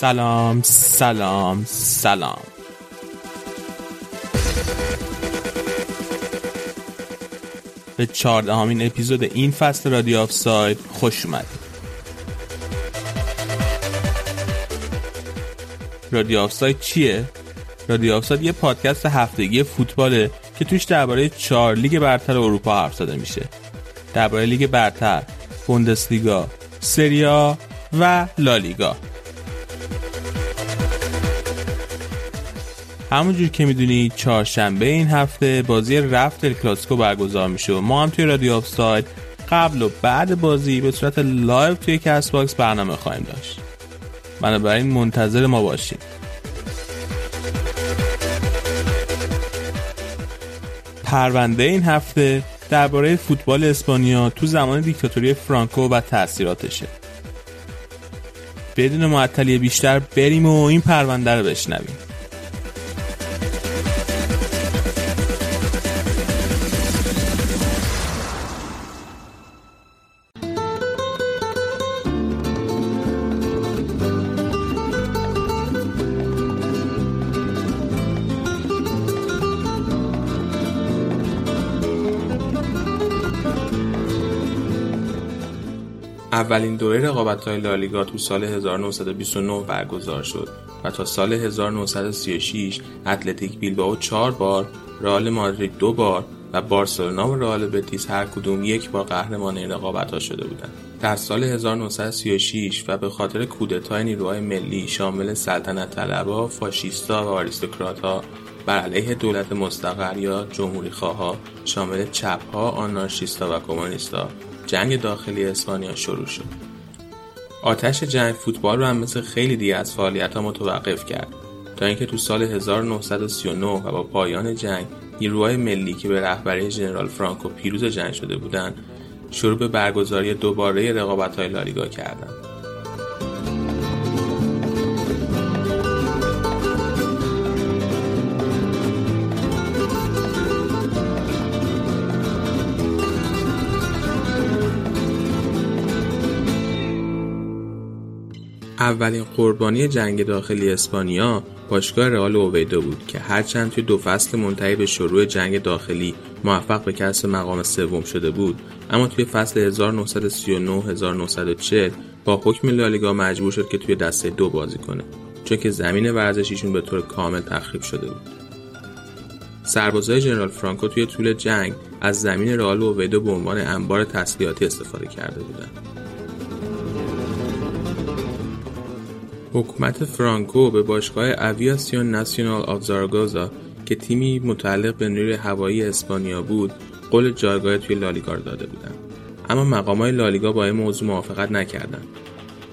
سلام سلام سلام. به چهاردهمین اپیزود این فصل رادیو آف ساید خوش اومدید. رادیو آف ساید چیه؟ رادیو آف ساید یه پادکست هفتگی فوتباله که توش درباره چهار لیگ برتر اروپا حرف زده میشه. درباره لیگ برتر، بوندسلیگا، سری آ و لالیگا. همونجور که می‌دونی چهارشنبه این هفته بازی رفت کلاسیکو برگزار میشه و ما هم توی رادیو آف ساید قبل و بعد بازی به صورت لایو توی کست باکس برنامه خواهیم داشت. بنابراین منتظر ما باشیم پرونده این هفته درباره فوتبال اسپانیا تو زمان دیکتاتوری فرانکو و تاثیراتشه. بدون معطلی بیشتر بریم و این پرونده رو بشنویم. اولین دوره رقابت‌های لالیگا تو سال 1929 برگزار شد و تا سال 1936 اتلتیک بیلبائو چهار بار، رئال مادرید دو بار و بارسلونا و رئال بتیس هر کدوم یک بار قهرمان این رقابت‌ها شده بودند. در سال 1936 و به خاطر کودتای نیروهای ملی شامل سلطنت طلبها، فاشیستا و آریستوکراتها بر علیه دولت مستقر یا جمهوری خواه شامل چپها، آنارشیستا و کمونیستا جنگ داخلی اسپانیا شروع شد. آتش جنگ فوتبال رو هم مثل خیلی دیگه از فعالیت ها متوقف کرد تا اینکه تو سال 1939 و با پایان جنگ نیروهای ملی که به رهبری ژنرال فرانکو پیروز جنگ شده بودند شروع به برگزاری دوباره رقابت‌های لالیگا کردند. اولین قربانی جنگ داخلی اسپانیا باشگاه رئال اویدو بود که هرچند توی دو فصل منتهی به شروع جنگ داخلی موفق به کسب مقام سوم شده بود اما توی فصل 1939-1940 با حکم لالیگا مجبور شد که توی دسته دو بازی کنه چون که زمین ورزشیشون به طور کامل تخریب شده بود. سربازای جنرال فرانکو توی طول جنگ از زمین رئال اویدو به عنوان انبار تسلیحاتی استفاده کرده بودند. حکومت فرانکو به باشگاه اویاسیون ناسیونال آف زاراگوزا که تیمی متعلق به نیروی هوایی اسپانیا بود قول جایگاه توی لالیگا رو داده بودند اما مقامای لالیگا با این موضوع موافقت نکردند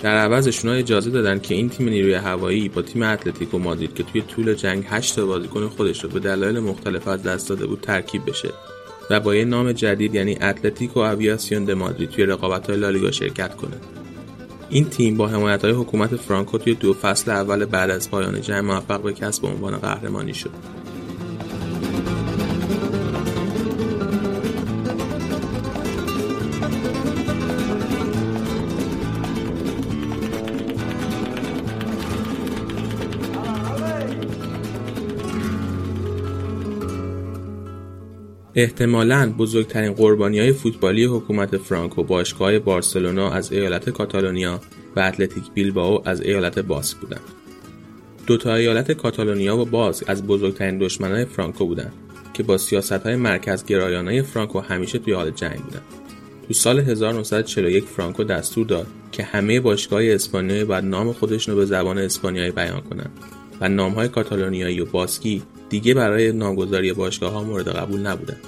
در عوضشون اجازه دادن که این تیم نیروی هوایی با تیم اتلتیکو مادرید که توی طول جنگ 8 تا بازیکن خودش رو به دلایل مختلف از دست داده بود ترکیب بشه و با یه نام جدید یعنی اتلتیکو اویاسیون د مادرید توی رقابت‌های لالیگا شرکت کنه. این تیم با حمایت های حکومت فرانکو توی دو فصل اول بعد از پایان جنگ موفق به کسب عنوان قهرمانی شد. احتمالاً بزرگترین قربانی های فوتبالی حکومت فرانکو باشگاه بارسلونا از ایالت کاتالونیا و اتلتیک بیلبائو از ایالت باسک بودند. دو تا ایالت کاتالونیا و باسک از بزرگترین دشمنان فرانکو بودند که با سیاست های مرکز گرایانه فرانکو همیشه توی حال جنگ بودند. تو سال 1941 فرانکو دستور داد که همه باشگاه اسپانیایی باید نام خودشون رو به زبان اسپانیایی بیان کنند و نامهای کاتالونیایی و باسکی دیگه برای نامگذاری باشگاه ها مورد قبول نبودند.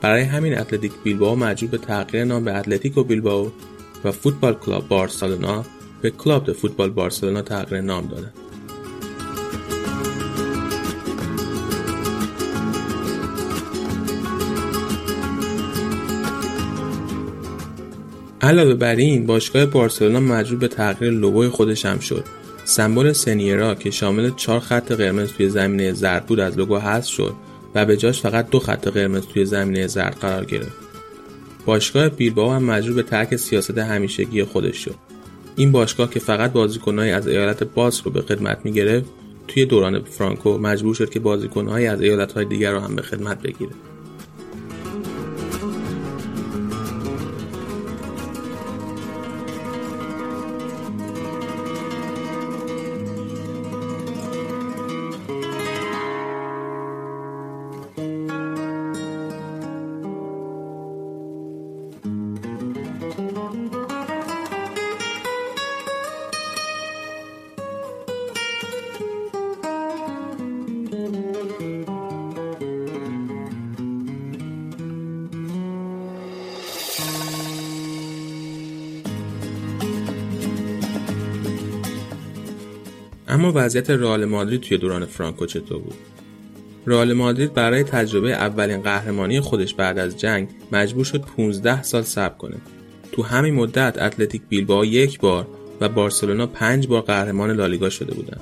برای همین اتلتیک بیلبائو مجبور به تغییر نام به اتلتیکو بیلبائو و فوتبال کلاب بارسلونا به کلاب فوتبال بارسلونا تغییر نام دادند. علاوه بر این باشگاه بارسلونا مجبور به تغییر لوگوی خودش هم شد سمبل سنیرا که شامل چهار خط قرمز توی زمینه زرد بود از لوگو حذف شد و به جاش فقط دو خط قرمز توی زمینه زرد قرار گرفت. باشگاه بیلبائو هم مجبور به ترک سیاست همیشگی خودش شد. این باشگاه که فقط بازیکنهایی از ایالت باس رو به خدمت می‌گرفت توی دوران فرانکو مجبور شد که بازیکنهایی از ایالتهای دیگر رو هم به خدمت بگیره. وضعیت رئال مادرید توی دوران فرانکو چطور بود؟ رئال مادرید برای تجربه اولین قهرمانی خودش بعد از جنگ مجبور شد 15 سال صبر کنه. تو همین مدت اتلتیک بیلبائو یک بار و بارسلونا پنج بار قهرمان لالیگا شده بودند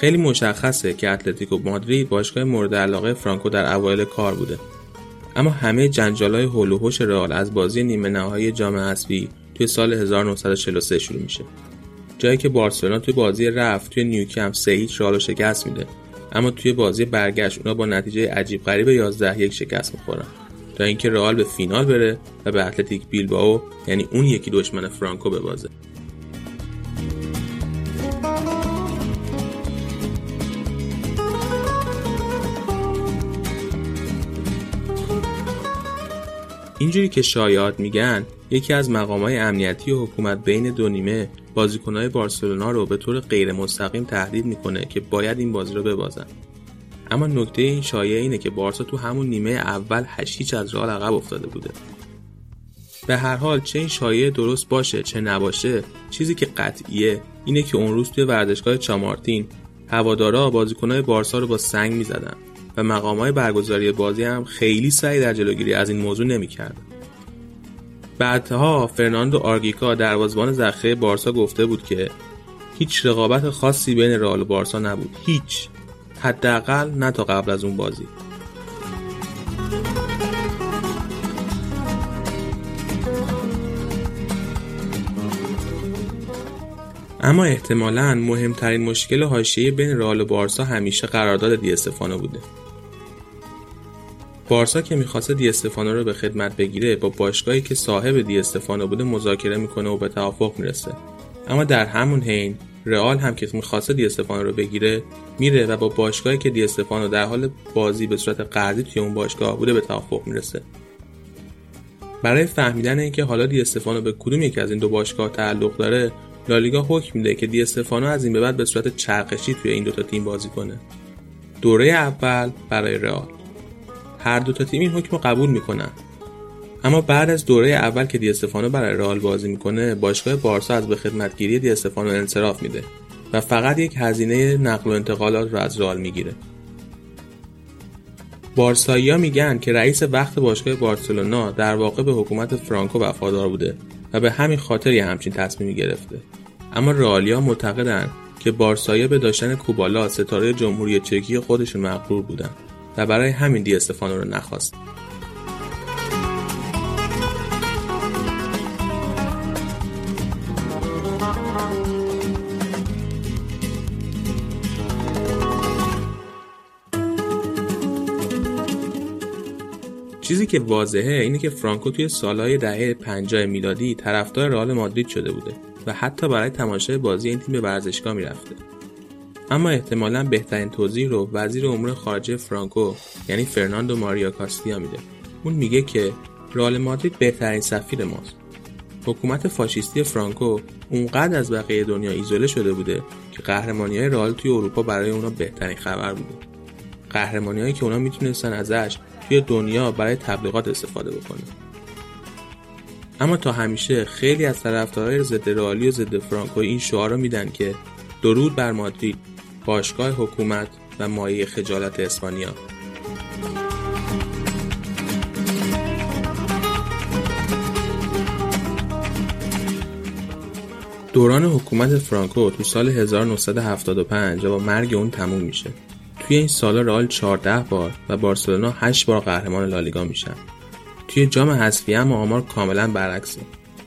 خیلی مشخصه که اتلتیکو مادرید باشگاه مورد علاقه فرانکو در اوایل کار بوده. اما همه جنجالای هول و رئال از بازی نیمه نهایی جام حذفی توی سال 1943 شروع میشه. جایی که بارسلونا توی بازی رفت توی نیوکمپ سه هیچ رئال شکست میده. اما توی بازی برگشت اونا با نتیجه عجیب غریب 11 یک شکست می‌خورن. تا اینکه رئال به فینال بره و به اتلتیک بیلبائو یعنی اون یکی دشمن فرانکو ببازه. اینجوری که شایعات میگن یکی از مقامهای امنیتی و حکومت بین دو نیمه بازیکنهای بارسلونا رو به طور غیر مستقیم تهدید می‌کنه که باید این بازی رو ببازن. اما نکته این شایعه اینه که بارسا تو همون نیمه اول هیچ از رئال عقب افتاده بوده. به هر حال چه این شایعه درست باشه چه نباشه چیزی که قطعیه اینه که اون روز توی ورزشگاه چامارتین هوادارا بازیکنهای بارسا رو با سنگ می‌زدن. و مقامهای برگزاری بازی هم خیلی سعی در جلوگیری از این موضوع نمی‌کردن بعدها فرناندو آرگیکا دروازه‌بان ذخیره بارسا گفته بود که هیچ رقابت خاصی بین رئال و بارسا نبود. هیچ. حداقل نه تا قبل از اون بازی. اما احتمالا مهمترین مشکل حاشیه بین رئال و بارسا همیشه قرارداد دی استفانو بوده. بارسا که می‌خواسته دی استفانو رو به خدمت بگیره با باشگاهی که صاحب دی استفانو بوده مذاکره می‌کنه و به توافق می‌رسه. اما در همون حین رئال هم که می‌خواسته دی استفانو رو بگیره میره و با باشگاهی که دی استفانو در حال بازی به صورت قرضی توی اون باشگاه بوده به توافق می‌رسه. برای فهمیدن اینکه حالا دی استفانو به کدوم یکی از این دو باشگاه تعلق داره لالیگا حکم میده که دی استفانو از این به بعد به صورت چرخشی توی این دوتا تیم بازی کنه. دوره اول برای رئال. هر دو تا تیم این حکم رو قبول می‌کنن. اما بعد از دوره اول که دی استفانو برای رئال بازی می‌کنه باشگاه بارسا از به خدمتگیری دی استفانو انصراف میده و فقط یک هزینه نقل و انتقالات رو از رئال می‌گیره. بارسایی ها میگن که رئیس وقت باشگاه بارسلونا در واقع به حکومت فرانکو وفادار بوده و به همین خاطر یه همچین تصمیمی گرفته. اما رئالیا معتقدن که بارسایی به داشتن کوبالا ستاره جمهوری چکی خودشون مغرور بودن. و برای همین دی استفانو رو نخواست. چیزی که واضحه اینه که فرانکو توی سالهای دهه 50 میلادی طرفدار رئال مادرید شده بوده و حتی برای تماشای بازی این تیم به ورزشگاه می‌رفته. اما احتمالا بهترین توضیح رو وزیر امور خارجه فرانکو یعنی فرناندو ماریا کاستیا میده. اون میگه که رئال مادرید بهترین سفیر ماست. حکومت فاشیستی فرانکو اونقدر از بقیه دنیا ایزوله شده بوده که قهرمانی های رئال توی اروپا برای اونا بهترین خبر بوده. قهرمانی هایی که اونا می‌تونستن ازش توی دنیا برای تبلیغات استفاده بکنن. اما تا همیشه خیلی از طرفدارای ضد رئالی و ضد فرانکو این شعار رو میدن که درود بر مادرید. باشگاه حکومت و مایه خجالت اسپانیا دوران حکومت فرانکو تو سال 1975 با مرگ اون تموم میشه. توی این سال رئال 14 بار و بارسلونا 8 بار قهرمان لالیگا میشن. توی جام حذفی هم آمار کاملا برعکسه.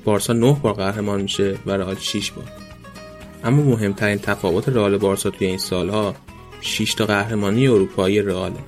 بارسا 9 بار قهرمان میشه و رئال 6 بار. اما مهمترین تفاوت رئال بارسا توی این سالها 6 تا قهرمانی اروپایی رئاله.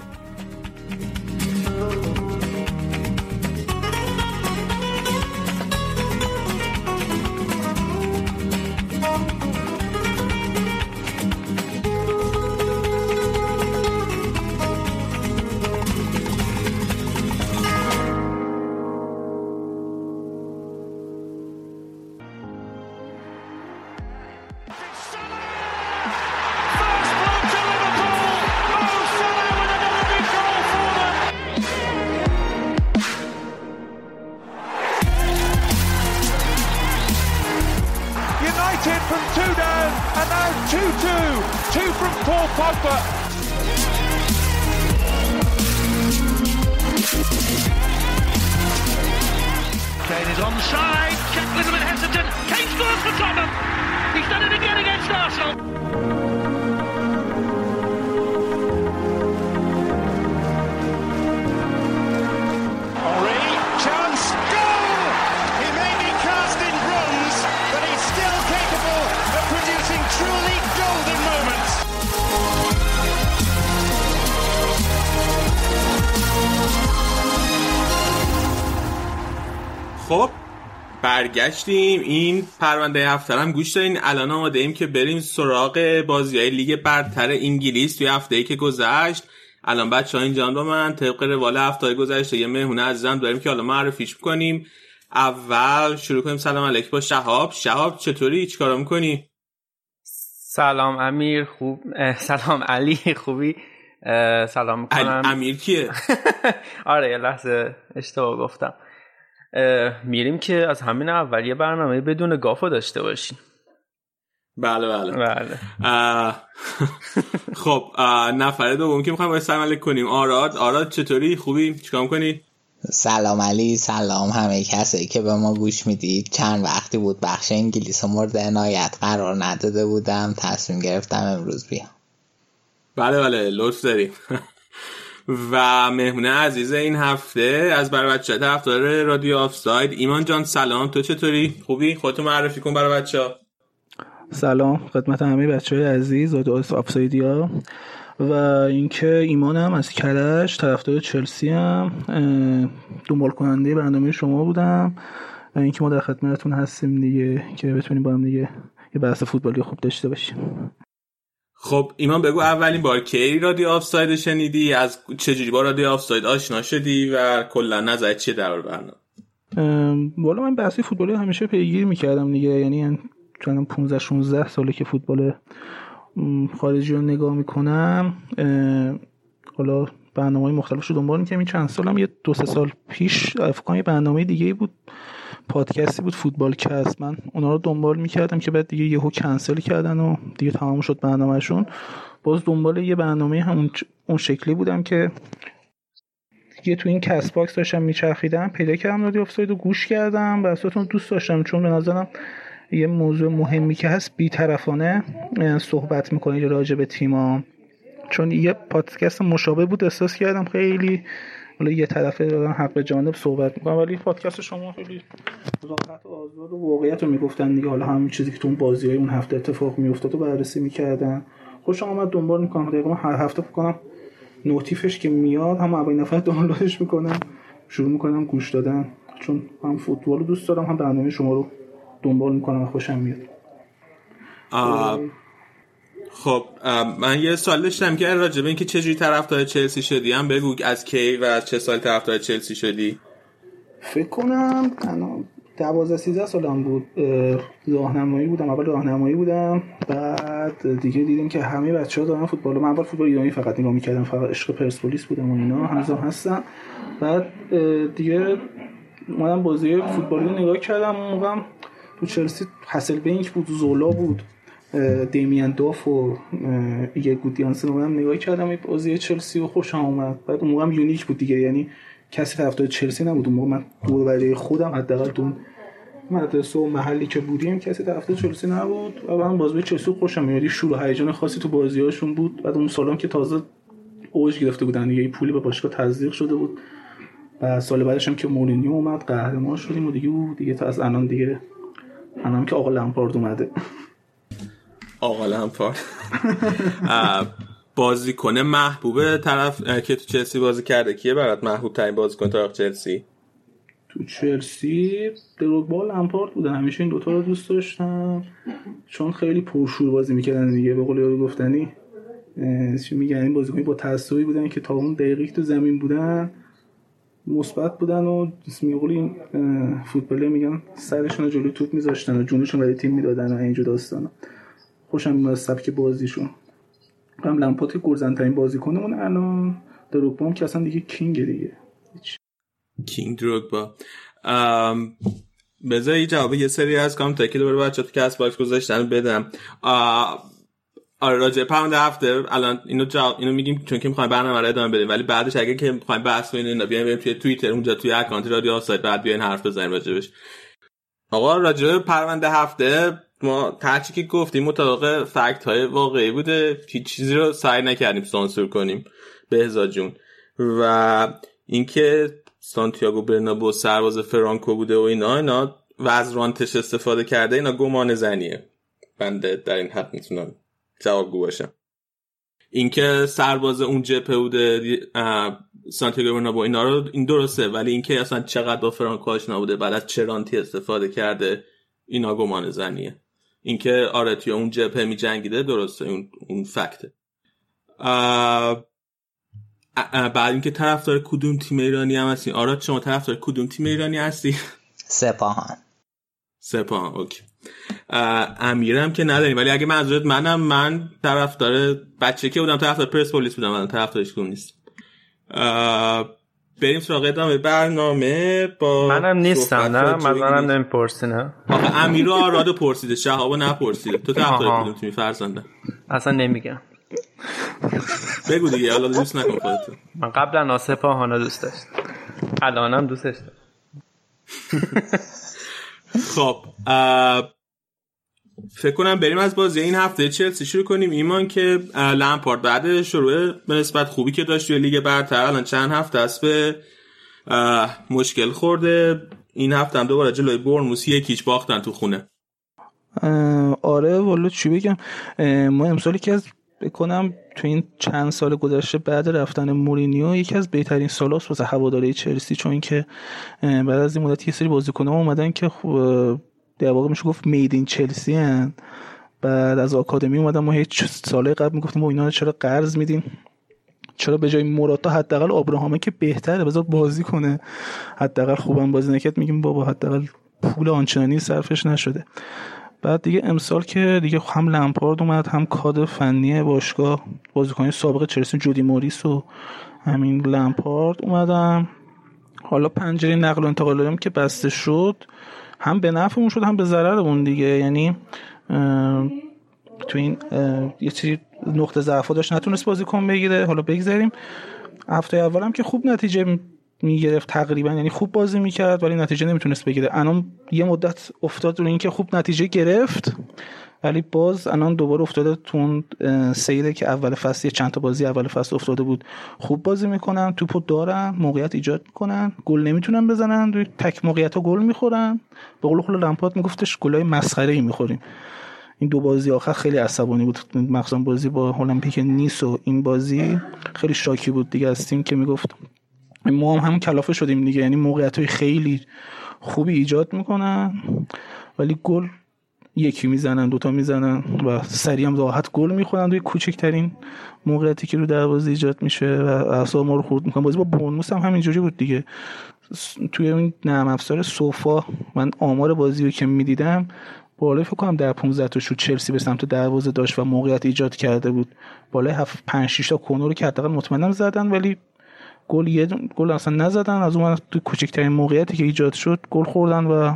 برگشتیم. این پرونده هفته هم گوش دارین الان آماده ایم که بریم سراغ بازی های لیگ برتر انگلیس توی هفته ای که گذشت. الان بچه ها اینجا با من. طبق روال هفته گذشته یه مهمونه عزیزم داریم که حالا معرفیش کنیم اول شروع کنیم. سلام علیک با شهاب. شهاب چطوری؟ چیکارا می‌کنی؟ سلام امیر. خوب. سلام علی. خوبی؟ سلام می‌کنم. امیر کیه؟ آره یه لحظه اشتباه گفتم. میریم که از همین اول یه برنامه بدون گافو داشته باشیم. بله بله. بله. خب نفر دوم که می‌خوایم سلام کنیم. آراد آراد چطوری؟ خوبی؟ چیکار کنی سلام علی سلام همه کسایی که به ما گوش می‌دید. چند وقتی بود بخش انگلیس و مورد عنایت قرار نداده بودم. تصمیم گرفتم امروز بیام. بله بله لطف داریم. و مهمونه عزیز این هفته از برای بچه طرفدار رادیو آف ساید ایمان جان سلام. تو چطوری؟ خوبی؟ خودتو معرفی کن برای بچه ها سلام. خدمت همه بچه های عزیز رادیو ها و اینکه ایمانم از کرج طرفدار چلسی هم دنبال کننده برنامه شما بودم. و اینکه ما در خدمتتون هستیم دیگه که بتونیم با هم دیگه یه بحث فوتبالی خوب داشته باشیم. خب ایمان بگو اولین بار کی رادیو آفساید شنیدی؟ از چجوری با رادیو آفساید آشنا شدی و کلا نظر چیه در برنامه؟ والا من بحثای فوتبالی همیشه پیگیر می‌کردم دیگه. یعنی چون 15 16 ساله که فوتبال خارجی رو نگاه می‌کنم حالا برنامه های مختلف رو دنبال می‌کنم این چند سالم یه دو سه سال پیش فکر کنم یه برنامه دیگه بود. پادکستی بود فوتبال کست من اونا رو دنبال می‌کردم که بعد دیگه یهو کنسل کردن و دیگه تمام شد برنامهشون. باز دنبال یه برنامه همون اون شکلی بودم که دیگه تو این کست باکس داشتم میچرخیدم پیدا کردم رادیو آفساید رو گوش کردم و اصلا دوست داشتم چون به نظرم یه موضوع مهمی که هست بیطرفانه صحبت می‌کنه راجع به تیما چون یه پادکست مشابه بود احساس کردم خیلی حالا یه طرفه دارن حق جانب صحبت می‌کنن ولی پادکست شما خیلی راحت و آزاد و واقعیت رو می‌گفتن دیگه. حالا همین چیزی که تو اون بازی های اون هفته اتفاق میافتاد و بررسی می‌کردن. خوشم آمد دنبال می‌کنم. دقیقا هر هفته کنم نوتیفش که میاد هم اولین نفر دانلودش می‌کنم. شروع می‌کنم گوش دادن. چون هم فوتبال رو دوست دارم هم برنامه شما رو دنبال می‌کنم و خوشم میاد. خب من یه سوال داشتم که راجع به اینکه چجوری طرفدار چلسی شدی؟ هم بگو از کی و از چه سال طرفدار چلسی شدی؟ فکر کنم دوازده سیزده سالم بود. راهنمایی بودم اول راهنمایی بودم بعد دیگه دیدیم که همه بچه ها دارن فوتبال. من اول فوتبال ایرانی فقط نگاه می‌کردم فقط عشق پرسپولیس بودم و اینا هنوزم هستن بعد دیگه اومدم بازی فوتبالی نگاه کردم اون تو چلسی حسل بینک بود زولا بود. دیمیان دوف و یه گودیانسن رو نگاه کردم بازی چلسی و خوشم اومد. بعد اون موقع یونیک بود دیگه یعنی کسی طرفدار چلسی نبود. اون موقع من دور برای خودم حداقل تو مدرسه و محلی که بودیم کسی طرفدار چلسی نبود. و من بازی چلسی خوشم میاد. شور و هیجان خاصی تو بازیهاشون بود. بعد اون سالم که تازه اوج گرفته بودن دیگه پولی به باشگاه تزریق شده بود. و سال بعدش هم که مورینیو اومد قهرمان شدیم و دیگه دیگه تا از الان دیگه الان که آقا لمپارد اومده. آقا لمپارد بازیکن محبوب طرف که تو چلسی بازی کرده. کیه برات محبوب ترین بازیکن طرف چلسی؟ تو چلسی دروگبا لمپارد بوده. همیشه این دوتا رو دوست داشتم. چون خیلی پرشور بازی می‌کردن دیگه به قول گفتنی. چی میگن؟ این بازیکنی با تعصبی بودن که تا اون دقیقی تو زمین بودن مثبت بودن و میگه این فوتبالی میگن سرشون جلوی توپ میذاشتن و جونشون برای تیم می‌دادن و اینجور داستانا. خوشم میاد سبک بازیشون. هم لمپارد که گلزنترین بازیکنمون الان. دروگبا که اصلا دیگه king دیگه. king دروگبا. بذار یه جواب یه سری از کام که دوباره بچه تو کست باکس گذاشتن بدم. آره راجع پرونده هفته الان اینو جواب اینو میگیم چون که می‌خوایم برنامه رو ادامه بدیم. ولی بعدش اگه که می‌خوایم بحث کنیم اینا بیایم بریم توی توییتر اونجا توی account رادیو آفساید بعد بیاین حرف بزنیم راجبش. آقا راجع پرونده هفته ما هرچی که گفتیم مطابق fact های واقعی بوده هیچ چیزی رو سعی نکردیم سانسور کنیم. به جون. و اینکه سانتیاگو برنابو سرباز فرانکو بوده و اینا اینا و از رانتش استفاده کرده اینا گمان زنیه. بنده در این حد می‌تونم جوابگو باشم. اینکه سرباز اون جپه بوده سانتیاگو برنابو اینا رو این درسته ولی اینکه اصلا چقدر با فرانکو آشنا بعد از چه رانتی استفاده کرده اینا گمان زنیه. اینکه آره توی اون جبهه می جنگیده درسته اون اون فکته. بعد اینکه طرفدار کدوم تیم ایرانی هم هستی؟ آراد شما طرفدار کدوم تیم ایرانی هستی؟ سپاهان. سپاهان اوکی. امیرم که نداریم ولی اگه منظورت منم من طرفدار بچه که بودم طرفدار پرسپولیس بودم من طرفدارش کدوم نیست. بریم سراغ ادامه برنامه با منم نیستم نه؟ من منم نمی‌پرسی نه؟ آقا امیر آراد پرسیده شهاب نپرسیده تو طرفدار کدوم تیمی فرزنده اصلا نمیگم. بگو دیگه حالا دوست نکن خودتو. من قبلا ناسپا هانا دوست داشت الانم دوستش داشت خب فکر کنم بریم از بازی این هفته چلسی شروع کنیم. ایمان که لمپارد بعد شروع به نسبت خوبی که داشت توی لیگ برتر الان چند هفته است به مشکل خورده. این هفته هم دوباره جلوی برنموس یکیچ باختن تو خونه. آره والا چی بگم. ما امسال که از بکنم تو این چند سال گذشته بعد رفتن مورینیو یکی از بهترین سالاست واسه هواداری چلسی چون که بعد از این مدت یه سری بازیکن‌ها اومدن که در واقع میشه گفت میدین چلسی هن. بعد از آکادمی اومدن ما هیچ ساله قبل می‌گفتیم ما اینا چرا قرض میدیم؟ چرا به جای موراتا حداقل آبراهامه که بهتره بذار بازی کنه. حداقل خوبم بازی نکرد میگیم بابا حداقل پول آنچنانی صرفش نشده. بعد دیگه امسال که دیگه هم لمپارد اومد هم کاد فنی باشگاه بازیکن سابق چلسی جودی موریس و همین لمپارد اومدم حالا پنجره نقل و انتقال که بسته شد. هم به نفعمون شد هم به ضررمون دیگه. یعنی تو این یه چیزی نقطه ضعف داشت نتونست بازیکن بگیره. حالا بگذاریم. هفته اولم که خوب نتیجه می‌گرفت تقریبا. یعنی خوب بازی می‌کرد ولی نتیجه نمی‌تونست بگیره. الان یه مدت افتاد رو اینکه خوب نتیجه گرفت. ولی باز الان دوباره افتاده تو اون سیره که اول فصل چند تا بازی اول فصل افتاده بود. خوب بازی می‌کنن توپو دارن موقعیت ایجاد می‌کنن گل نمی‌تونن بزنن روی تک موقعیت ها گل می‌خورن. به قول خود لمپارد میگفتش گلای مسخره ای می‌خوریم. این دو بازی آخر خیلی عصبانی بود. مخصوصا بازی با المپیک نیس و این بازی خیلی شاکی بود دیگه از تیم که می‌گفت ما هم همون کلافه شدیم دیگه. یعنی موقعیت های خیلی خوبی ایجاد می‌کنن. ولی گل یکی می‌زنن دوتا می‌زنن و سریع هم راحت گل می‌خورن روی کوچکترین موقعیتی که رو دروازه ایجاد میشه و اعصاب ما رو خورد می‌کنن بازی با بونموس هم همینجوری بود دیگه. توی این نرم افزار سوفا من آمار بازی رو که می‌دیدم بالای فکر کنم در 15 تا شد چلسی به سمت دروازه داشت و موقعیت ایجاد کرده بود. بالای 7 5 6 تا کنور که حداقل مطمئنم زدن ولی گل یه گل اصلا نزدن. از اون تو کوچکترین موقعیتی که ایجاد شد گل خوردن و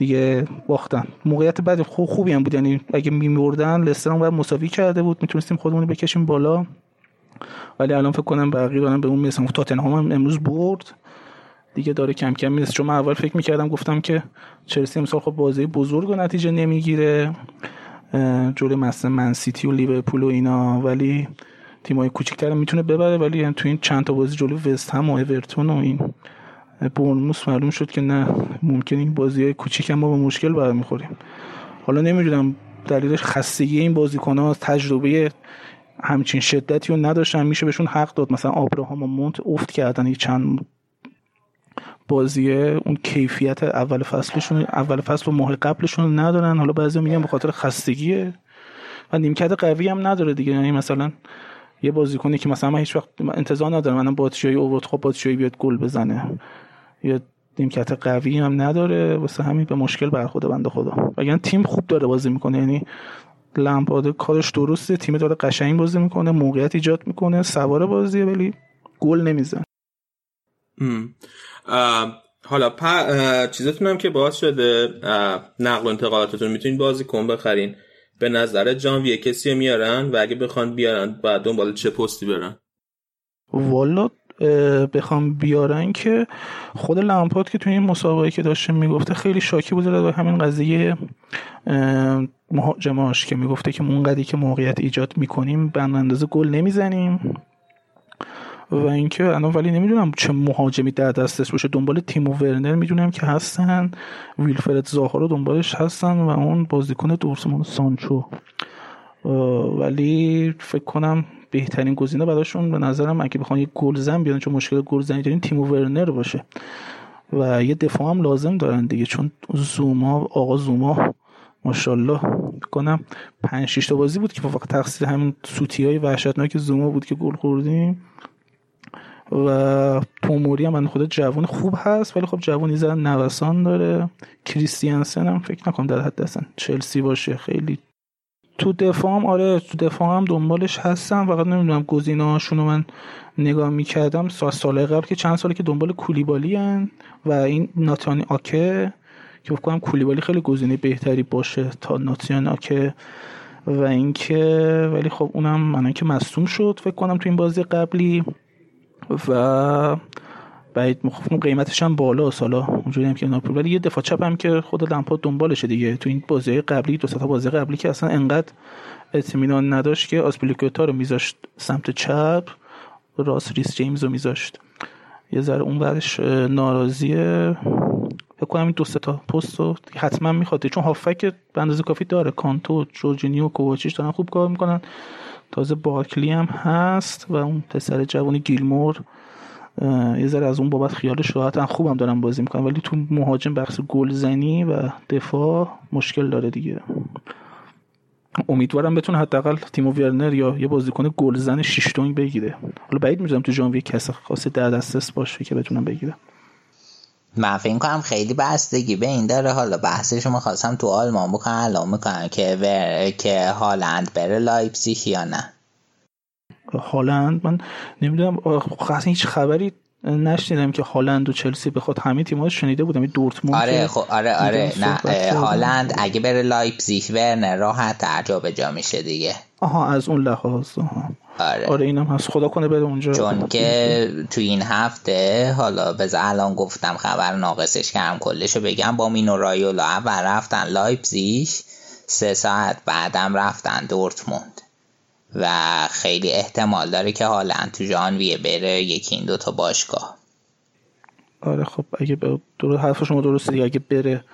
دیگه باختن. موقعیت بعد خوب خوبی هم بود. یعنی اگه میمردن لستر هم مساوی کرده بود. می‌تونستیم خودمون بکشیم بالا. ولی الان فکر کنم بقیه دارن به اون مثلا تاتنهام هم امروز برد. دیگه داره کم کم می‌رسه. چون من اول فکر می‌کردم گفتم که چلسی امسال خب بازی بزرگ و نتیجه نمی‌گیره. جلوی مثلا من سیتی و لیورپول و اینا. ولی تیمای کوچیک‌تر می‌تونه ببره. ولی یعنی تو این چند تا بازی جلوی وست هم و اورتون و این برنموس معلوم شد که نه ممکن این بازی های کوچیک ما به مشکل برمیخوریم. حالا نمی‌دونم دلیلش خستگی این بازیکن ها تجربه همچین شدتی رو نداشتن میشه بهشون حق داد. مثلا آبراهام و مونت افت کردن یک چند بازیه اون کیفیت اول فصلشون اول فصل و ماه قبلشون ندارن. حالا بعضی میگن به خاطر خستگیه. و نیمکت قوی هم نداره دیگه. یعنی مثلا یه بازیکنی که مثلا من هیچ وقت انتظار ندارم منم باتشایی اوورد خب باتشایی بیاد گل بزنه. یه نیمکت قوی هم نداره. واسه همین به مشکل برخورده بنده خدا. اگر تیم خوب داره بازی می‌کنه یعنی لمپارد کارش درسته تیم داره قشنگ بازی می‌کنه موقعیت ایجاد می‌کنه سوار بازیه ولی گل نمیزن حالا چیزتون هم که باز شده نقل و انتقالاتتون می‌تونید بازی کن بخرین. به نظر جانویه کسی میارن و اگه بخوان بیارن بعد دنبال چه پستی برن؟ والا بخوام بیارن که خود لمپارد که توی این مسابقه که داشته می‌گفته خیلی شاکی بوده به همین قضیه مهاجماش که می‌گفته که اونقدری که موقعیت ایجاد می‌کنیم به اندازه گل نمی‌زنیم. و اینکه الان ولی نمی‌دونم چه مهاجمی در دستش باشه. دنبال تیم و ورنر می‌دونم که هستن. ویلفرد زاها رو دنبالش هستن و اون بازیکن دورتموند سانچو. ولی فکر کنم بهترین گزینه براشون به نظرم اگه بخوان یه گلزن بیان چون مشکل گلزنی دارین تیم ورنر باشه. و یه دفاع هم لازم دارن دیگه چون زوما آقا زوما ماشاءالله کنم 5 6 تا بازی بود که فقط تقصیر همین سوتی های وحشتناک زوما بود که گل خوردیم. و توموری هم من خود جوان خوب هست ولی خب جوانی زدن نوسان داره. کریستیانسن هم فکر نکنم در حد هستن چلسی باشه خیلی تو دفاع هم آره تو دفاع هم دنبالش هستم. فقط نمی‌دونم گزینه‌هاشون رو من نگاه می‌کردم. سال سال قبل که چند ساله که دنبال کولیبالی هن و این ناتانی آکه که فکر کولیبالی خیلی گزینه بهتری باشه تا ناتیان آکه و اینکه ولی خب اونم من که مصوم شد فکر کنم تو این بازی قبلی. و بعید مخفون قیمتش هم بالا سالا اونجوری هم که ناپول ولی یه دفاع چپ هم که خود لمپارد دنبالشه دیگه. تو این بازی قبلی دو تا بازی قبلی که اصلا انقدر اطمینان نداشت که آسپلیکوتا رو میذاشت سمت چپ راس ریس جیمز رو میذاشت. یه ذره اون بعدش ناراضیه. فکر کنم این دو تا پست رو حتما می‌خواد. چون هافک به اندازه کافی داره. کانتو جورجینیو کوواچیش دارن خوب کار می‌کنن. تازه بارکلی هم هست و اون پسر جوانی گیلمور. یه ذره از اون بابت خیالش راحتن خوبم دارم بازی می‌کنم. ولی تو مهاجم بخش گلزنی و دفاع مشکل داره دیگه. امیدوارم بتونه حداقل تیمو ورنر یا یه بازیکن گلزن شیش‌دونگ بگیره. حالا بعید می‌دونم تو ژانویه کسی خاصی در دسترس باشه که بتونم بگیرم. من فکر کنم خیلی بستگی به این داره. حالا بحثش رو خواستم تو آلمان بکنم الان می‌کنم که ور... که هالند بره لایپزیگ یا نه. هالند من نمی‌دونم اصلا هیچ خبری نشنیدم که هالند و چلسی بخواد همه تیم‌ها شنیده بودم. دورتموند آره خب آره آره نه هالند اگه بره لایپزیگ ورنر راحت تر جا میشه دیگه. آها از اون لحاظ آها. آره. آره اینم هست. خدا کنه بره اونجا. چون که تو این هفته حالا به الان گفتم خبر ناقصش کردم کلشو بگم. با مینو رایولا اول رفتن لایپزیگ سه ساعت بعدم رفتن دورتموند. و خیلی احتمال داره که حالا تو ژانویه بره یکی این دوتا باشگاه. آره خب اگه درست حرف شما درسته دیگه اگه بره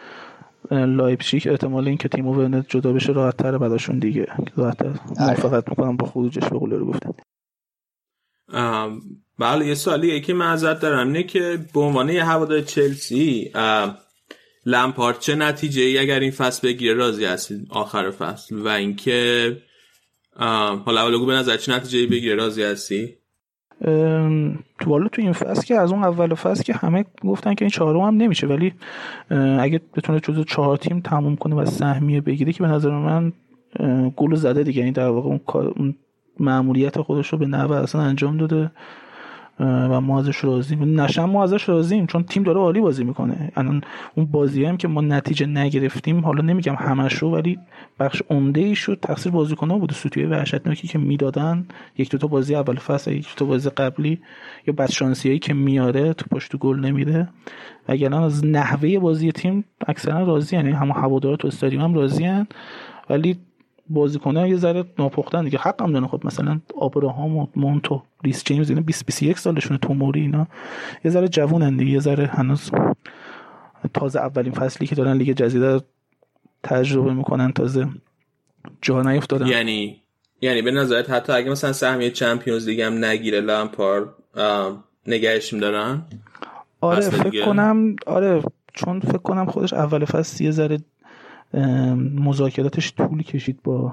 لایپزیگ احتمال اینکه تیم ورنت جدا بشه راحت تره بعدشون دیگه. راحت آره. موافقت می‌کنم با خروجش به رو گفتن. بله یه سوالی که من ازت دارم. اینه که به عنوان یه هوادار چلسی لمپارد چه نتیجه ای اگر این فصل بگیره راضی هستید؟ آخر فصل. و اینکه حالا اولگو به نظر چه نتیجه بگیره راضی هستی؟ والا تو این فصل که از اون اول فصل که همه گفتن که این چهارم هم نمیشه ولی اگه بتونه جزو چهار تیم تموم کنه و سهمیه بگیره که به نظر من گل زده دیگه. این در واقع اون معمولیت خودش رو به نوع اصلا انجام داده. و ما ازش راضیم. نشم ما ازش راضیم چون تیم داره عالی بازی می‌کنه. الان اون بازی هم که ما نتیجه نگرفتیم حالا نمیگم همش رو ولی بخش عمده ای شد تقصیر بازیکن‌ها بود سوتیه وحشتناکی که می‌دادن یک دو تا بازی اول فصل یک دو تا بازی قبلی یا بدشانسیایی که میاره تو پشت گل نمیده و از نحوه بازی تیم اکثرا راضی یعنی هم هوادارا تو استادیوم هم راضی ولی بازیکن‌ها یه ذره ناپختن دیگه. حق هم دارن خب مثلا آبراهام و مونتو ریس جیمز اینا 20 21 سالشونه توموری اینا. یه ذره جوونن دیگه یه ذره هنوز تازه اولین فصلی که دارن لیگ جزیره تجربه می‌کنن تازه جا نیفتادن. یعنی یعنی به نظرت حتی اگه مثلا سهمیه چمپیونز لیگ هم نگیره لامپار نگهش دارن؟ آره فکر کنم آره چون فکر کنم خودش اول فصل یه ذره مذاکراتش طول کشید با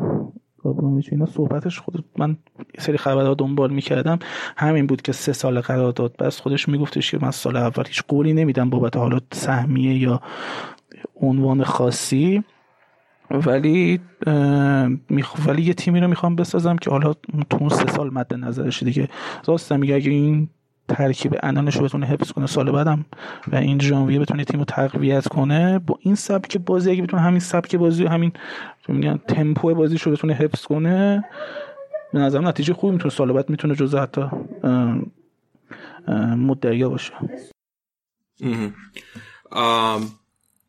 ابراهیموویچ اینا. صحبتش خود من سری خبرها دنبال می‌کردم. همین بود که سه سال قرار داد بس خودش میگفتش که من سال اول هیچ قولی نمیدم بابت حالا سهمیه یا عنوان خاصی. ولی ولی یه تیمی رو می‌خوام بسازم که حالا تو اون سه سال مد نظرش دیگه. راستم میگه اگه این ترکیب انانش رو بتونه حفظ کنه سال بعدم و این ژانویه بتونه تیم رو تقویت کنه. با این سبک بازی اگه بتونه همین سبک بازی همین میگن تمپو بازی رو بتونه حفظ کنه به نظرم نتیجه خوبی می‌تونه سال بعد می‌تونه جزء حتی مدعیا باشه.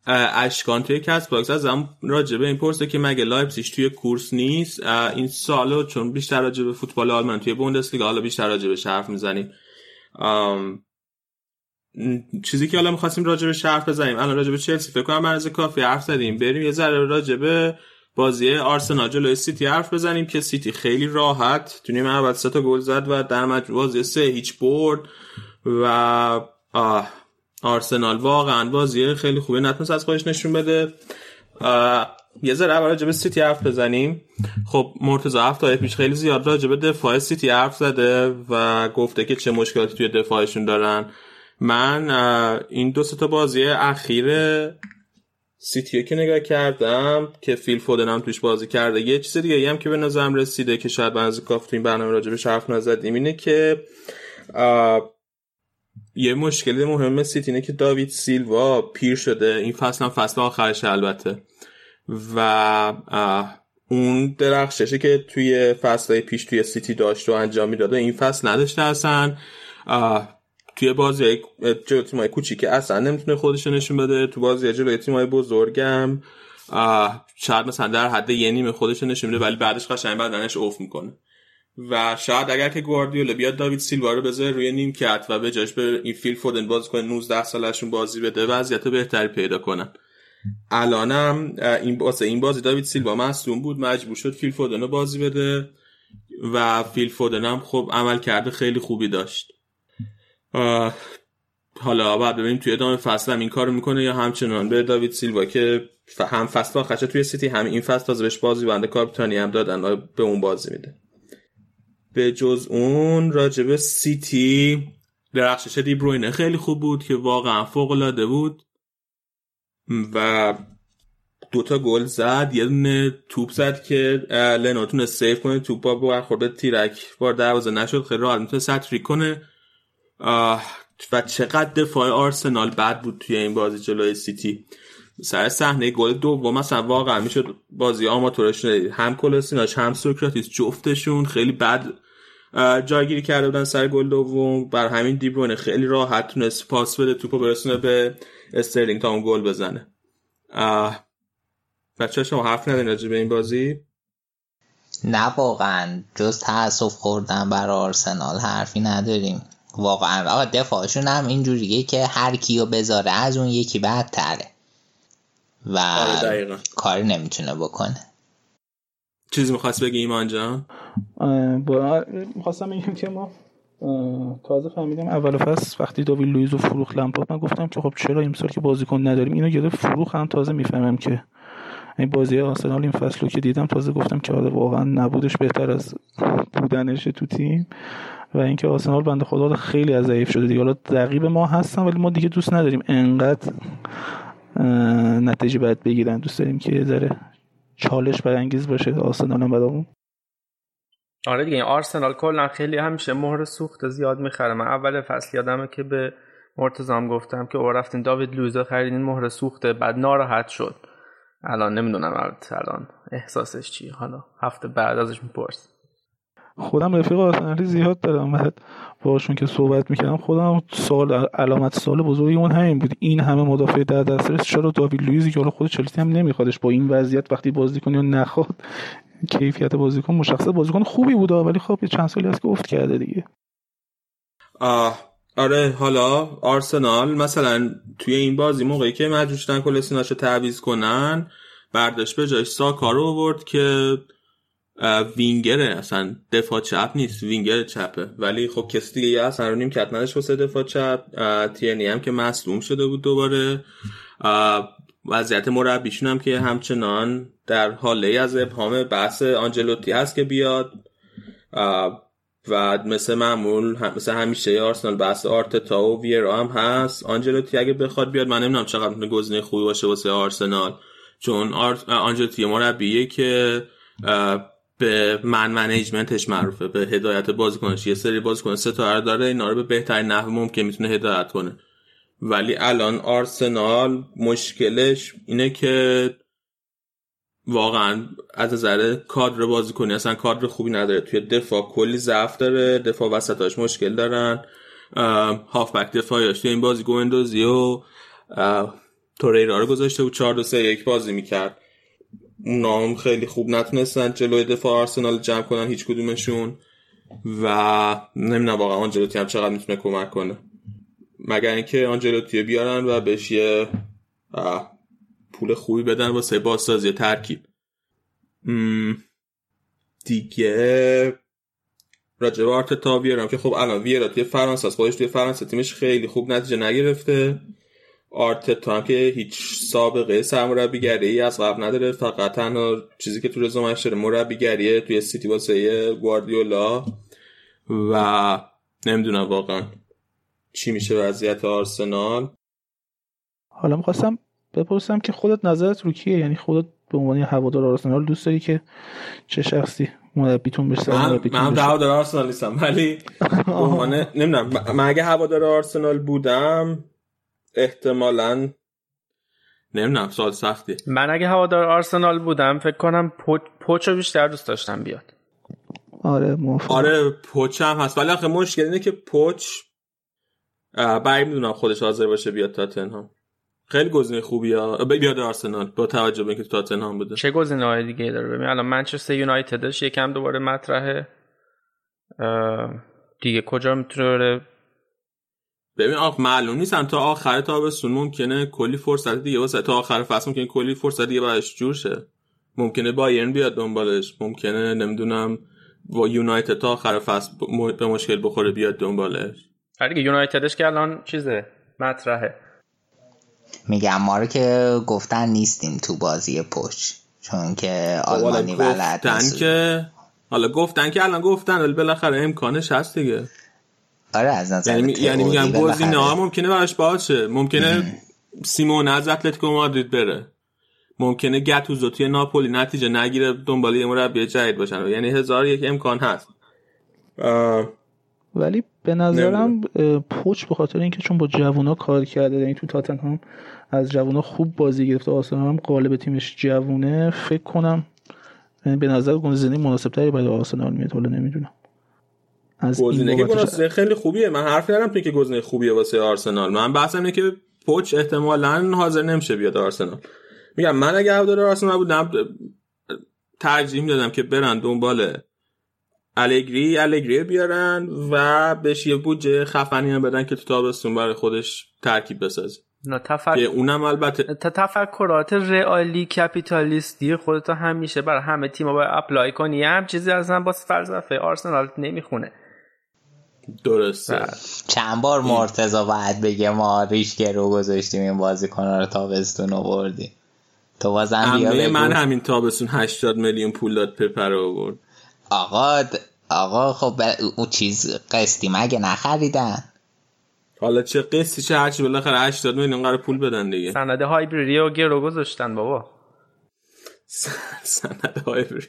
اشکان توی کست باکس از هم راجبه این پرسیده که مگه لایپزیگ توی کورس نیست؟ این سوالو چون بیشتر راجبه فوتبال آلمان توی بوندسلیگا حالا بیشتر راجبه حرف می‌زنیم. چیزی که حالا می‌خواستیم راجع به بزنیم. الان راجع به چلسی فکر کنم مرز کافی حرف زدیم. بریم یه ذره راجع به بازی آرسنال جلوی سیتی حرف بزنیم که سیتی خیلی راحت تو نیمه اول سه تا گل زد و در مجموع بازی سه هیچ برد و آه آرسنال واقعا بازی خیلی خوبی نتونست از خودش نشون بده. یه ذره اول راجع به سیتی حرف بزنیم. خب مرتضی هفته پیش خیلی زیاد راجع به دفاع سیتی حرف زده و گفته که چه مشکلاتی توی دفاعشون دارن. من این دو تا بازی اخیر سیتی که نگاه کردم که فیل فودن هم توش بازی کرده یه چیز دیگه هم که به نظرم رسیده که شاید بنز کاف تو این برنامه راجع به حرف نزدیم اینه که یه مشکل مهم سیتی اینه که داوید سیلوا پیر شده. این فصل هم فصل آخرش البته. و اون درخششه که توی فصل پیش توی سیتی داشت و انجام می‌داده این فصل نداشته اصلا توی بازی جلو تیمای کوچیک اصلا نمی‌تونه خودش نشون بده. تو بازی جلوی تیمای بزرگم شاید مثلا در حد یه نیمه خودش نشون بده ولی بعدش قشنگ بدنش اوف می‌کنه. و شاید اگر که گواردیولا بیاد داوید سیلوا رو بذاره روی نیم کت و به جاش به این فیل فودن بازی کنه 19 سالشون بازی بده وضعیت بهتری پیدا کنن. الانم این واسه این بازی داوید سیلوا مصدوم بود. مجبور شد فیل فودن بازی بده و فیل فودن هم خب عمل کرده خیلی خوبی داشت. حالا بعد ببینیم توی ادامه فصل هم این کارو می‌کنه یا همچنان به داوید سیلوا که هم فصل آخرش توی سیتی هم این فصل تازه بهش بازی بنده کاپیتانی هم دادن به اون بازی میده. به جز اون راجب سیتی درخشش دیبروینه خیلی خوب بود که واقعا فوق العاده بود. و دوتا گل زد. یه دونه توپ زد که لنو save کنه. توپ با برخورد تیرک. بار دروازه نشد. خیلی راحت می‌تونست هتریک کنه. و چقدر دفاع آرسنال بد بود توی این بازی جلوی سیتی. سر صحنه گل دوم مثلا واقعا می‌شد بازی آماتورش هم کلاسیناش هم سوکراتیس جفتشون خیلی بد جایگیری کرده بودن سر گل دوم. برا همین دیبروینه خیلی راحت تونست پاس بده توپو برسونه به استرلینگ تا اون گل بزنه. بچه شما حرف ندارین راجع به این بازی؟ نه واقعا. جز تاسف خوردن بر آرسنال حرفی نداریم. واقعا. آقا دفاعشون هم اینجوریه که هر کیو بذاره از اون یکی بدتره. و آره کاری نمی‌تونه بکنه. چیزی می‌خواست بگی ایمان جان؟ می‌خواستم بگم که ما تازه فهمیدم اول فصل وقتی داوید لویز و فروخ لمپارد من گفتم که خب چرا امسال که بازیکن نداریم؟ اینو گرفت. فروخ هم تازه می‌فهمم که این بازی آرسنال این فصل رو که دیدم تازه گفتم که آره واقعا نبودش بهتر از بودنش تو تیم. و اینکه آرسنال بنده خدا خیلی از ضعیف شده دیگه. حالا رقیب ما هستن ولی ما دیگه دوست نداریم انقدر نتیجه باید بگیرن. دوست داریم که ذره چالش برانگیز باشه آرسنال هم برامون. آره دیگه این آرسنال کلا خیلی همیشه مهر سوخت زیاد می‌خره. من اول فصل یادمه که به مرتزام گفتم که او رفتین داوید لویزا خریدین مهر سوخته بعد ناراحت شد. الان نمی‌دونم الان احساسش چی حالا هفته بعد ازش میپرس. خودم رفیق آرسنالی زیاد دارم. بعد باشون که صحبت می‌کردم خودم سال علامت سال بزرگی اون همین بود. این همه مدافع در دسترس چرا داوید لویزی که حالا خود چلسی هم نمیخوادش با این وضعیت وقتی بازی کنی و نخواد کیفیت بازیکن مشخصه. بازیکن خوبی بود ولی خب چند سالی هست که افت کرده دیگه. آه آره حالا آرسنال مثلا توی این بازی موقعی که مجبور شدن کلسیناشو تعویض کنن برداشت به جای ساکا رو آورد که وینگره اصلا دفاع چپ نیست وینگر چپه. ولی خب کسی دیگه اصلا رو نیم کت نداشت واسه دفاع چپ. تینی هم که مصدوم شده بود دوباره. وضعیت مربیشون هم که همچنان در حاله از ابهام بحث آنجلوتی هست که بیاد و مثل معمول مثل همیشه آرسنال بحث آرتتا و ویرا هم هست. آنجلوتی اگه بخواد بیاد من نمی‌دونم چقدر می‌تونه گزینه خوبی باشه واسه آرسنال. چون آنجلوتی مربیه که به من منیجمنتش معروفه به هدایت بازیکنش. یه سری بازیکن ستاره داره اینا رو به بهترین نحو ممکن می‌تونه هدایت کنه. ولی الان آرسنال مشکلش اینه که واقعا از نظر کادر بازیکنی اصلا کادر خوبی نداره. توی دفاع کلی ضعف داره دفاع وسطاش مشکل دارن. هافبک دفاعیاش توی این بازی گوندوزی و توریرا رو گذاشته بود 4 2 3 1 بازی می‌کرد. نام خیلی خوب نتونستن جلوی دفاع آرسنال جمع کنن هیچ کدومشون و نمی‌دونم واقعا آنجلوتی هم چقدر می‌تونه کمک کنه. مگر اینکه آنجلوتی بیارن و بهش یه پول خوبی بدن واسه بازسازی ترکیب. دیگه راجع به آرتتا بیارم که خب الان ویرا توی فرانسه خودش توی فرانسه تیمش خیلی خوب نتیجه نگرفته. آرتتا هم که هیچ سابقه سرمربیگری از قبل نداره. فقط تنها چیزی که تو رزومش داره مربیگریه توی سیتی واسه گواردیولا. و نمی‌دونم واقعا چی میشه وضعیت آرسنال. حالا می‌خواستم بپرسم که خودت نظرت رو کیه؟ یعنی خودت به عنوان هوادار آرسنال دوست داری که چه شخصی مربیتون بشه من من هوادار آرسنال نیستم ولی به عنوان نمی‌دونم. من اگه هوادار آرسنال بودم احتمالا نمی‌دونم سال سختی. من اگه هوادار آرسنال بودم فکر کنم پوچو بیشتر دوست داشتم بیاد. آره موافق آره پوچ هم هست. ولی آخه مشکل اینه که پوچ بعید می‌دونم خودش حاضر باشه بیاد تاتنهام خیلی گزینه خوبیه. بیاد آرسنال با توجه به اینکه تاتنهام بوده. چه گزینه های دیگه داره؟ ببین الان منچستر یونایتدش یکم دوباره مطرحه. دیگه کجا می‌تونه ببین آخ معلوم نیستن تا آخر تابستون ممکنه کلی فرصت دیگه واسه تا آخر فصل ممکنه کلی فرصت دیگه براش جور شه. ممکنه بایرن بیاد دنبالش. ممکنه نمی‌دونم با یونایتد تا آخر فصل به مشکل بخوره بیاد دنبالش. آره دیگه یونایتدش که الان چیزه؟ مطرحه. میگم ما رو که گفتن نیستیم تو بازی پشت چون که آلمانی ولد گفتن که حالا گفتن که الان گفتن ولی بالاخره امکانش هست دیگه. آره از نظر یعنی یعنی میگم گزینه ها ممکنه براش باشه. ممکنه سیمون از اتلتیکو مادرید بره. ممکنه گتوزو توی ناپولی نتیجه نگیره دنبال یه مربی جدید باشن یعنی هزار یک امکان هست. ولی به نظرم پوچ به خاطر اینکه چون با جوونا کار کرده یعنی تو تاتنهام از جوونا خوب بازی گرفته آرسنال هم قالب تیمش جوونه فکر کنم یعنی به نظر گزینه مناسب تری برای آرسنال میاد حالا نمی‌دونم. از گزینه که گزینه خیلی خوبیه. من حرفی ندارم تو که گزینه خوبیه واسه آرسنال. من بحثم اینه که پوچ احتمالاً حاضر نمیشه بیاد آرسنال. میگم من اگه هوادار آرسنال بودم ترجیح می‌دادم که برن دنبال الگری الگری بیارن و بهش یه بودجه خفنی هم بدن که تو تابستون برای خودش ترکیب بسازه. نه تفکر... اونم البته تفکرات رئالی کپیتالیستی خودتو همیشه برای همه تیم‌ها باید اپلای کنی. هم چیزی اصلا با فلسفه آرسنال نمی‌خونه. درسته. چند بار مرتضا باید بگه ما ریشکه رو گذاشتیم این بازیکن رو تابستون آوردیم. تو بازم بیا من همین تابستون 80 میلیون پول داد پپر آورد. آقا آقا خب اون چیز قسطی مگه نخریدن؟ حالا چه قسطی چه هرچی بالاخره 80 میلیون قرار پول بدن دیگه. سند هایبریدی و گرو گذاشتن بابا. سند هایبری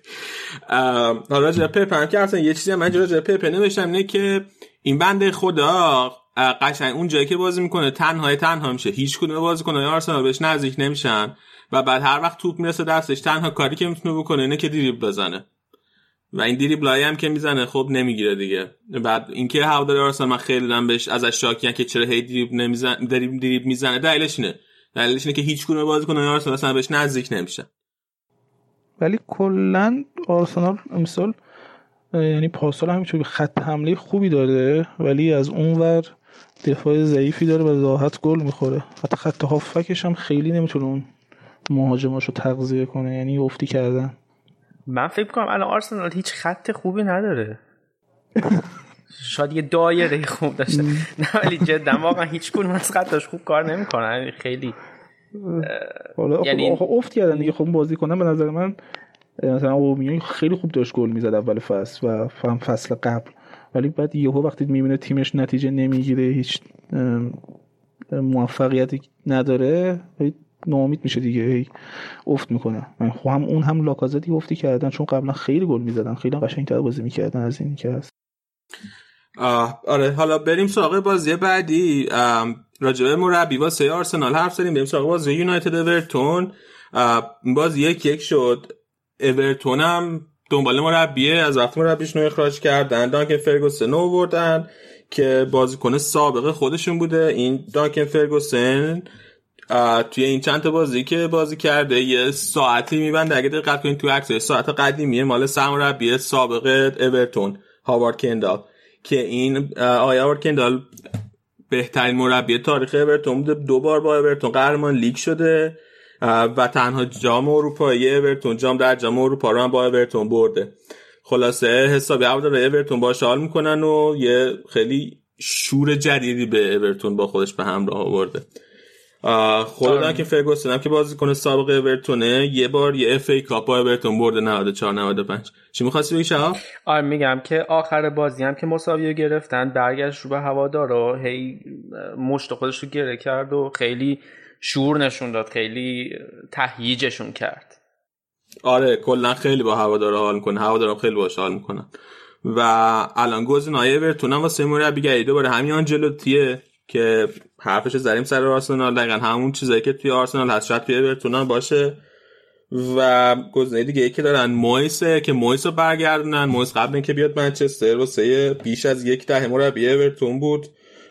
حالا پپ هم که اصلا یه چیزی من راجع پپ نوشتم اینه که این بنده خدا قشنگ اون جایی که بازی می‌کنه تنهای تنها میشه. هیچ کدوم بازیکن‌های آرسنال بهش نزدیک نمیشن. و بعد هر وقت توپ می‌رسه دستش تنها کاری که می‌تونه بکنه اینه که دریبل بزنه. و این دریبلای هم که می‌زنه خب نمی‌گیره دیگه. بعد اینکه هواداری آرسنال من خیلی دارم بهش ازش شاکیان که چرا هی دریبل نمی‌زنه دریبل دریبل می‌زنه. دلیلش اینه. دلیلش اینه که هیچ کدوم بازیکن آرسنال اصلا بهش نزدیک نمیشه ولی کلا آرسنال مثال یعنی پاسال همینطوری خط حمله خوبی داره ولی از اونور دفاع ضعیفی داره و راحت گل می‌خوره. حتی خط هافکش هم خیلی نمی‌تونه اون مهاجماشو تغذیه کنه یعنی افتی کردن. من فکر کنم الان آرسنال هیچ خط خوبی نداره. شاید یه دایره خوب داشته. نه ولی جدا واقعا هیچ کدوم از خطاش خوب کار نمی‌کنن یعنی خیلی حالا یعنی افت کردن دیگه. خب بازی کنن به نظر من مثلا اومیون خیلی خوب داشت گل می‌زد اول فصل و فهم فصل قبل. ولی بعد یهو وقتی می‌بینه تیمش نتیجه نمی‌گیره هیچ موفقیتی نداره ناامید میشه دیگه افت می‌کنه. من هم اون هم لاکازتی افتی کردن چون قبلا خیلی گل می‌زدن خیلی قشنگتر بازی می‌کردن از این که هست. آره حالا بریم سراغ بازی بعدی. راجبه مربی واسه آرسنال حرف زدیم بریم سراغ بازی یونایتد اورتون. بازی یک یک شد. اورتون هم دنبال مربیه از وقتی مربیش رو اخراج کردن دانکن فرگوسن رو بردن که بازیکن سابقه خودشون بوده. این دانکن فرگوسن توی این چند تا بازی که بازی کرده یه ساعتی میبنده. اگه دقت کنید تو عکس ساعت قدیمیه. مال سرمربی سابقه اورتون هاوارد کندال که این آیا هاوارد کندال بهترین مربی تاریخ اورتون بوده. دو بار با اورتون قهرمان لیگ شده. و تنها جام اروپایی اورتون جام در جام اروپا رو هم با اورتون برده. خلاصه حسابی هوادار اورتون باش حال می‌کنن و یه خیلی شور جدیدی به اورتون با خودش به همراه آورده. خود که فرگوسن. هم که بازیکن سابق اورتونه یه بار یه اف ای کاپ اورتون برده 94 95 چی می‌خواستی بگی شهاب؟ آره میگم که آخر بازی هم که مساوی گرفتن برگشت رو به هوادارا هی مشت خودش رو گره کرد و خیلی شور نشون داد خیلی تهییجشون کرد. آره کلا خیلی با هوادارا حال می‌کنه. هوادارا خیلی باش حال می‌کنن و الان گزینه‌های اورتون هم واسه مربی دوباره همین آنجلوتیه. که حرفش زدیم سر آرسنال. دقیقا همون چیزایی که توی آرسنال هست. شاید توی اورتون باشه. و گزینه دیگه ای که دارن مویسه که مویس رو برگردونن. مویس قبل اینکه بیاد منچستر واسه بیش از یک دهه مربی اورتون بود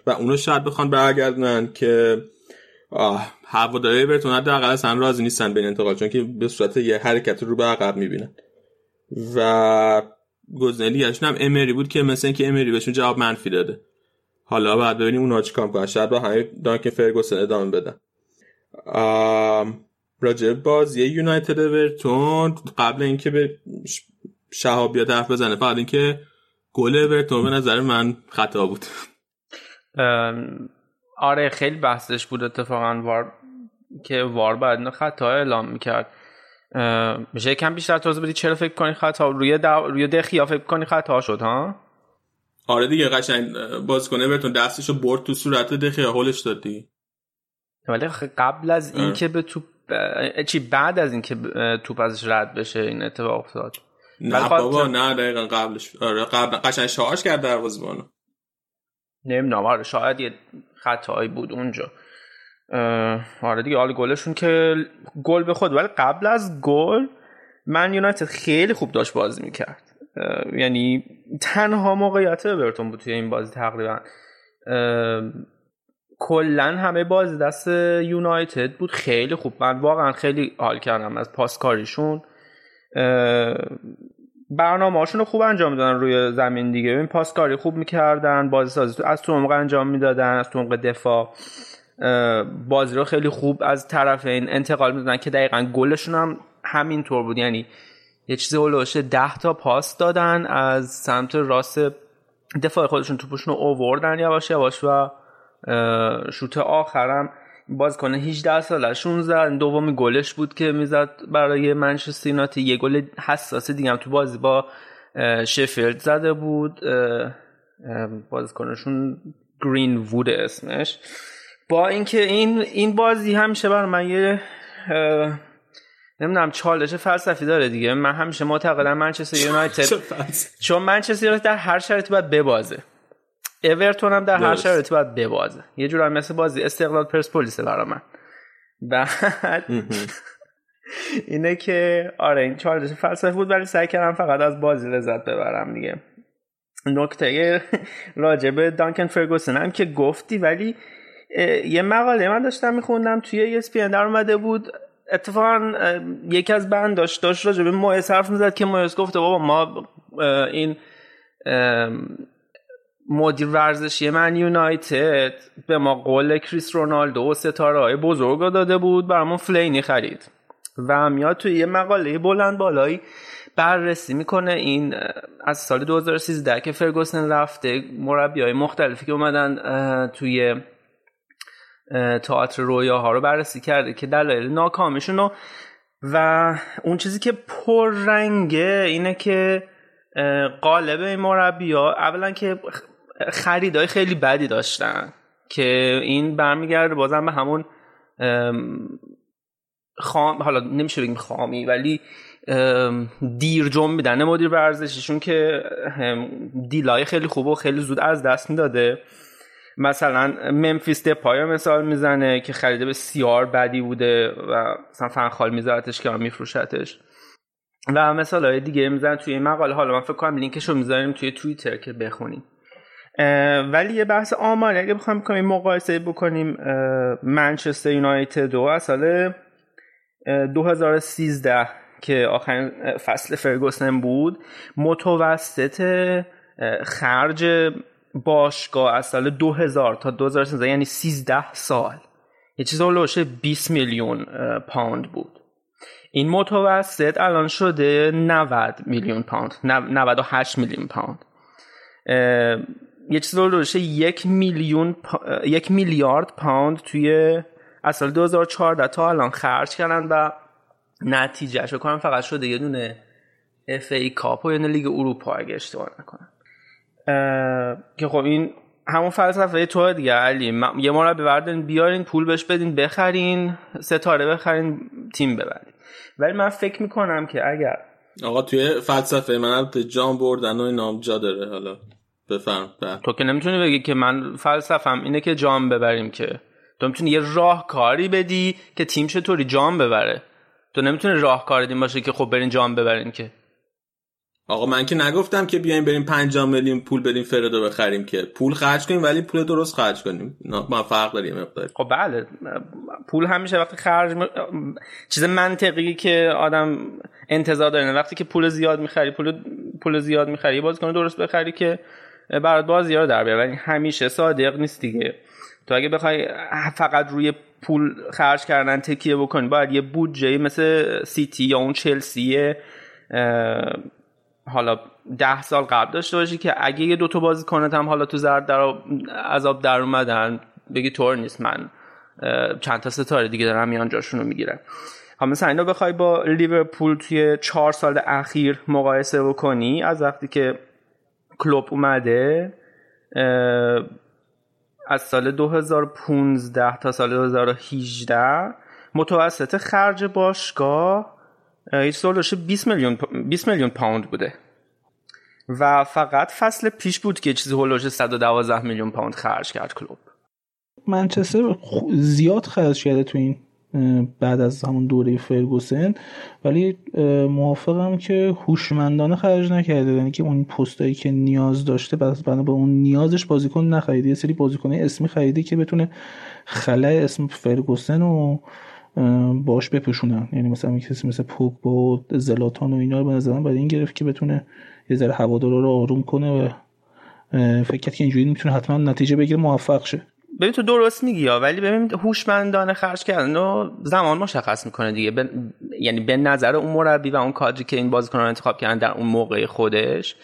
و اونو شاید بخوان برگردونن که هواداری اورتون حداقل اصلا راضی نیستن به انتقال چون که به صورت یه حرکت رو به عقب می‌بینن. و گزینه دیگه هم امری بود که مثل اینکه امری بهشون جواب منفی داده. حالا بعد ببینیم اونا چی کام کنن شاید با همه دانک فرگوسن ادامه بدن. راجع بازی یونایتد اورتون قبل اینکه به شهاب بیاد حرف بزنه فقط اینکه گل اورتون به نظر من خطا بود. آره خیلی بحثش بود اتفاقا. وار که وار بعد خطا اعلام می‌کرد. میشه یکم بیشتر توضیح بدی چرا فکر کنی خطا روی دو... روی دخیا فکر کنی خطا شد ها؟ آره دیگه قشنگ کنه بهتون دستشو برد تو صورت دخیا هولش داد دیگه ولی قبل از اینکه به توپ چی بعد از اینکه توپ ازش رد بشه این اتفاق افتاد. نه بابا نه دقیقا قبلش. آره قبل قشنگ شاهاش کرد دروازه‌بانو. نمی‌دونم آره شاید یه خطایی بود اونجا. آره دیگه حال گلشون که گل به خود ولی قبل از گل من یونایتد خیلی خوب داشت بازی می‌کرد. یعنی تنها موقعیت برتون بود توی این بازی تقریبا. کلا همه بازی دست یونایتد بود. خیلی خوب. من واقعا خیلی حال کردم از پاسکاریشون برنامه هاشون رو خوب انجام می‌دادن روی زمین دیگه. این پاسکاری خوب می‌کردن بازی سازی از تو عمق انجام می‌دادن از تو عمق دفاع. بازی رو خیلی خوب از طرف این انتقال می‌دادن که دقیقا گلشون هم همینطور بود. یعنی یه چیزی هلوشه ده تا پاس دادن از سمت راست دفاع خودشون توپشون رو اووردن یواش یواش و شوت آخرم کنه. 18 سالشون زد. دومی گلش بود که می‌زد برای منچستر یونایتد یه گل حساس دیگه هم تو بازی با شفیلد زده بود. بازیکنشون گرین وود اسمش. با اینکه این این بازی همیشه بر من یه نمی‌دونم چالش فلسفی داره دیگه. من همیشه معتقدم منچستر یونایتد چون منچستر یونایتد در هر شرایطی باید ببازه. اورتون هم در هر شرایطی باید ببازه. یه جورایی مثل بازی استقلال پرسپولیس برا من. بعد اینه که آره این چالش فلسفی بود ولی سعی کردم فقط از بازی لذت ببرم دیگه. نکته راجبه دانکن فرگوسن هم که گفتی ولی یه مقاله من داشتم میخوندم توی ESPN در اومده بود. اتفاقا یکی از بند داشت داشت راجبه مویس حرف می‌زد که مویس گفته بابا ما این مدیر ورزشی من یونایتد به ما قول کریس رونالدو و ستاره های بزرگ داده بود برامون فلینی خرید. و میاد توی یه مقاله بلند بالایی بررسی می‌کنه این از سال 2013 که فرگوسن رفته مربی های مختلفی که اومدن توی تئاتر رویاها رو بررسی کرده که دلایل ناکامیشون و اون چیزی که پررنگه اینه که قالب این مربی ها اولا که خریدای خیلی بدی داشتن که این برمیگرده بازم به همون خام حالا نمیشه بگیم خامی ولی دیر جمع میدن مدیر ورزشیشون که دیلای خیلی خوب و خیلی زود از دست می‌داده. مثلا ممفیس دپای مثال می‌زنه که خریده بسیار بدی بوده و مثلا فنخال میذارتش که میفروشتش. و مثال های دیگه می‌زنن توی این مقاله. حالا من فکر کنم لینکش رو می‌ذاریم توی توییتر که بخونیم. ولی یه بحث آماری اگه بخوایم کنیم مقایسه بکنیم منچستر یونایتد و از سال 2013 که آخرین فصل فرگوسن بود متوسط خرج باشگاه از سال 2000 تا 2013 یعنی 13 سال. یه چیز هلوشه 20 میلیون پوند بود. این متوسط الان شده 90 میلیون پوند 98 میلیون پوند. یه چیز هلوشه یک میلیون یک میلیارد پوند توی از سال 2014 تا الان خرج کردن و نتیجه کنم فقط شده یه دونه ای کاپ و یه لیگ اروپا اگه اشتباه نکنم. که خب این همون فلسفه تو دیگه علی. یه ما رو ببردین بیارین پول بهش بدین بخرین ستاره بخرین تیم ببرین. ولی من فکر می‌کنم که اگر آقا توی فلسفه من جام بردن و این جا داره حالا بفهم. تو که نمی‌تونی بگی که من فلسفم اینه که جام ببریم که. تو می‌تونی یه راه کاری بدی که تیم چطوری جام ببره. تو نمی‌تونی راه کار دیم باشه که خب برین جام ببرین که. آقا من که نگفتم که بیایم بریم 5 میلیون پول بدیم فردو بخریم که. پول خرج کنیم ولی پول درست خرج کنیم. ما فرق داریم مقدار خب بله. پول همیشه وقتی خرج م... چیز منطقی که آدم انتظار داره وقتی که پول زیاد می‌خری پول پول زیاد می‌خری بازیکن درست بخری که برات بازی رو در بیاره ولی همیشه صادق نیست دیگه. تو اگه بخوای فقط روی پول خرج کردن تکیه بکنی باید یه بودجه مثل سیتی یا اون چلسی حالا ده سال قبل داشته باشی که اگه یه دوتا بازی کنه هم حالا تو زرد در عذاب در اومدن بگی طور نیست من چند تا ستاره دیگه دارم میان جاشون رو می‌گیرن. حالا مثلا اینو بخوای با لیورپول توی چهار سال اخیر مقایسه بکنی از وقتی که کلوب اومده از سال 2015 تا سال 2018 متوسط خرج باشگاه هیچ سال 20 میلیون 20 میلیون پوند بوده. و فقط فصل پیش بود که چیزی هولوش 112 میلیون پوند خرج کرد کلوب. منچستر زیاد خرج کرده تو این بعد از همون دوره فرگوسن. ولی موافقم که هوشمندانه خرج نکرده. یعنی که اون پستایی که نیاز داشته بس بنا به اون نیازش بازیکن نخریده. یه سری بازیکن اسمی خریده که بتونه خلای اسم فرگوسن و باش بپوشونن. یعنی مثلا کسی مثل پوگبا و زلاتان و اینا رو به نظرم باید این گرفت که بتونه یه ذره هوادارا رو آروم کنه و فکر کرد که اینجوری می‌تونه حتما نتیجه بگیره موفق شه. ببین تو درست میگی ولی ببین هوشمندانه خرج کردن و زمان مشخص می‌کنه دیگه. یعنی به نظر اون مربی و اون کادری که این بازیکن رو انتخاب کردن در اون موقع خودش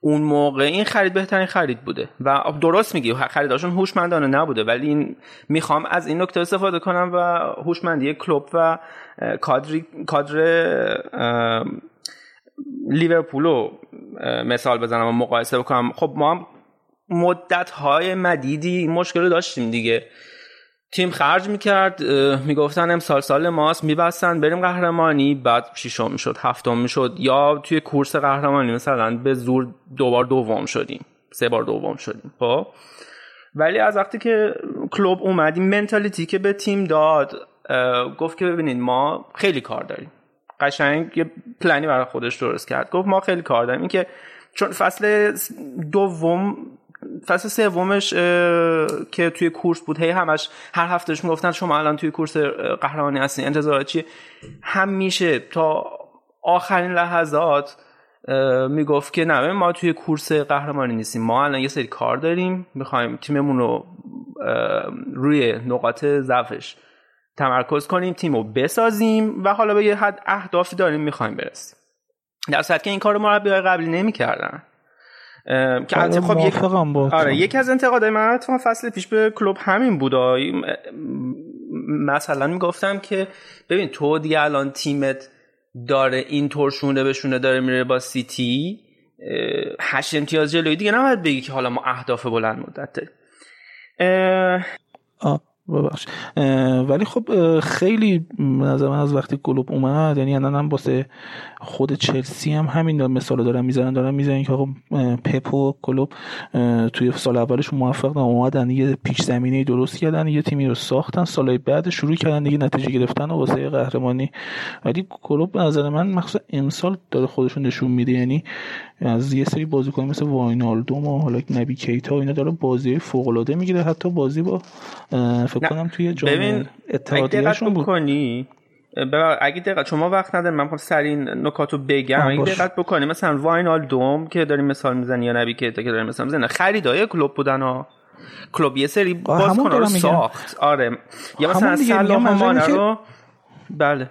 اون موقع این خرید بهترین خرید بوده. و درست میگی خریداشون هوشمندانه نبوده ولی این می‌خوام از این نکته استفاده کنم و هوشمندی کلوب و کادری کادر لیورپول رو مثال بزنم و مقایسه بکنم. خب ما هم مدت های مدیدی مشکل رو داشتیم دیگه. تیم خرج می‌کرد می‌گفتن امسال سال ماست میبستن بریم قهرمانی. بعد ششم می‌شد هفتم می‌شد. یا توی کورس قهرمانی مثلا به زور دوبار دوم شدیم سه بار دوم شدیم. خب؟ ولی از وقتی که کلوب اومد این منتالیتی که به تیم داد گفت که ببینید ما خیلی کار داریم. قشنگ یه پلنی برای خودش درست کرد. گفت ما خیلی کار داریم. این که چون فصل دوم فصل سومش که توی کورس بود هی همش هر هفتهش می‌گفتن شما الان توی کورس قهرمانی هستین انتظارات چیه همیشه تا آخرین لحظات می‌گفت که نه ما توی کورس قهرمانی نیستیم. ما الان یه سری کار داریم می‌خوایم تیممون رو روی نقاط ضعفش تمرکز کنیم تیم رو بسازیم و حالا به یه حد اهدافی داریم می‌خوایم برسیم. در صورت که این کار رو مربی قبلی نمی‌کردن. که آره، خب یک با آره یکی از انتقادهای من اتفاقا فصل پیش به کلوب همین بود. مثلا می‌گفتم که ببین تو دیگه الان تیمت داره این طور شونه به شونه داره میره با سیتی هشت امتیاز جلوی دیگه نباید بگی که حالا ما اهداف بلند مدت داریم. ببخش ولی خب خیلی نظر من از وقتی کلوب اومد یعنی الان هم واسه خود چلسی هم همین مثال دارن می‌زنن دارن می‌زنن که آقا پپ و کلوب توی سال اولش موفق اومدن یه پیش زمینه درست کردن یه تیمی رو ساختن سال بعد شروع کردن دیگه نتیجه گرفتن و واسه قهرمانی. ولی کلوب به نظر من مخصوصا امسال داره خودشون نشون میده یعنی از یه سری بازیکن مثل واینالدوم و حالا نبی کیتا اینا داره بازی فوق العاده می‌گیره حتی بازی با فکر کنم توی جام اتحادیه‌شون بود. بکنی اگه دقت شما وقت ندارم من می‌خوام سری نکاتو بگم. اگه دقت بکنی مثلا واینالدوم که داریم مثال می‌زنی یا نبی که داریم مثال می‌زنی خریدای کلوب بودن ها. کلوب یه سری بازیکن رو ساخت. آره. یا مثلا سلام رو بله.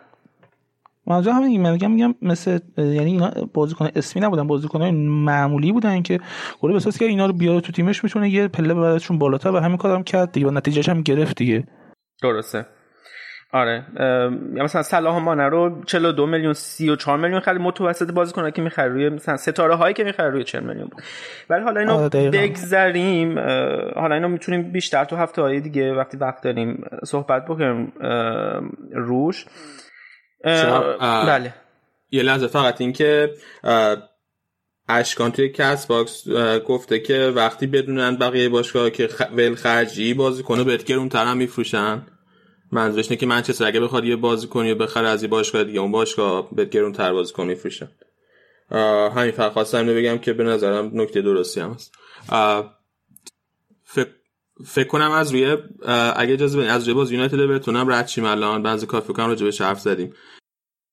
منظور همین من میگم میگم مثل یعنی اینا بازیکن اسمی نبودن بازیکن معمولی بودن که گل بساز که اینا رو بیاره تو تیمش می‌تونه یه پله بعدشون بالاتر و همین کارم کرد دیگه و نتیجهش هم گرفت دیگه. درسته. آره. یا مثلا صلاح مانه رو 42 میلیون 34 میلیون خرید. متوسط بازیکن که می‌خره روی مثلا ستاره هایی که می‌خره روی 40 میلیون بود. ولی حالا اینو آره بگذریم. حالا اینو می‌تونیم بیشتر تو هفته های دیگه وقتی وقت داریم صحبت بکنیم روش. بله. یه لحظه فقط این که اشکان توی کست باکس گفته که وقتی بدونن بقیه باشگاه که ول خرجی بازیکنه بهت گرون تر هم میفروشن. منظورش اینه که منچستر اگه بخواد یه بازیکنی بخره از یه باشگاه دیگه اون باشگاه بهت گرون تر بازیکنی میفروشن همین فقط خواستم بگم که به نظرم نکته درستی هم هست. فکر کنم از روی اگه اجازه بدین از روی بحث یونایتد بتونم رد شیم الان بعضی کافی کنم راجع به حرف زدیم.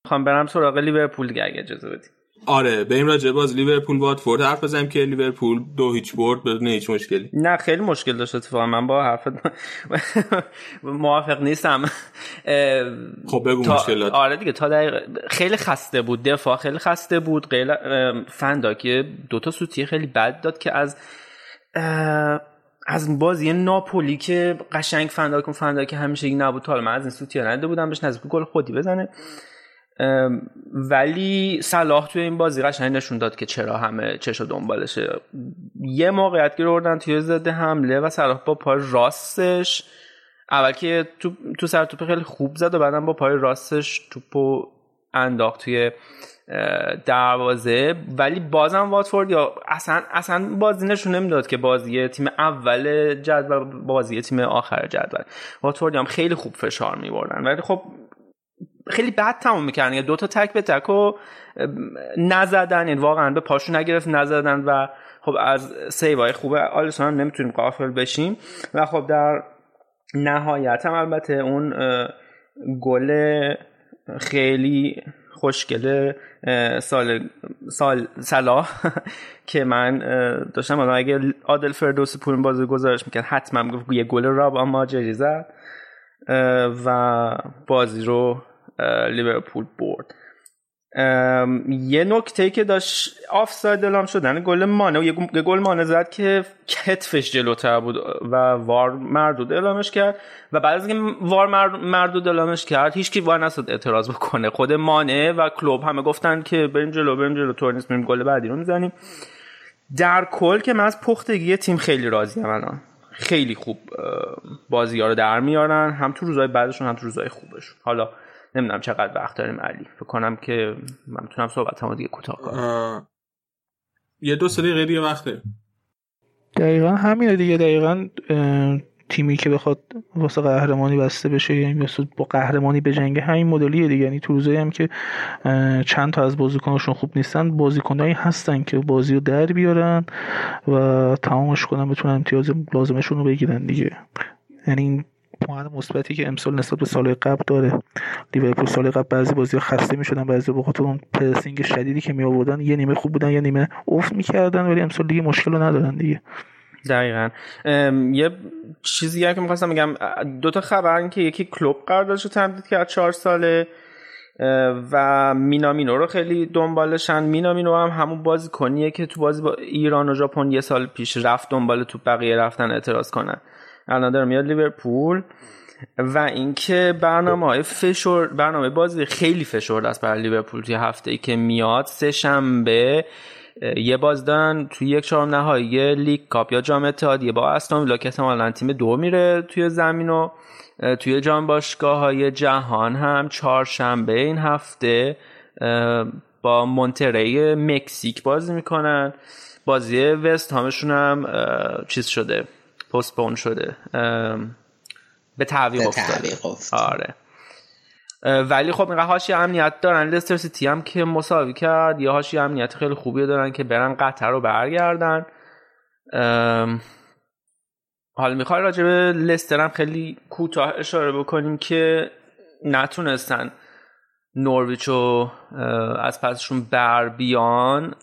می‌خوام برم سراغ لیورپول دیگه اگه اجازه بدیم آره بریم راجع باز لیورپول واتفورد حرف بزنیم که لیورپول دو هیچ برد بدون هیچ مشکلی. نه خیلی مشکل داشت اتفاقا. من با حرفت موافق نیستم. خب بگو تا... مشکلات. آره دیگه تا دقیقه خیلی خسته بود دفاع خیلی خسته بود. غیر فنداکی دو تا سوتی خیلی بد داد که از از بازی ناپولی که قشنگ فنداک اون که همیشه نبود. تا من از این سوتی نده بودم بهش نزدیک گل خودی بزنه. ولی صلاح توی این بازی قشنگ نشون داد که چرا همه چشو دنبالشه. یه موقعیت گیر توی ضد حمله و صلاح با پای راستش. اول که تو, تو سر توپ خیلی خوب زد و بعدم با پای راستش توپو انداخت توی دروازه ولی بازم واتفورد یا اصلا اصلا بازی نشون نمی‌داد که بازی تیم اول جدول بازی تیم آخر جدول. واتفورد هم خیلی خوب فشار میبردن. ولی خب خیلی بد تموم می‌کردن. یا دو تا تک به تک و نزدن. یعنی واقعا به پاشو نگرفت نزدن و خب از سیوای خوبه آلیسون هم نمی‌تونیم قافل بشیم. و خب در نهایت هم البته اون گل خیلی خوشگله سال سال صلاح که من داشتم اگه عادل فردوسی پول بازی گزارش می‌کرد حتما گفت یه گل راب ماجری زد و بازی رو لیورپول برد. یه نکته که داشت آفساید اعلام شدن گل مانه یه گل مانه زد که کتفش جلوتر بود و وار مردود اعلامش کرد و بعد از اینکه وار مردود اعلامش کرد هیچ کی وار نساد اعتراض بکنه. خود مانه و کلوب همه گفتن که بریم جلو بریم جلو طور نیست گل بعدی رو می‌زنیم. در کل که من از پختگی تیم خیلی راضیم الان. خیلی خوب بازی ها رو در میارن هم تو روزهای بعدشون هم تو روزهای خوبشون. حالا نمی‌دونم چقدر وقت داریم علی. فکر کنم که من می‌تونم صحبت هم دیگه کوتاه کنم. یه دو سه دقیقه دیگه وقته. دقیقا همینه دیگه. دقیقا تیمی که بخواد واسه قهرمانی بسته بشه یعنی با قهرمانی به جنگ همین مدلیه دیگه. یعنی تو روزایی هم که چند تا از بازیکناشون خوب نیستن بازیکنایی هستن که بازی رو در بیارن و تمامش کنن بتونن امتیاز لازمشون رو بگیرن دیگه. یعنی این پوان مثبتی که امسال نسبت به سال قبل داره. لیورپول سال قبل بعضی بازی خسته می‌شدن بعضی خاطر اون پرسینگ شدیدی که می آوردن یه نیمه خوب بودن یه نیمه افت می‌کردن ولی امسال دیگه مشکل رو ندارن دیگه. دقیقا. یه چیزی که می‌خواستم بگم دو تا خبر که یکی کلوب قراردادش رو تمدید کرد چهار ساله و مینامینو رو خیلی دنبالشن. مینامینو هم همون بازی کنیه که تو بازی با ایران و ژاپن یه سال پیش رفت دنبال تو بقیه رفتن اعتراض کنن. الان داره میاد لیورپول و اینکه برنامه های فشور برنامه بازی خیلی فشرده است برای لیورپول توی هفته ای که میاد. سه شنبه یه باز دارن توی یک چهارم نهایی لیگ کاپ یا جام اتحادیه با استون ویلا که احتمالاً تیم دو میره توی زمین و توی جام باشگاه های جهان هم چهارشنبه این هفته با مونتری مکزیک بازی می‌کنن. بازی وست هامشون هم چیز شده. پستپون شده. به تعویق افتاده. آره. ولی خب اینقدر هاشی امنیت دارن. لستر سیتی هم که مساوی کرد. یه هاشی امنیت خیلی خوبی دارن که برن قطر رو برگردن. حالا می‌خوای راجع به لستر هم خیلی کوتاه اشاره بکنیم که نتونستن نورویچ رو از پسشون بر بیان.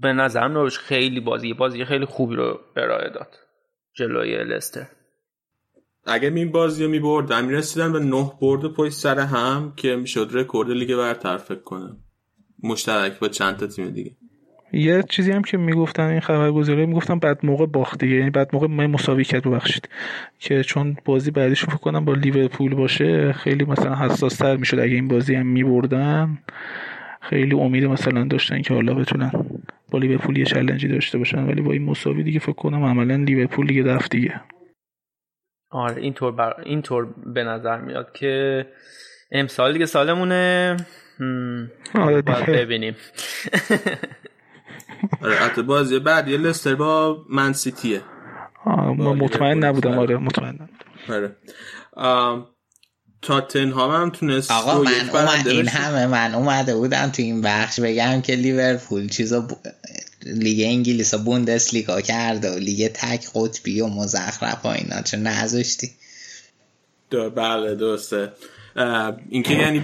به نظر نورویچ خیلی بازی بازی خیلی خوبی رو ارائه داد. جلوی لستر. اگه این بازی رو میبردن می‌رسیدن به نه برد پشت سر هم که می‌شد رکورد لیگ برتر فکر کنم. مشترک با چند تا تیم دیگه. یه چیزی هم که می‌گفتن این خبرگزاری می‌گفتن بعد موقع باخت دیگه یعنی بعد موقع ما مساوی کرد ببخشید. که چون بازی بعدیش فکر کنم با لیورپول باشه خیلی مثلا حساس تر می‌شد اگه این بازی هم میبردن خیلی امید مثلا داشتن که حالا بتونن با لیورپول یه چالنجی داشته باشن ولی با این مساوی دیگه فکر کنم عملا لیورپول دیگه رفت دیگه. آره اینطور بر... اینطور به نظر میاد که امسال دیگه سالمونه. آره دیگه. ببینیم. آره حتی بازی بعد یه لستر با من سیتیه. مطمئن نبودم آره. مطمئن نبودم. آره. تاتنهام هم تونست آقا من اومد این همه من اومده بودم تو این بخش بگم که لیورپول چیزا ب... لیگ انگلیس و بوندس لیگا کرده و لیگ تک قطبی و مزخرف و اینا چه نذاشتی؟ بله درسته. اینکه یعنی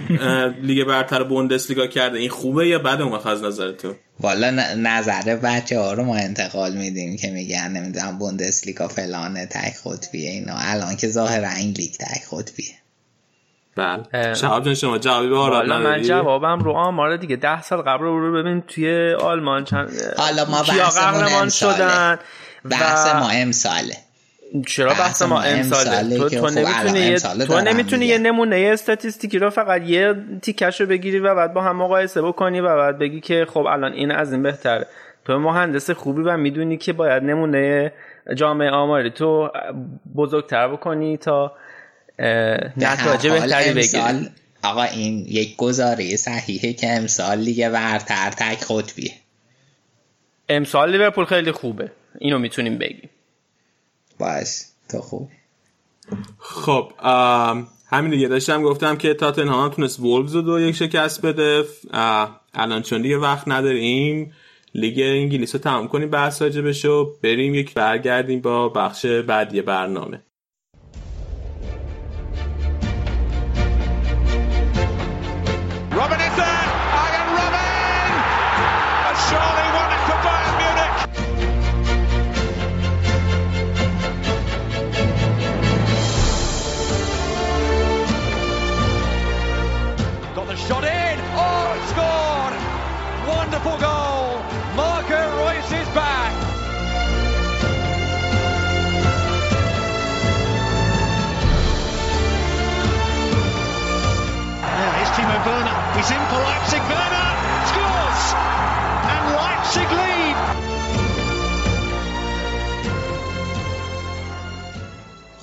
لیگ برتر بوندس لیگا کرده این خوبه یا بده اون از نظر تو؟ والا نظر بچه ها رو ما انتقال میدیم که میگن نمی‌دونم بوندس لیگا فلانه تک قطبیه اینا. الان که ظاهر این لیگ تک قطبیه. بله. شهاب جان شما جوابی به حالا من جوابم رو آماره دیگه ده سال قبل رو ببین توی آلمان چند حالا ما قهرمان شدن بحث ما امساله. چرا بحث ما امساله؟ تو, تو نمی‌تونی تو نمی‌تونی یه نمونه استاتیستیکی رو فقط یه تیکش رو بگیری و بعد با هم مقایسه بکنی و بعد بگی که خب الان این از این بهتره. تو مهندس خوبی و می‌دونی که باید نمونه جامعه آماری تو بزرگتر بکنی تا نتایج بهتری بگیریم آقا این یک گزاره صحیحه که امسال لیگ برتر تک قطبیه امسال لیورپول خیلی خوبه. اینو می‌تونیم بگیم. باش تو خوب. خب همین دیگه. داشتم گفتم که تاتنهام تونست وولفز رو دو یک شکست بده. الان چون دیگه وقت نداریم لیگ انگلیس رو تمام کنیم بحث راجع بشه و بریم یک برگردیم با بخش بعدی برنامه.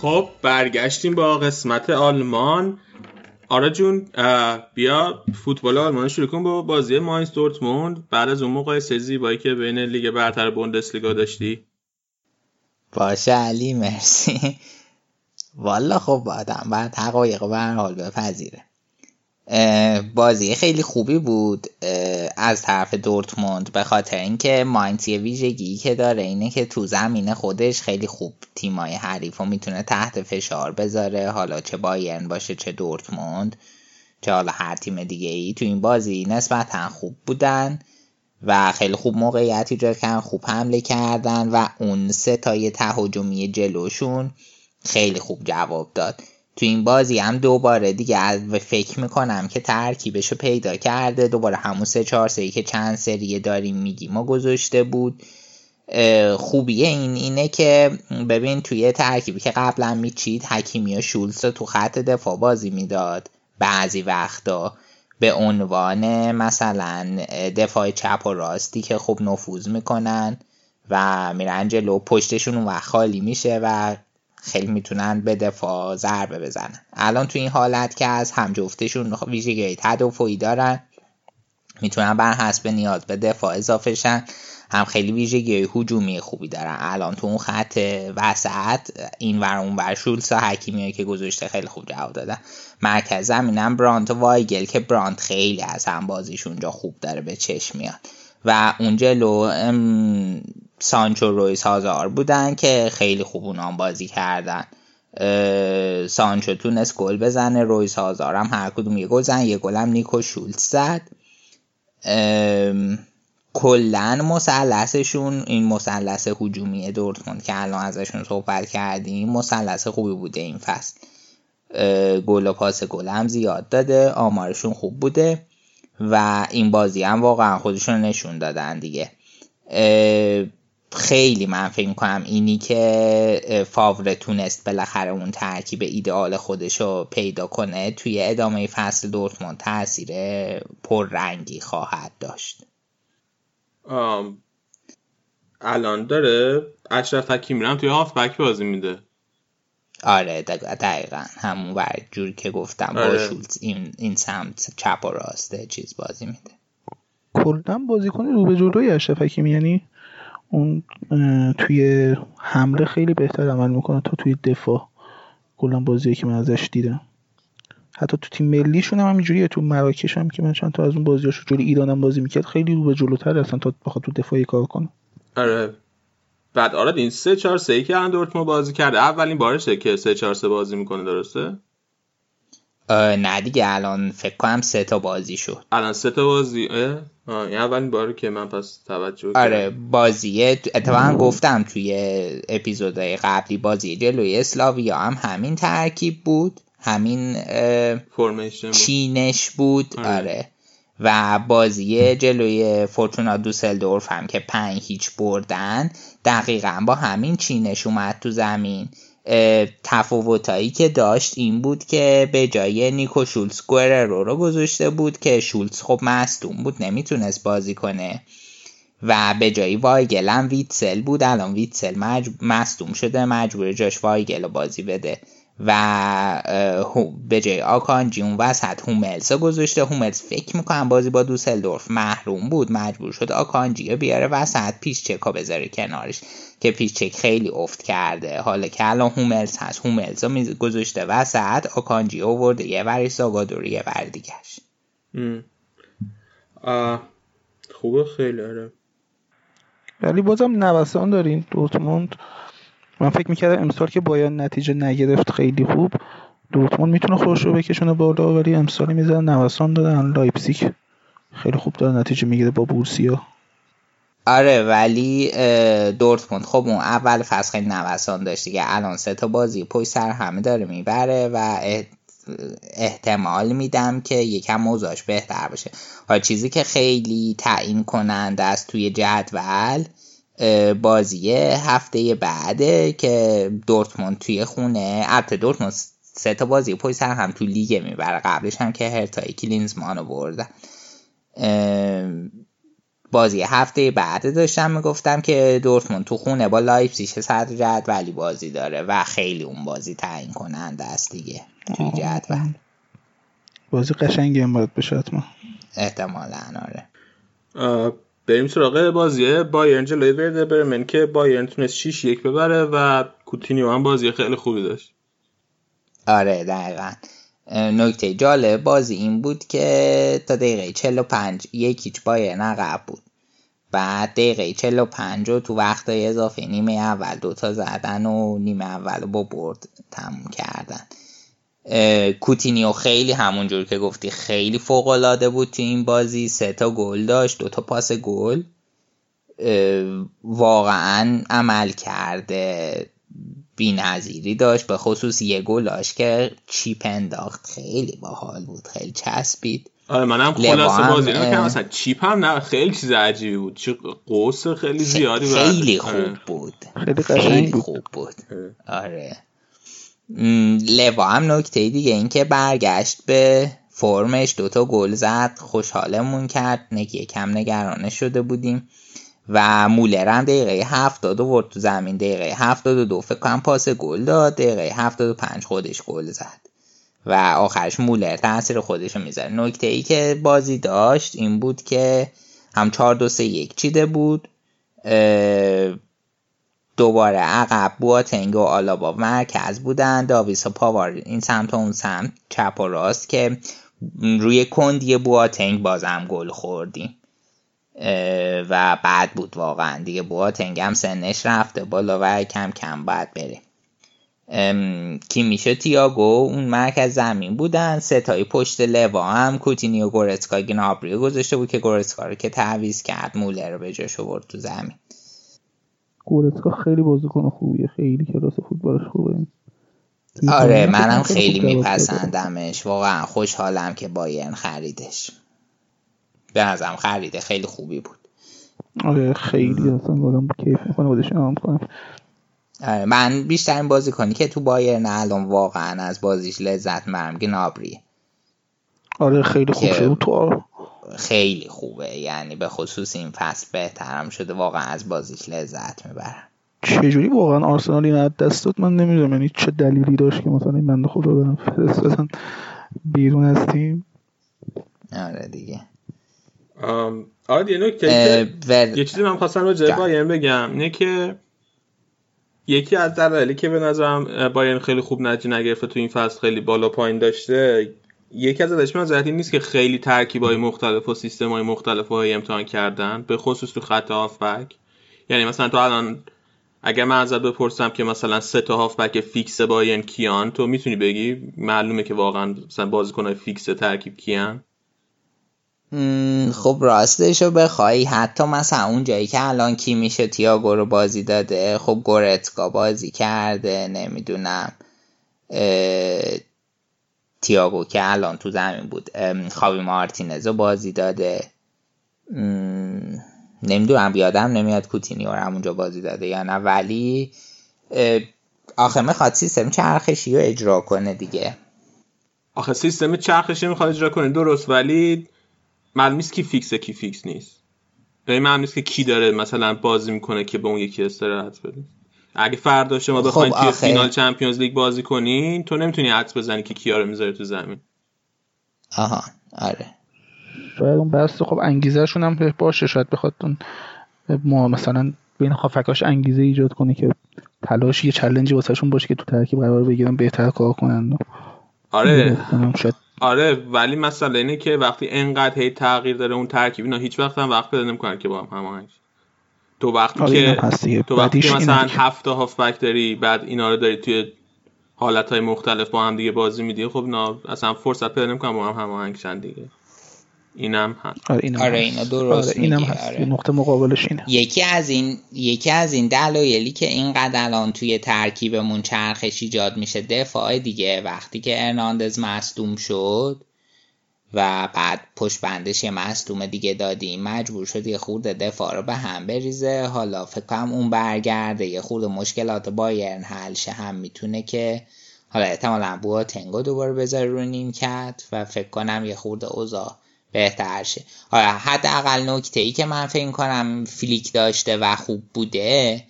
خب برگشتیم با قسمت آلمان. آرا جون بیا فوتبال آلمان شروع کن با بازی ماینز دورتموند. بعد از اون مقایسه زیبایی که بین لیگ برتر بوندسلیگا داشتی. باشه علی مرسی. والا خب آدم بعد حقایق به حال بپذیره. بازی خیلی خوبی بود از طرف دورتموند به خاطر اینکه ماینز یه ویژگی که داره اینه که تو زمین خودش خیلی خوب تیمای حریف و می‌تونه تحت فشار بذاره. حالا چه بایرن باشه چه دورتموند چه حالا هر تیم دیگه ای تو این بازی نسبتا خوب بودن و خیلی خوب موقعیت ایجاد کردن خوب حمله کردن و اون سه تای تهاجمی جلوشون خیلی خوب جواب داد. تو این بازی هم دوباره دیگه از فکر می‌کنم که ترکیبشو پیدا کرده. دوباره همون سه چهار سری که چند سریه داریم میگیم ما گذاشته بود. خوبیه این اینه که ببین توی ترکیبی که قبلا میچید حکیمی و شولز تو خط دفاع بازی می‌داد. بعضی وقتا به عنوان مثلا دفاع چپ و راستی که خوب نفوذ می‌کنن و میرن جلو پشتشون وقت خالی میشه و خیلی می‌تونن به دفاع ضربه بزنن. الان تو این حالت که از هم جفتشون ویژگی تدافعی دارن می‌تونن بر حسب نیاز به دفاع اضافه شن. هم خیلی ویژگی هجومی خوبی دارن. الان تو اون خط وسط این ور اون ور شولز و حکیمی که گذاشته خیلی خوب جواب دادن. مرکز زمینم برانت و وایگل که برانت خیلی از هم بازیش اونجا خوب داره به چشم میاد. و اون جلو سانچو رویس هازار بودن که خیلی خوب اونام بازی کردن. سانچو تونست گل بزنه رویس هازار هم هر کدوم یه گل زدن یه هم نیکو شولز زد. کلا مثلثشون این مثلث هجومی دورتموند که الان ازشون صحبت کردیم مثلث خوبی بوده این فصل. گل و پاس گل هم زیاد داده آمارشون خوب بوده و این بازی هم واقعا خودشون نشون دادن دیگه. خیلی من فکر کنم اینی که فاوره تونست بالاخره اون ترکیب ایدئال خودش رو پیدا کنه توی ادامه فصل دورتموند تاثیر پررنگی خواهد داشت. الان داره اشرف حکیمی هم توی بک بازی میده. آره دقیقا همون ور جوری که گفتم آره. با شولز این, این سمت چپ و راسته چیز بازی میده. کلا بازیکن رو به جلوی اشرف حکیمی یعنی اون توی حمله خیلی بهتر عمل می‌کنه. تا توی دفاع. کلا بازی که من ازش دیدم. حتی تو تیم ملیشون هم همینجوریه. تو مراکش هم که من چند تا از اون بازیاشو جلوی ایران هم بازی می‌کرد خیلی رو به جلوتر اصلا تا بخواد تو دفاعی کار کنه. آره. بعد آره این 3 4 3 که دورتموند بازی کرده. اولین بارشه که 3 4 3 بازی می‌کنه درسته؟ نه دیگه الان فکر کنم سه تا بازی شد. الان سه تا بازی اه؟ این اولین باره که من پس توجه آره بازیه. اتفاقا گفتم توی اپیزودهای قبلی بازی جلوی اسلاویا هم همین ترکیب بود همین چینش بود. آره. آره. و بازی جلوی فورتونا دوسلدورف هم که پنج هیچ بردن دقیقا با همین چینش اومد تو زمین. تفاوتایی که داشت این بود که به جای نیکو شولز گریرو رو گذاشته بود که شولز خب مصدوم بود نمی‌تونست بازی کنه. و به جای وایگل هم ویتسل بود. الان ویتسل مجب... مصدوم شده مجبور جاش وایگل رو بازی بده. و به جای آکانجی اون وسط هوملز گذاشته. هوملز فکر می‌کنم بازی با دوسلدورف محروم بود. مجبور شد آکانجی رو بیاره وسط پیشچکا بذاره کنارش که پیشچک خیلی افت کرده. حالا که الان هوملز هست هوملز رو گذاشته وسط آکانجی و برده یه ور زاگادو یه ور دیگه‌ش. خوبه خیلی آره. ولی بازم نوسان داره این دورتموند. من فکر می‌کردم امسال که بایرن نتیجه نگرفت خیلی خوب دورتموند می‌تونه خودش رو بکشونه بالا ولی امسالی می‌زنن نوسان دادن لایپزیگ خیلی خوب داره نتیجه می‌گیره با بورسیا. آره ولی دورتموند خب اون اول فصل خیلی نوسان داشت دیگه الان سه تا بازی پشت سر همه داره می‌بره و احتمال میدم که یکم موضوعش بهتر بشه حالا چیزی که خیلی تعیین کننده است توی جدول بازی هفته بعده که دورتموند توی خونه البته دورتموند سه تا بازی پای سر هم تو لیگ می‌بره. قبلش هم که هرتای کلینزمانو بردن بازی هفته بعد داشتم می‌گفتم که دورتموند تو خونه با لایپزیگ صدر ولی بازی داره و خیلی اون بازی تعیین کننده است دیگه توی جدول. بازی قشنگی هم باید بشه حتما. احتمالا آره. بریم سراغ بازی بایرن جلوی وردر برمن که بایرن تونست 6 یک ببره و کوتینیو هم بازی خیلی خوبی داشت. آره دقیقا. نکته جالب بازی این بود که تا دقیقه 45 یک هیچ بایرن عقب بود. بعد دقیقه 45 و تو وقت اضافه نیمه اول دوتا زدن و نیمه اول با برد تموم کردن. کوتینیو خیلی همونجور که گفتی خیلی فوق العاده بود تو این بازی. سه تا گل داشت دو تا پاس گل. واقعا عمل کرده نظیری داشت به خصوص یه گلاش که چیپ انداخت. خیلی باحال بود خیلی چسبید. آره منم خلاصه بازی که مثلا چیپ هم نه خیلی چیز عجیبی بود. چه قوس خیلی زیادی خیلی خوب آره. بود. خیلی خیلی خوب بود. آره. لوا هم نکته دیگه این که برگشت به فرمش دوتا گل زد خوشحالمون کرد نگیه کم نگرانه شده بودیم و مولر هم دقیقه هفتاد ورد تو زمین دقیقه هفتاد و دو فکر پاس گل داد دقیقه هفتاد و پنج خودش گل زد و آخرش مولر تاثیر خودش رو می‌ذاره. نکته ای که بازی داشت این بود که هم چهار دو سه یک چیده بود دوباره عقب بواتنگ و آلابا مرکز بودن. داویس و پاوار این سمت و اون سمت. چپ و راست که روی کندی بواتنگ بازم گل خوردیم. و بعد بود واقعا. دیگه بواتنگ هم سنش رفته بالا و کم کم باید بره کی میشه؟ تیاگو. اون مرکز زمین بودن. ستایی پشت لوا هم. کوتینیو گورتسکا گنابریو گذاشته بود که گورتسکا رو که تعویز کرد. مولر رو به جاش برد تو زمین. گورتسکا خیلی بازیکن خوبیه. خیلی کلاس فوتبالش خوبه. آره منم خیلی میپسندمش. واقعا خوشحالم که بایرن خریدش. به نظرم خریده خیلی خوبی بود. آره خیلی اصلا آدم کیف می‌کنه بودش کنم آره من بیشترین بازی کنی که تو بایرن الان واقعا از بازیش لذت مرم گنابری آره خیلی خوب شده تو خیلی خوبه. یعنی به خصوص این فصل بهترم شده. واقعا از بازیش لذت می‌برم. چجوری واقعا آرسنال این دست داد؟ من نمی‌دونم. یعنی چه دلیلی داشت که مثلا این بنده خدا برم فرستادن بیرون از تیم؟ آره دیگه. آره یه نکته یه چیزی من خواستم راجع بایرن بگم. اینه که یکی از دلایلی که به نظرم بایرن خیلی خوب نتیجه نگرفته تو این فصل خیلی بالا پایین داشته یکی از ازش من نیست که خیلی ترکیبای مختلف و سیستمای مختلفی امتحان کردن به خصوص تو خط هافبک. یعنی مثلا تو الان اگر من ازت بپرسم که مثلا سه تا هافبک فیکس بایرن کیان تو می‌تونی بگی معلومه که واقعا مثلا بازیکنای فیکس ترکیب کیان؟ خب راستش رو بخوای. حتی مثلا اون جایی که الان کی میشه تیاگو رو بازی داده خب گورتکا بازی کرده نمی‌دونم تیاگو که الان تو زمین بود خاوی مارتینز رو بازی داده. نمی‌دونم بیادم نمیاد کوتینیو رو همونجا بازی داده یا نه ولی آخه می‌خواد سیستم چرخشی رو اجرا کنه دیگه. آخه سیستم چرخشی می‌خواد اجرا کنه درست ولی معلومه کی فیکسه کی فیکس نیست. به معلوم که کی داره مثلا بازی می‌کنه که به اون یکی استراحت بده. اگه فردا شما بخواید خب توی فینال چمپیونز لیگ بازی کنین تو نمی‌تونی حدس بزنی که کیا رو می‌ذاره تو زمین. آها آره. شاید اون بس خب انگیزهشون هم باشه شاید بخواد اون ما مثلا بین هافبکاش انگیزه ایجاد کنه که تلاش یه چلنجی واسهشون باشه که تو ترکیب قرار بگیرن بهتر کار کنن. آره. شاید. آره ولی مسئله اینه که وقتی انقدر هی تغییر داره اون ترکیب اینا هیچ وقت هم وقت پیدا نمی‌کنن که با هم هماهنگ تو وقتی که تو وقتی که مثلا هفته هافبک داری بعد اینا رو داری توی حالت های مختلف با هم دیگه بازی میدی خب نه اصلا فرصت پیدا نمی‌کنن با هم هماهنگ شن دیگه. اینم هست. آره اینم آره. اینا درست آره اینم هست. آره. نقطه مقابلش اینه. یکی از این یکی از این دلایلی که اینقدر الان توی ترکیبمون چرخش ایجاد میشه دفاع دیگه. وقتی که ارناندز مصدوم شد و بعد پشت بندش یه مصدوم دیگه دادیم. مجبور شد یه خورده دفاع رو به هم بریزه. حالا فکر کنم اون برگرده. یه خورده مشکلات بایرن حل شه هم می‌تونه که حالا احتمالا بوا تنگو دوباره بذاره رو نیم کرد و فکر کنم یه خورده اوضاع بهتر شه. حالا حداقل نکته ای که من فکر کنم فلیک داشته و خوب بوده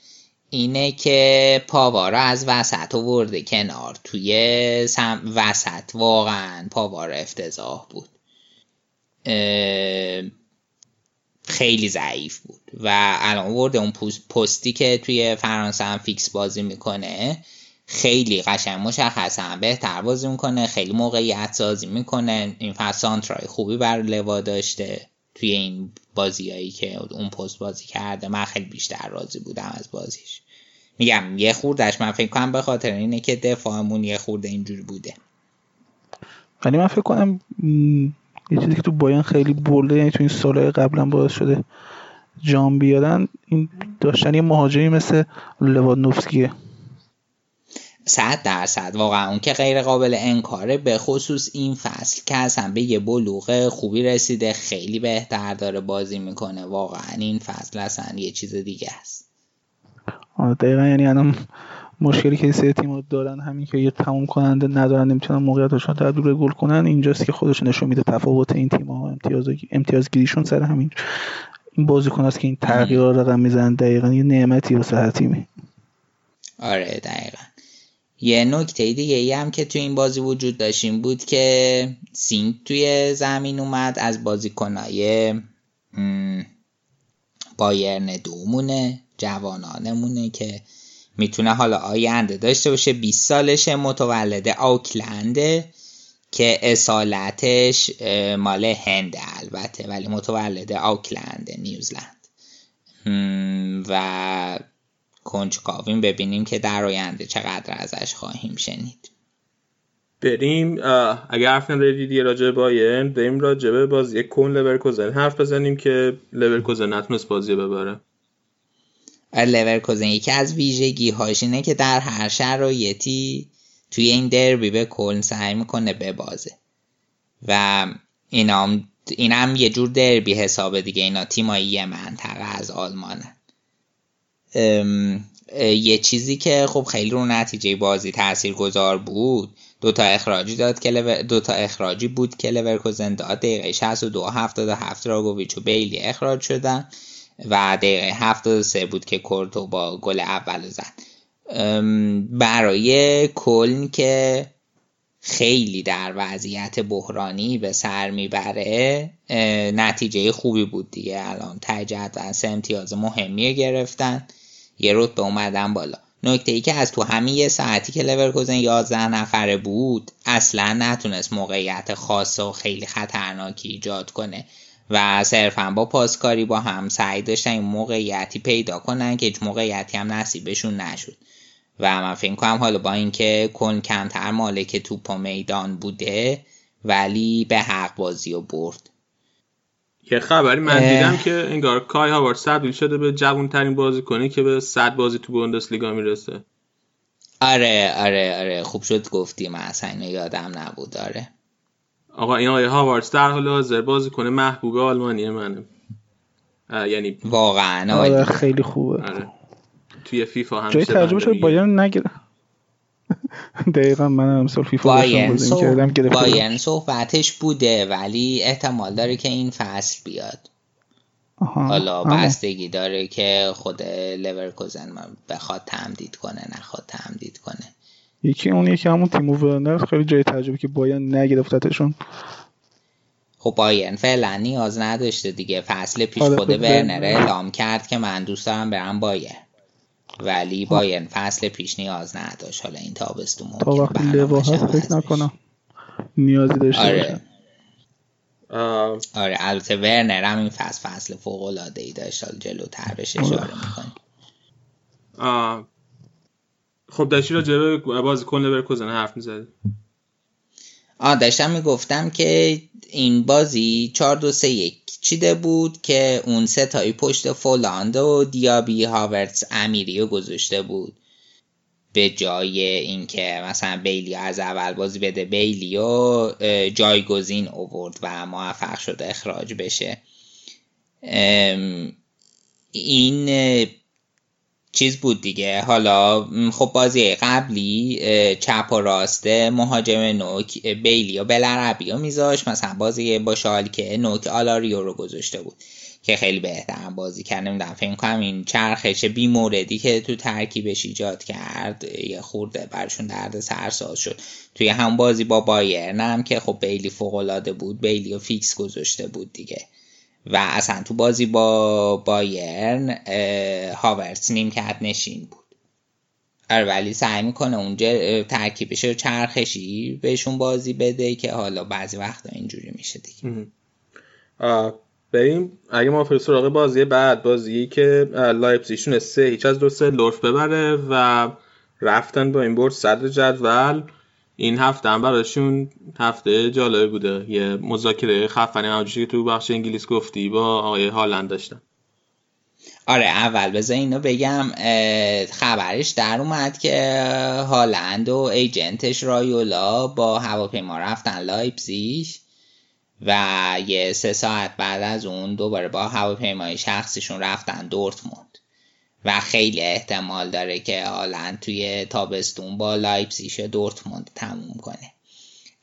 اینه که پاوارا از وسط ورده کنار. توی سم وسط واقعا پاوارا افتضاح بود. خیلی ضعیف بود. و الان ورده اون پستی که توی فرانسه هم فیکس بازی می‌کنه خیلی قشنگ مشخص هم بهتر بازی می‌کنه خیلی موقعیت سازی می‌کنه. این فصل سانترای خوبی بر لوا داشته توی این بازیایی که اون پست بازی کرده. من خیلی بیشتر راضی بودم از بازیش. میگم یه خوردش من فکر کنم به خاطر اینه که دفاعمون یه خورده اینجوری بوده. ولی من فکر کنم یه چیزی که تو بایان خیلی برده یعنی تو این سالهای قبلا باعث شده جام بیارن این داشتن یه مهاجمی مثل لوادنوفسکیه صد درصد. واقعا اون که غیر قابل انکاره به خصوص این فصل که اصلا به یه بلوغ خوبی رسیده خیلی بهتر داره بازی می‌کنه. واقعا این فصل اصلا یه چیز دیگه است. دقیقا یعنی الان مشکلی که سه تیم دارن همین که یه تموم کننده ندارن نمی‌تونن موقعیتشون رو تبدیل به گل کنن اینجاست که خودش نشون میده تفاوت این تیم ها امتیاز امتیازگیریشون سر همین این بازیکن است که این تغییرها رقم می‌زنن دقیقا یه نعمتی واسه هر تیمی. آره دقیقا. یه نکته دیگه ای هم که تو این بازی وجود داشتیم بود که سینگ توی زمین اومد از بازیکنای بایرن دومونه. جوانانمونه که می‌تونه حالا آینده داشته باشه. 20 سالشه متولد آکلنده که اصالتش مال هنده البته ولی متولد آکلند نیوزلند. و کنجکاویم. ببینیم که در آینده چقدر ازش خواهیم شنید. بریم اگر حرف ندارید یه راجع بایرن بریم راجع به بازی کن لورکوزن. حرف بزنیم که لورکوزن نتونست بازی ببره. لورکوزن یکی از ویژگی هاش اینه که در هر شرایطی توی این دربی به کلن سعی می‌کنه ببازه. و اینا هم این هم یه جور دربی حسابه دیگه. اینا تیمایی یه منطقه از آلمانن. یه چیزی که خب خیلی رو نتیجه بازی تأثیر گذار بود دوتا اخراجی داد که لور... دوتا اخراجی بود که لورکوزن داد. دقیقه 62 77 دراگوویچ و بیلی اخراج شدن. و دقیقه 73 بود که کورتو با گل اول زد. برای کلن که خیلی در وضعیت بحرانی به سر می‌بره نتیجه خوبی بود دیگه. الان ته جدول سه امتیاز مهمی گرفتن. یه رتبه اومدن بالا. نکته ای که از تو همین یه ساعتی که لورکوزن 11 نفره بود اصلا نتونست موقعیت خاص و خیلی خطرناکی ایجاد کنه. و صرفا با پاسکاری با هم سعی داشتن این موقعیتی پیدا کنن که هیچ موقعیتی هم نصیبشون نشد. و من فکر کنم حالا با اینکه کن کمتر مالک توپ و میدان بوده ولی به حق بازی و برد. یه خبری من. دیدم که انگار کای هاوارد تبدیل شده به جوان ترین بازیکنی که به 100 بازی تو بوندسلیگا می‌رسه. آره آره آره. خوب شد گفتی. من اصلا اینو یادم نبود. آره. آقا این آقای هاوارد در حال حاضر بازیکن محبوب آلمانی منه. یعنی واقعا آره خیلی خوبه. آره. توی فیفا هم جای ترجمه شد بایرن نگیره دقیقا من امسال فیفا بازی صح... می‌کردم گرفته بودم. بایرن صحبتش بوده ولی احتمال داره که این فصل بیاد. آها. حالا بستگی داره که خود لورکوزن بخواد تمدید کنه نخواد تمدید کنه. یکی اون یکی همون تیمو ورنر خیلی جای تعجبی که بایرن نگرفتتشون. خب بایرن فعلا نیاز نداشته دیگه. فصل پیش آره، خود خب ورنر. اعلام کرد که من دوست دارم برم بایرن. ولی بایرن فصل پیش نیاز نداشت. حالا این تابستون تا ممکن وقتی برنامه‌ش لوا هست عوض فکر بشه. نکنم نیازی داشته آره. باشه. آه، آره البته ورنر هم این فصل فصل فوق العاده ای داشت. حالا جلوتر بهش آره. اشاره می‌کنیم. خب داشتی راجع به بازیکن لورکوزن حرف می‌زدی؟ آ داشتم می‌گفتم که این بازی 4 2 3 1 چیده بود که اون سه تایی پشت فولاند و دیابی هاورتس امیری رو گذاشته بود. به جای اینکه مثلا بیلی از اول بازی بده بیلی و جایگزین اوورد و موفق شد اخراج بشه. این چیز بود دیگه. حالا خب بازی قبلی چپ و راست مهاجم نوک بیلی و بلربی رو میذاش مثلا بازی با که نوک آلاریو رو گذاشته بود که خیلی بهتر بازی کرد. نمی‌دونم فکر کنم این چرخش بی موردی که تو ترکیبش ایجاد کرد یه خورده برشون درد سرساز شد. توی هم بازی با بایرن هم که خب بیلی فوق بود بیلی و فیکس گذاشته بود دیگه. و اصلا تو بازی با بایرن هاورتس نیمکت نشین بود. آره ولی سعی می‌کنه اونجا ترکیبش رو چرخشی بهشون بازی بده که حالا بعضی وقتا اینجوری میشه دیگه. بریم اگه ما سراغ بازی بعد بازی که لایپزیشون سه هیچ از دو سه لورف ببره و رفتن با این برد صدر جدول. این هفته هم براشون هفته جالب بوده. یه مذاکره خفنی همونجوری که تو بخش انگلیس گفتی با آقای هالند داشتن. آره اول بذار اینو بگم خبرش در اومد که هالند و ایجنتش رایولا با هواپیما رفتن لایپزیش و یه سه ساعت بعد از اون دوباره با هواپیمای شخصیشون رفتن دورتموند. و خیلی احتمال داره که هالند توی تابستون با لایپزیش دورتموند تموم کنه.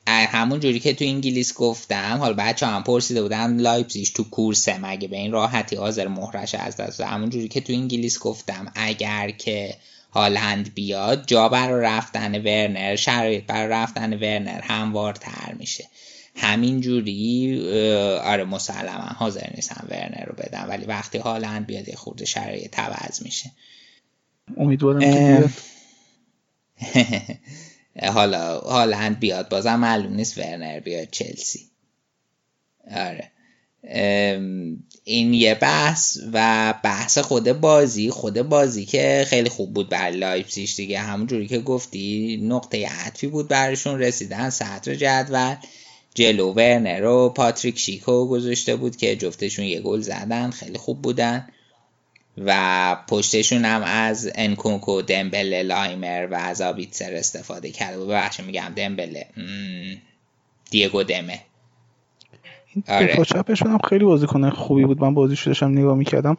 همون جوری که تو انگلیس گفتم حالا بچه هم پرسیده بودن لایپزیش تو کورسه مگه به این راحتی حاضر مهرش از دست همون جوری که تو انگلیس گفتم اگر که هالند بیاد جا برای رفتن ورنر شرایط برای رفتن ورنر هموارتر میشه. همین جوری آره مسلما حاضر نیستم ورنر رو بدم ولی وقتی هالند بیاد یه خورده شرایط عوض میشه. امیدوارم حالا هالند بیاد بازم معلوم نیست ورنر بیاد چلسی. آره. این یه بحث و بحث خود بازی خود بازی که خیلی خوب بود بر لایپسیش دیگه. همون جوری که گفتی نقطه عطفی بود برشون رسیدن سطر جدول. جلو ورنر و پاتریک شیکو گذاشته بود که جفتشون یه گل زدن خیلی خوب بودن. و پشتشون هم از انکونکو دمبله لایمر و از آبیتسر استفاده کرده بود ببخشید میگم دمبله. دیگو دمه. آره. چپشون هم خیلی بازیکن خوبی بود. من بازیش داشتم نگاه می‌کردم.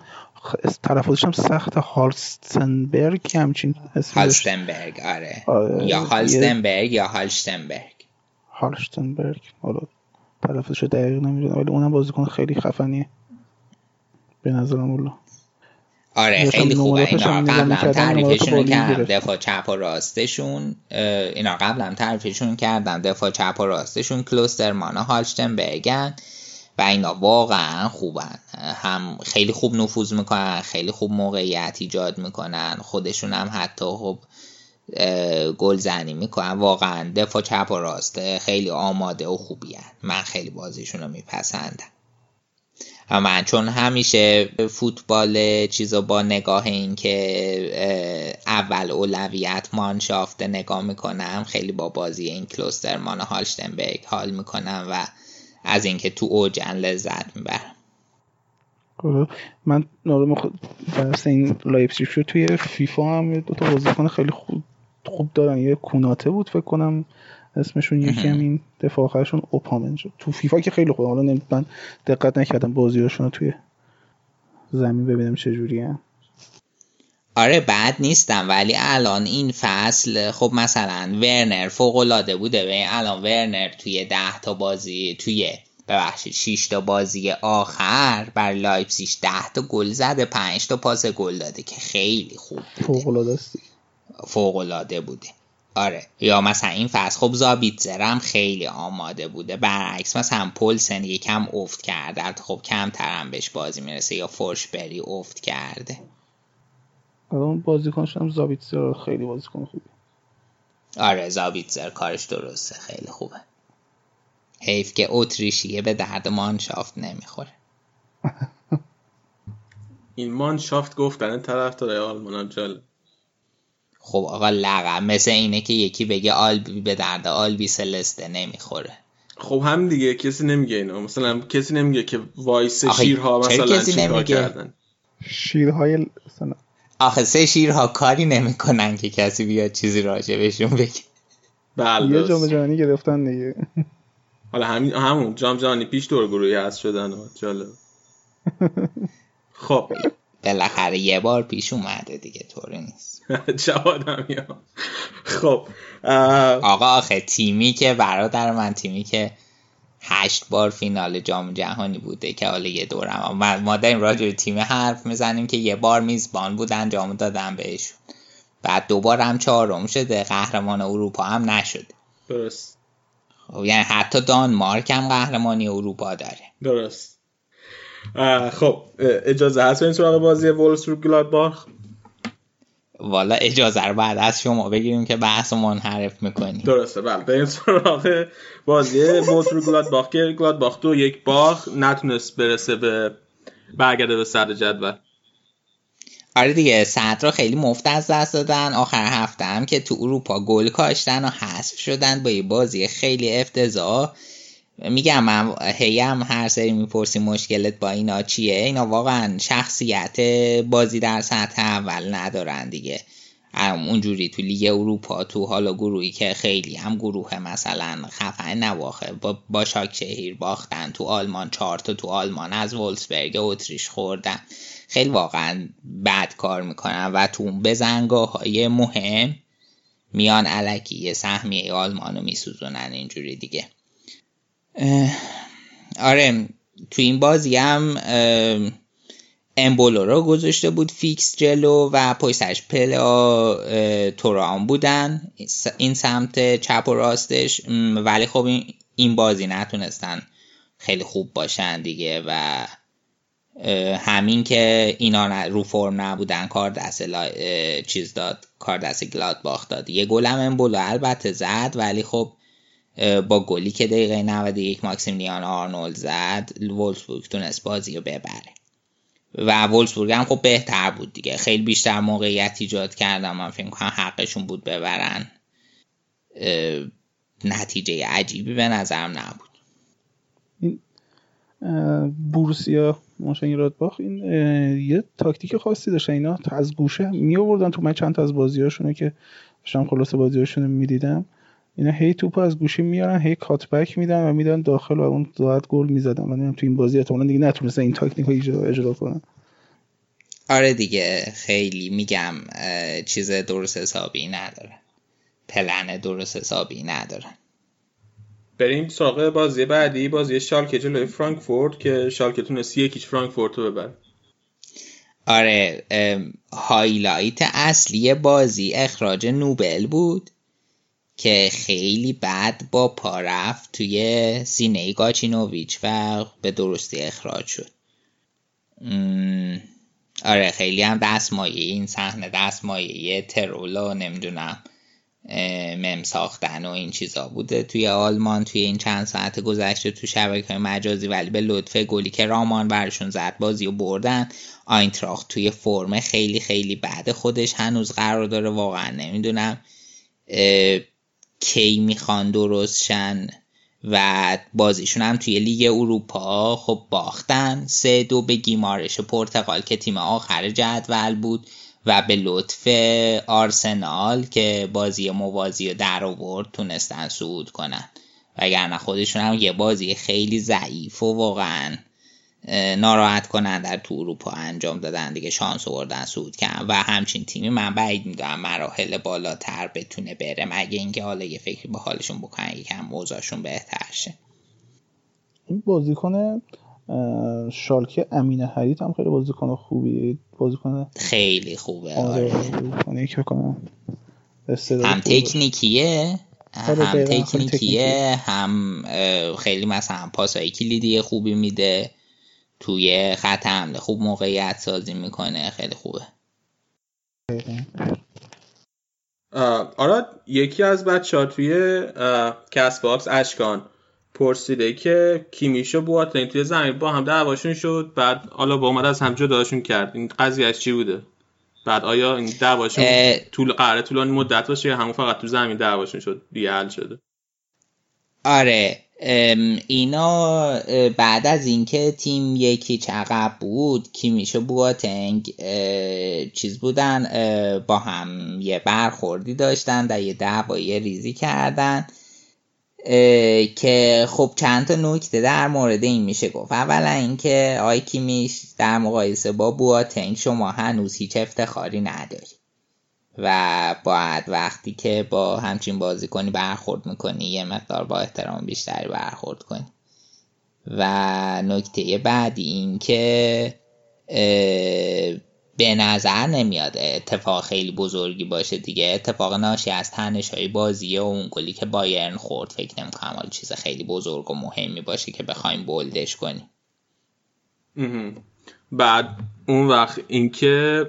تلفظش هم سخت. هالستنبرگ همچین هالستنبرگ آره. آره. یا هالستنبرگ یا هالشتنبرگ. هالشتنبرگ. حالا تلفظش دقیق نمی‌دونم ولی اونم بازیکن خیلی خفنیه. به نظرم الله آره خیلی خوبه اینا. قبلا تعریفشون کردم دفاع چپ و راستشون اینا قبلا تعریفشون کردم دفاع چپ و راستشون کلوسترمان هالشتن بگن و اینا واقعا خوبن. هم خیلی خوب نفوذ می‌کنن خیلی خوب موقعیت ایجاد می‌کنن خودشون هم حتی خب گل زنی می‌کنن. واقعا دفاع چپ و راسته خیلی آماده و خوبی هن. من خیلی بازیشون رو میپسندم. من چون همیشه فوتبال چیزا با نگاه این که اول اولویت مانشافته نگاه می‌کنم خیلی با بازی این کلوسترمان هالشتنبرگ حال می‌کنم و از اینکه تو اوجن لذت می‌برم. خب، من نارم خود این لایپزیگ شد توی فیفا هم دو تا بازیکن خیلی خوب خوب دارن. یه کوناته بود فکر کنم. اسمشون یکی همین دفاع آخرشون اوپامن شد تو فیفا که خیلی خوب حالا من دقت نکردم بازیاشون رو توی زمین ببینم چه جوریه آره بد نیستم. ولی الان این فصل خب مثلا ورنر فوق العاده بوده. و الان ورنر توی ده تا بازی توی ببخشید 6 تا بازی آخر برا لایپزیگ 10 تا گل زده 5 تا پاس گل داده که خیلی خوب بوده. فوق العاده فوق العاده بوده آره. یا مثلا این فصل خب زابیتزر هم خیلی آماده بوده. برعکس مثلا پولسن یکم افت کرده. خب کمتر هم بهش بازی می‌رسه یا بری افت کرده. اون بازیکنش هم زابیتزر خیلی بازیکن خوبه. آره زابیتزر کارش درسته. خیلی خوبه. حیف که اتریشیه به درد مانشافت نمی‌خوره. این مانشافت گفتن طرف داره آلمان جالب. خب آقا لقب مثل اینه که یکی بگه آلبی به درد آلبی سلسته نمی‌خوره. خب هم دیگه کسی نمیگه اینو. مثلا کسی نمیگه که وایس شیرها مثلا کسی نمیگه؟ کردن؟ شیرهای آخه سه شیرها کاری نمی‌کنن که کسی بیاد چیزی راجع بهشون بگه. بله یه جام جهانی گرفتن دیگه. حالا همین همون جام جهانی پیش دور گروهی هست شدن و جالب. خب. بالاخره یه بار پیش اومده دیگه طوری نیست. جوادم یا. خب آقا آخه تیمی که برادر من تیمی که هشت بار فینال جام جهانی بوده که حالا یه دورم. ما داریم راجع تیم حرف می‌زنیم که یه بار میزبان بودن جام دادن بهشون. بعد دوبار هم چهارم شده قهرمان اروپا هم نشده. درست. خب یعنی حتی دانمارک هم قهرمانی اروپا داره. درست. خب اجازه هست این سراغ بازی وولس رو گلادباخ؟ والا اجازه رو بعد از شما بگیریم که بحث منحرف می‌کنیم. درسته بله. بریم سراغ بازی رو گلادباخ که گلادباخ دو یک باخ نتونست برسه به برگرده به سر جدول. آره دیگه صدر خیلی مفت از دست دادن. آخر هفته هم که تو اروپا گل کاشتن و حذف شدن با یه بازی خیلی افتضاح. میگم من هیم هر سری می‌پرسی مشکلت با اینا چیه؟ اینا واقعا شخصیت بازی در سطح اول ندارن دیگه. اونجوری تو لیگ اروپا تو حالا گروهی که خیلی هم گروه مثلا خفن نواخه با, با شاک شهیر باختن تو آلمان چهار تا تو آلمان از ولسبرگ اتریش خوردن. خیلی واقعا بد کار می‌کنن و تو بزنگاه های مهم میان علکی یه سهمیه آلمانو میسوزونن اینجوری دیگه. آره تو این بازی هم امبولو رو گذاشته بود فیکس جلو و پشتش پلا توران بودن. این سمت چپ و راستش ولی خب این بازی نتونستن خیلی خوب باشن دیگه و همین که اینا رو فرم نبودن کار دست چیز داد کار دست گلاد باخت داد. یه گلم امبولو البته زد ولی خب با گلی که دقیقه 91 ماکسیمیلیان آرنولد زد وولسبورگ تونست بازی رو ببره. و وولسبورگ هم خب بهتر بود دیگه. خیلی بیشتر موقعیت ایجاد کردم. من فکر کنم حقشون بود ببرن. نتیجه عجیبی به نظرم نبود. این بورسیا رادباخ این یه تاکتیک خاصی داشتن اینا از گوشه می آوردن تو من چند تا از بازیاشونو که داشتم خلاص بازیاشونو می‌دیدم. اینا هی توپ از گوشی میارن هی کاتبک میدن و میدن داخل و اون راحت گل می‌زدن. من تو این بازی احتمالاً دیگه نتونستن این تاکتیک رو اجرا کنن. آره دیگه خیلی میگم چیز درست حسابی نداره. پلن درست حسابی نداره. بریم سراغ بازی بعدی بازی شالکه جلوی فرانکفورت که شالکه تونست یک هیچ فرانکفورت رو ببر آره highlight اصلی بازی اخراج نوبل بود. که خیلی بد با پا رفت توی سینه گاچینوویچ و به درستی اخراج شد. آره خیلی هم دستمایه این صحنه دستمایه ترولا نمی‌دونم مم ساختن و این چیزا بوده توی آلمان توی این چند ساعت گذشته تو شبکه های مجازی ولی به لطف گلی که رامان برشون زد بازی و بردن. آینتراخت توی فرم خیلی خیلی بعد خودش هنوز قرار داره واقعا نمی‌دونم. کی می‌خوان درست شن و بازیشون هم توی لیگ اروپا خب باختن. سه دو به گیمارش پرتغال که تیم آخر جدول بود و به لطف آرسنال که بازی موازی در آورد تونستن صعود کنن. وگرنه خودشون هم یه بازی خیلی ضعیف و واقعا ناراحت کنن در تو اروپا انجام دادن. دیگه شانس آوردن سود کردن و همچین تیمی من بعید می‌دونم مراحل بالاتر بتونه بره. مگه اینکه حالا یه فکری به حالشون بکنن یکم اوضاعشون بهتر شه. این بازیکن شالکه امین حرید هم خیلی بازیکن خوبی. بازیکن خیلی خوبه آره بکنم هم تکنیکیه آره، هم تکنیکیه هم خیلی مثلا پاسای کلیدی خوبی میده. توی خط حمله. خوب موقعیت سازی می‌کنه. خیلی خوبه. آره یکی از بچه ها توی Castbox اشکان پرسیده که کیمیش و بواتن توی زمین با هم دعواشون شد. بعد حالا با اومد از هم جداشون کرد. این قضیه از چی بوده؟ بعد آیا این دعواشون طول قراره طولانی مدت باشه یا همون فقط تو زمین دعواشون شد دیگه شده؟ آره. اینا بعد از اینکه تیم یکی چقب بود کیمیش و بواتنگ چیز بودن با هم یه برخوردی داشتن در یه دعوایی ریزی کردن که خب چند تا نکته در مورد این میشه گفت. اولا اینکه آی کیمیش در مقایسه با بواتنگ شما هنوز هیچ افتخاری نداری و باید وقتی که با همچین بازی کنی برخورد می‌کنی. یه مقدار با احترام بیشتری برخورد کنی. و نکته بعدی این که به نظر نمیاد اتفاق خیلی بزرگی باشه دیگه. اتفاق ناشی از تنش های بازی و اون گلی که بایرن خورد. فکر نمی‌کنم حال چیز خیلی بزرگ و مهمی باشه که بخوایم بولدش کنیم. بعد اون وقت اینکه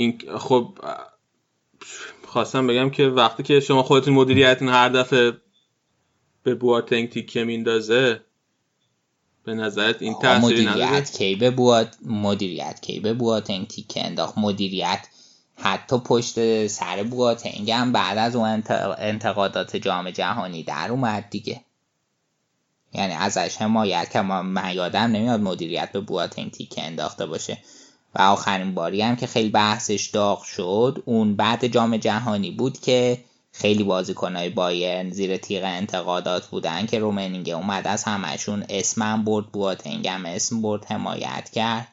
این خب خواستم بگم که وقتی که شما خودتون مدیریتون هر دفعه به بواتنگ تیکه میندازه به نظرت این تاثیری مدیریت کی به بوات مدیریت کی به بواتنگ تیکه انداخت؟ مدیریت حتی پشت سر بواتنگ هم بعد از اون انتقادات جام جهانی در اومد دیگه. یعنی ازش حمایت که من یادم نمیاد مدیریت به بواتنگ تیکه انداخته باشه. و آخرین باری هم که خیلی بحثش داغ شد اون بعد جام جهانی بود که خیلی بازیکنهای بایرن زیر تیغ انتقادات بودن که رومنینگه اومد از همشون اسمم برد بواتنگم اسم برد حمایت کرد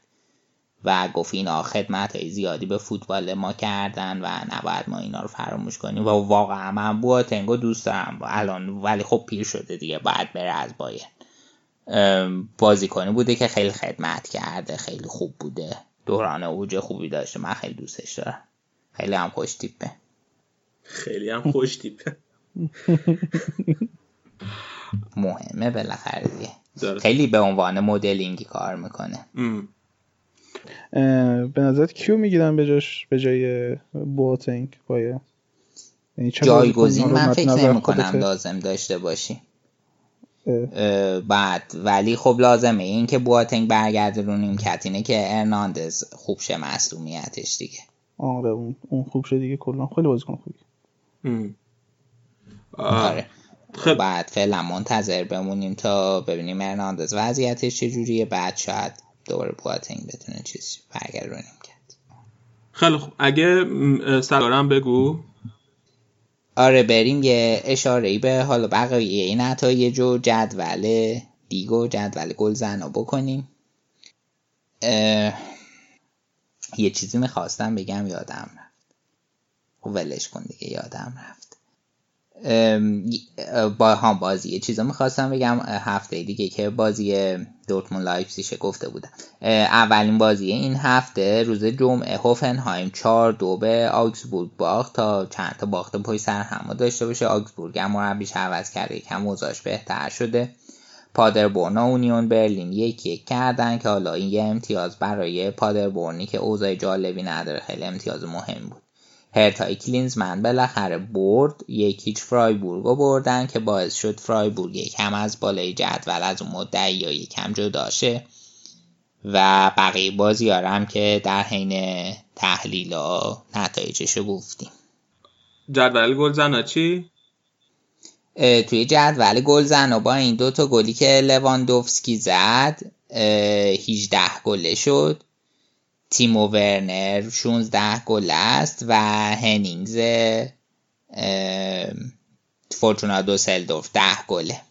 و گفت اینا خدمت های زیادی به فوتبال ما کردن و نباید ما اینا رو فراموش کنیم. و واقعا من بواتنگو دوست دارم. الان ولی خب پیر شده دیگه بعد بره از بایرن. بازیکنی بوده که خیلی خدمت کرده خیلی خوب بوده. دوران اوج خوبی داشته. من خیلی دوستش دارم. خیلی هم خوش تیپه. خیلی هم خوش تیپه. مهمه بالاخره دیگه. خیلی به عنوان مدلینگی کار می‌کنه. به نظرت کیو می‌گیرن به جاش به جای بوتنگ باید یعنی جایگزین من فکر نمی کنم لازم داشته باشی. بعد. ولی خب لازمه. این که بواتنگ برگرده رو نیمکت اینه که ارناندز خوب شه مصدومیتش دیگه. آره اون خوب شه دیگه. کلا خیلی بازیکن خوبی. آره. خب. بعد فعلا منتظر بمونیم تا ببینیم ارناندز وضعیتش چجوریه. بعد شاید دوباره بواتنگ بتونه چیز برگرده رو نیمکت. خیلی خوب. اگه سلارم بگو. آره بریم یه اشاره ای به حالا بقیه این نتایج و جدول دیگه و جدول گل زنا بکنیم یه چیزی می‌خواستم بگم یادم رفت. خب ولش کن دیگه یادم رفت. با هم بازی. یه چیزا می‌خواستم بگم هفته دیگه که بازی دورتموند لایپزیگ گفته بودم. اولین بازی این هفته روز جمعه هوفنهایم 4 دو به آگزبورگ باخت تا چند تا باخت پای سر هم داشته باشه. آگزبورگ هم مربیش عوض کرده یکم موضوعش بهتر شده. پادربورن و اونیون برلین یک یک کردن که حالا این یه امتیاز برای پادربورنی که اوضاع جالبی نداره. خیلی امتیاز مهم بود. هرتای کلینزمن بالاخره برد یک هیچ فرایبورگ بردن که باعث شد فرایبورگ یکم از بالای جدول از اون مدعی یا یکم جداشه و بقیه بازی هم که در حین تحلیل ها نتایجشو گفتیم. جدول گلزن چی؟ توی جدول گلزن با این دوتا گلی که لواندوفسکی زد 18 گله شد. تیمو ورنر 16 گل است و هنینگز فورتونا دوسلدورف 10 گله.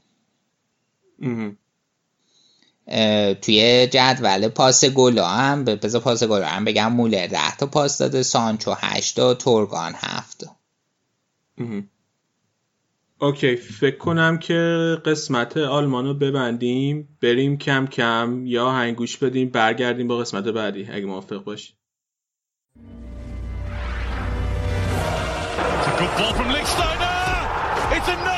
توی جدول پاس گل هم بذار پاس گل هم بگم مولر 10 تا پاس داده سانچو 8 تا تورگان 7 اوکی فکر کنم که قسمت آلمانو ببندیم بریم کم کم یا هنگوش بدیم برگردیم با قسمت بعدی اگه موافق باشی. It's a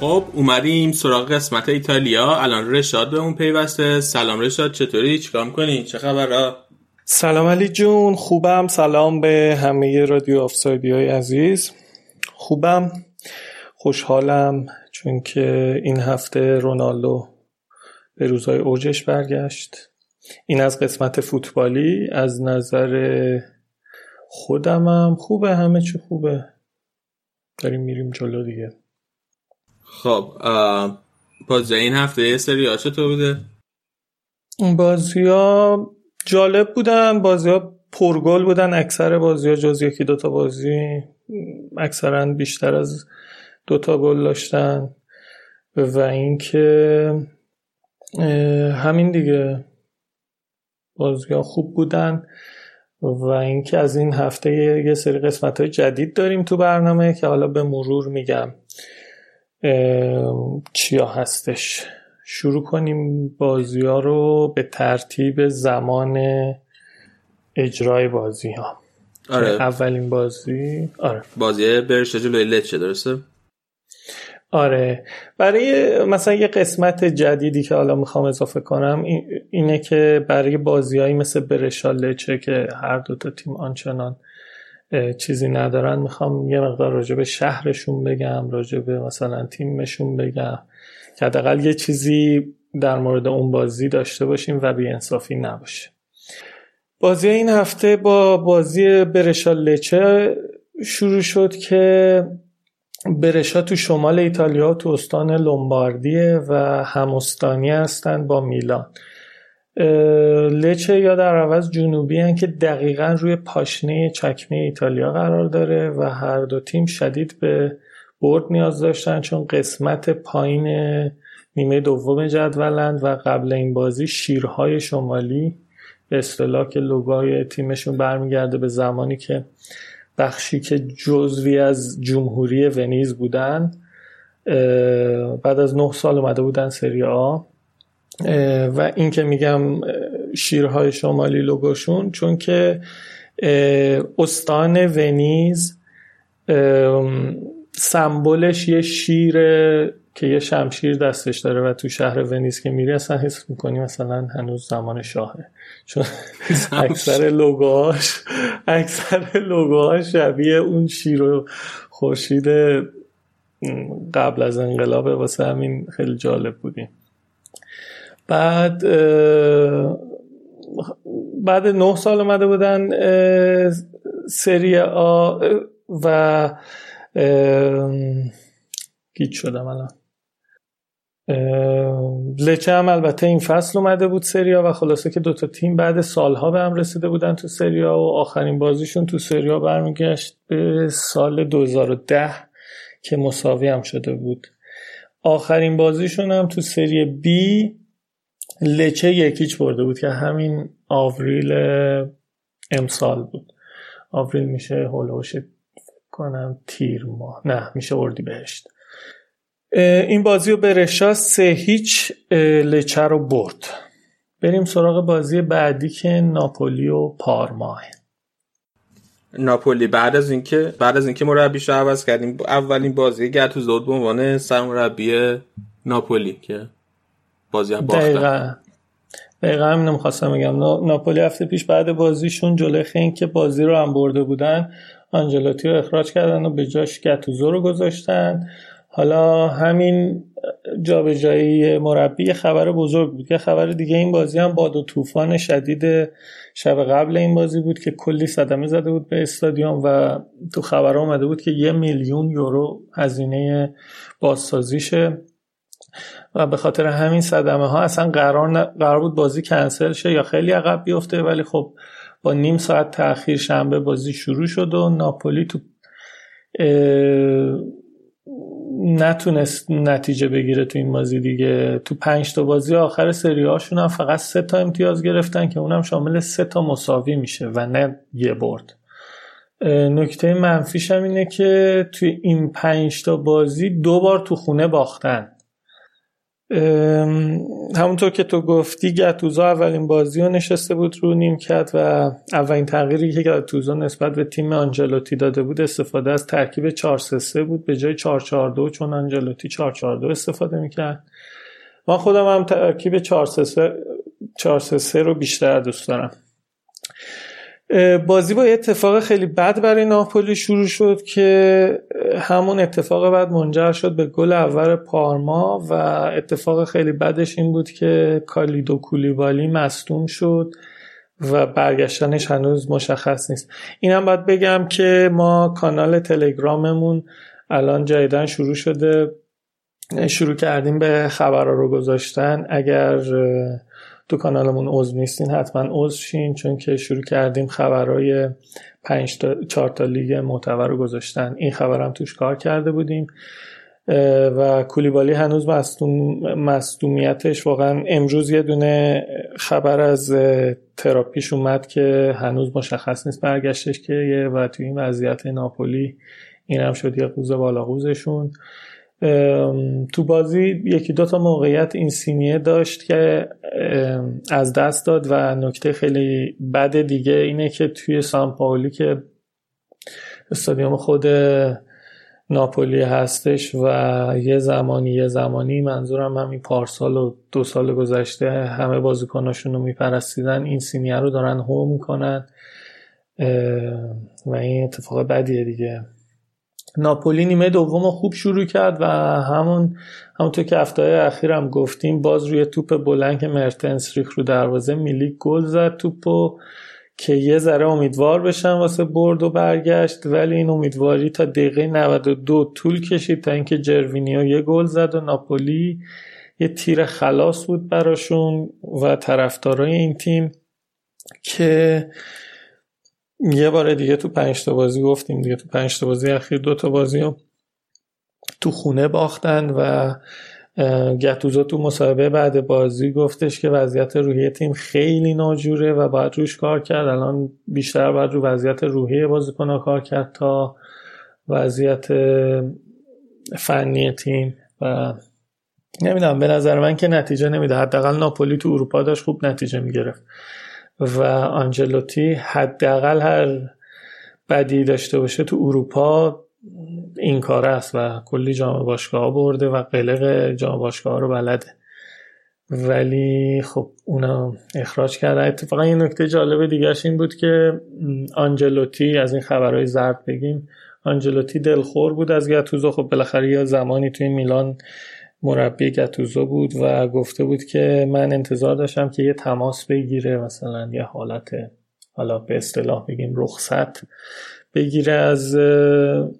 خب اومدیم سراغ قسمت ایتالیا. الان رشاد به اون پیوسته. سلام رشاد چطوری؟ چیکار می‌کنی؟ چه خبر سلام علی جون خوبم. سلام به همه رادیو آفسایدی های عزیز. خوبم. خوشحالم چون که این هفته رونالدو به روزهای اوجش برگشت. این از قسمت فوتبالی. از نظر خودمم خوبه همه چی خوبه. داریم میریم جلو دیگه. خب بازی این هفته یه سری ها چطور بوده؟ بازی ها جالب بودن بازی ها پرگل بودن اکثر بازی ها جز یکی دوتا بازی اکثرا بیشتر از دوتا گل داشتن. و اینکه همین دیگه. بازی ها خوب بودن و اینکه از این هفته یه سری قسمت های جدید داریم تو برنامه که حالا به مرور میگم. چیا هستش؟ شروع کنیم بازی ها رو به ترتیب زمان اجرای بازی ها آره. اولین بازی آره. بازی برش جلوی چه درسته؟ آره. برای مثلا یه قسمت جدیدی که حالا می‌خوام اضافه کنم اینه که برای بازیهایی مثل برشا لچه که هر دوتا تیم آنچنان چیزی ندارن. می‌خوام یه مقدار راجع به شهرشون بگم راجع به مثلا تیمشون بگم. که حداقل یه چیزی در مورد اون بازی داشته باشیم و انصافی نباشه. بازی این هفته با بازی برشا لچه شروع شد که برشا تو شمال ایتالیا تو استان لومباردیه و همستانی هستند با میلان. لچه یا در عوض جنوبی هن که دقیقا روی پاشنه چکمه ایتالیا قرار داره و هر دو تیم شدید به برد نیاز داشتن چون قسمت پایین نیمه دوم جدولند و قبل این بازی شیرهای شمالی به اصطلاح که لوگوهای تیمشون برمیگرده به زمانی که بخشی که جزوی از جمهوری ونیز بودن بعد از نه سال اومده بودن سری آ. و این که میگم شیرهای شمالی لوگوشون چون که استان ونیز سمبلش یه شیر که یه شمشیر دستش داره و تو شهر ونیز که میری اصلا حس می‌کنی مثلا هنوز زمان شاهه. چون اکثر لوگوهاش اکثر لوگوهاش شبیه اون شیر و خورشید قبل از انقلاب واسه همین خیلی جالب بودیم. بعد بعد نه سال اومده بودن سری آ و گیت شدم الان. لچه هم البته این فصل اومده بود سریا و خلاصه که دوتا تیم بعد سالها به هم رسیده بودن تو سریا و آخرین بازیشون تو سریا برمیگشت به سال 2010 که مساوی هم شده بود. آخرین بازیشون هم تو سری بی لچه یکیچ برده بود که همین آوریل امسال بود. آوریل میشه هولوش کنم تیر ماه. نه میشه اردی بهشت این بازی رو به رشا سه هیچ لچه رو برد. بریم سراغ بازی بعدی که ناپولی و پارماه. ناپولی بعد از اینکه بعد از اینکه مربیش عوض کردیم اولین بازی گرتوزو به عنوان سرمربی ناپولی که بازی هم باختن. دقیقا. دقیقا همینو می‌خواستم بگم. ناپولی هفته پیش بعد بازیشون جلوی خین که بازی رو هم برده بودن آنجلاتی رو اخراج کردن و به جاش گتوزو رو گذاشتن. حالا همین جابجایی مربی خبر بزرگ بود. که خبر دیگه این بازی هم باد و طوفان شدید شب قبل این بازی بود که کلی صدمه زده بود به استادیوم و تو خبر اومده بود که یه میلیون یورو هزینه بازسازیشه. و به خاطر همین صدمه ها اصلا قرار, قرار بود بازی کنسل شه یا خیلی عقب بیفته ولی خب با نیم ساعت تاخیر شنبه بازی شروع شد و ناپولی تو نتونست نتیجه بگیره تو این بازی دیگه. تو پنج تا بازی آخر سری هاشون هم فقط سه تا امتیاز گرفتن که اونم شامل سه تا مساوی میشه و نه یه برد. نکته منفیش هم اینه که توی این پنج تا بازی دو بار تو خونه باختن. همونطور که تو گفتی گتوزا اولین بازی رو نشسته بود رو نیم کرد و اولین تغییری که گتوزا نسبت به تیم آنجلوتی داده بود استفاده از ترکیب 4 3 بود. به جای 4 4 2 چون آنجلوتی 4 4 2 استفاده می‌کرد. من خودم هم ترکیب 4 3 4 3 رو بیشتر دوست دارم. بازی با اتفاق خیلی بد برای ناپولی شروع شد که همون اتفاق بعد منجر شد به گل اول پارما و اتفاق خیلی بدش این بود که کالیدو کولیبالی مستوم شد و برگشتنش هنوز مشخص نیست. اینم باید بگم که ما کانال تلگراممون الان جایدن شروع شده. شروع کردیم به خبرها رو گذاشتن. اگر تو کانالمون عضو نیستین حتما عضو شین چون که شروع کردیم خبرهای پنج تا چهار تا لیگ معتبر رو گذاشتن. این خبرم توش کار کرده بودیم. و کولیبالی هنوز مصدوم مصدومیتش واقعا امروز یه دونه خبر از تراپیش اومد که هنوز مشخص نیست برگشتش که و توی این وضعیت ناپولی این هم شد یه قوز بالا قوزشون. تو بازی یکی دو تا موقعیت این سینیه داشت که از دست داد و نکته خیلی بد دیگه اینه که توی سان که استادیوم خود ناپولی هستش و یه زمانی یه زمانی منظورم همین پارسال و دو سال گذشته همه بازیکناشون رو میپرستیدن این سینیه رو دارن هو می‌کنن و این اتفاق بدیه دیگه. ناپولی نیمه دوم خوب شروع کرد و همون همونطور که هفته اخیرم گفتیم باز روی توپ بلنگ مرتنس ریخ رو دروازه میلی گل زد توپو که یه ذره امیدوار بشن واسه برد و برگشت ولی این امیدواری تا دقیقه 92 طول کشید تا اینکه جروینیو یه گل زد و ناپولی یه تیر خلاص بود براشون و طرفدارای این تیم که یه بار دیگه تو پنج تا بازی گفتیم دیگه تو پنج تا بازی اخیر دو تا بازی هم تو خونه باختن و گتوزو تو مصاحبه بعد بازی گفتش که وضعیت روحی تیم خیلی ناجوره و باید روش کار کرد. الان بیشتر باید رو وضعیت روحی بازیکنها کار کرد تا وضعیت فنی تیم و نمی‌دونم به نظر من که نتیجه نمیده. حداقل ناپولی تو اروپا داشت خوب نتیجه می‌گرفت. و آنجلوتی حداقل هر بدی داشته باشه تو اروپا این کار است و کلی جام باشگاه برده و قلق جام باشگاه رو بلده. ولی خب اونا اخراج کرده. اتفاقا یه نکته جالب دیگرش این بود که آنجلوتی از این خبرهای زرد بگیم آنجلوتی دلخور بود از گتوزو خب بالاخره یه زمانی توی میلان مربی گتوزو بود و گفته بود که من انتظار داشتم که یه تماس بگیره مثلا یه حالت حالا به اصطلاح بگیم رخصت بگیره از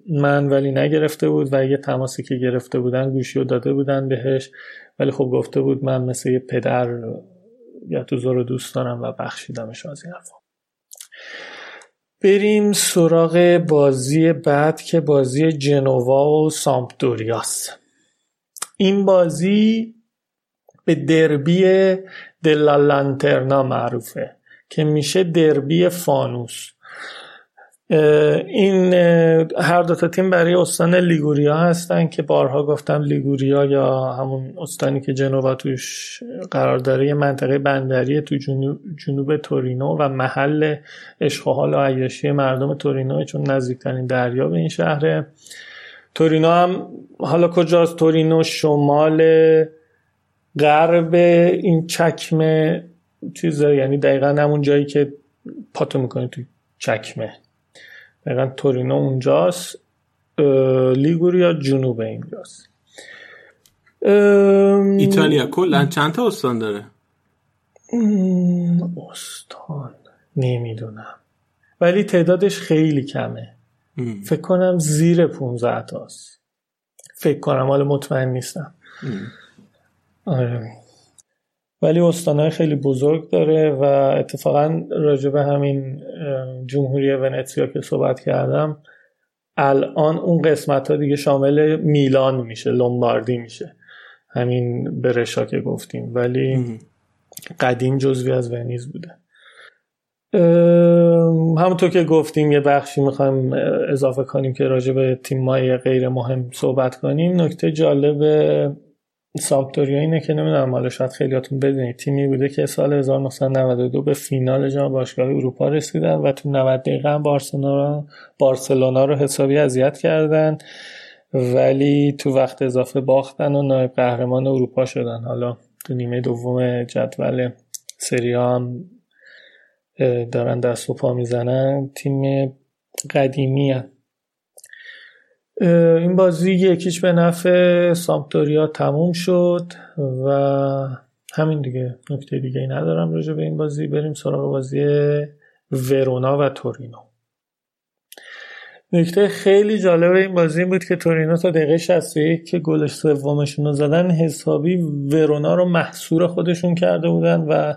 من ولی نگرفته بود و یه تماسی که گرفته بودن گوشی رو داده بودن بهش. ولی خب گفته بود من مثل یه پدر گتوزو رو دوست دارم و بخشیدمش از این حرفا. بریم سراغ بازی بعد که بازی جنوا و سامپدوریاست. این بازی به دربی دلالانترنا معروفه که میشه دربی فانوس. این هر دو تا تیم برای استان لیگوریا هستن که بارها گفتم لیگوریا یا همون استانی که جنوا توش قرار داره یه منطقه بندری تو جنوب, جنوب تورینو و محل حال و عیاشی مردم تورینو چون نزدیکترین دریا به این شهره. تورینو هم حالا کجاست؟ تورینو شمال غرب این چکمه چیزه یعنی دقیقا همون جایی که پاتو می‌کنه توی چکمه. دقیقا تورینو اونجاست. لیگوریا جنوب اینجاست. ایتالیا کلا چند تا استان داره؟ استان نمی‌دونم. ولی تعدادش خیلی کمه. فکر کنم زیر 15 تاست. فکر کنم حالا مطمئن نیستم. آره. ولی استانهای خیلی بزرگ داره و اتفاقا راجع به همین جمهوری ونتسیا که صحبت کردم. الان اون قسمت ها دیگه شامل میلان میشه لومباردی میشه. همین برشا که گفتیم. ولی قدیم جزوی از ونیز بوده. همونطور که گفتیم یه بخشی می‌خوایم اضافه کنیم که راجع به تیم غیر مهم صحبت کنیم. نکته جالب سامپدوریا اینه که نمی‌دونم حالا شاید خیلیاتون بدونید تیمی بوده که سال 1992 به فینال جام باشگاه اروپا رسیدن و تو 90 دقیقه هم بارسلونا بارسلونا رو حسابی اذیت کردن ولی تو وقت اضافه باختن و نایب قهرمان اروپا شدن. حالا تو نیمه دوم جدول سری دارن دست و پا می‌زنن تیم قدیمی هم. این بازی یکیش به نفع سامپدوریا تموم شد و همین دیگه نکته دیگه ای ندارم راجع به این بازی بریم سراغ بازی ورونا و تورینو نکته خیلی جالب این بازی بود که تورینو تا دقیقه 61 که گل سومشون رو زدن حسابی ورونا رو محصور خودشون کرده بودن و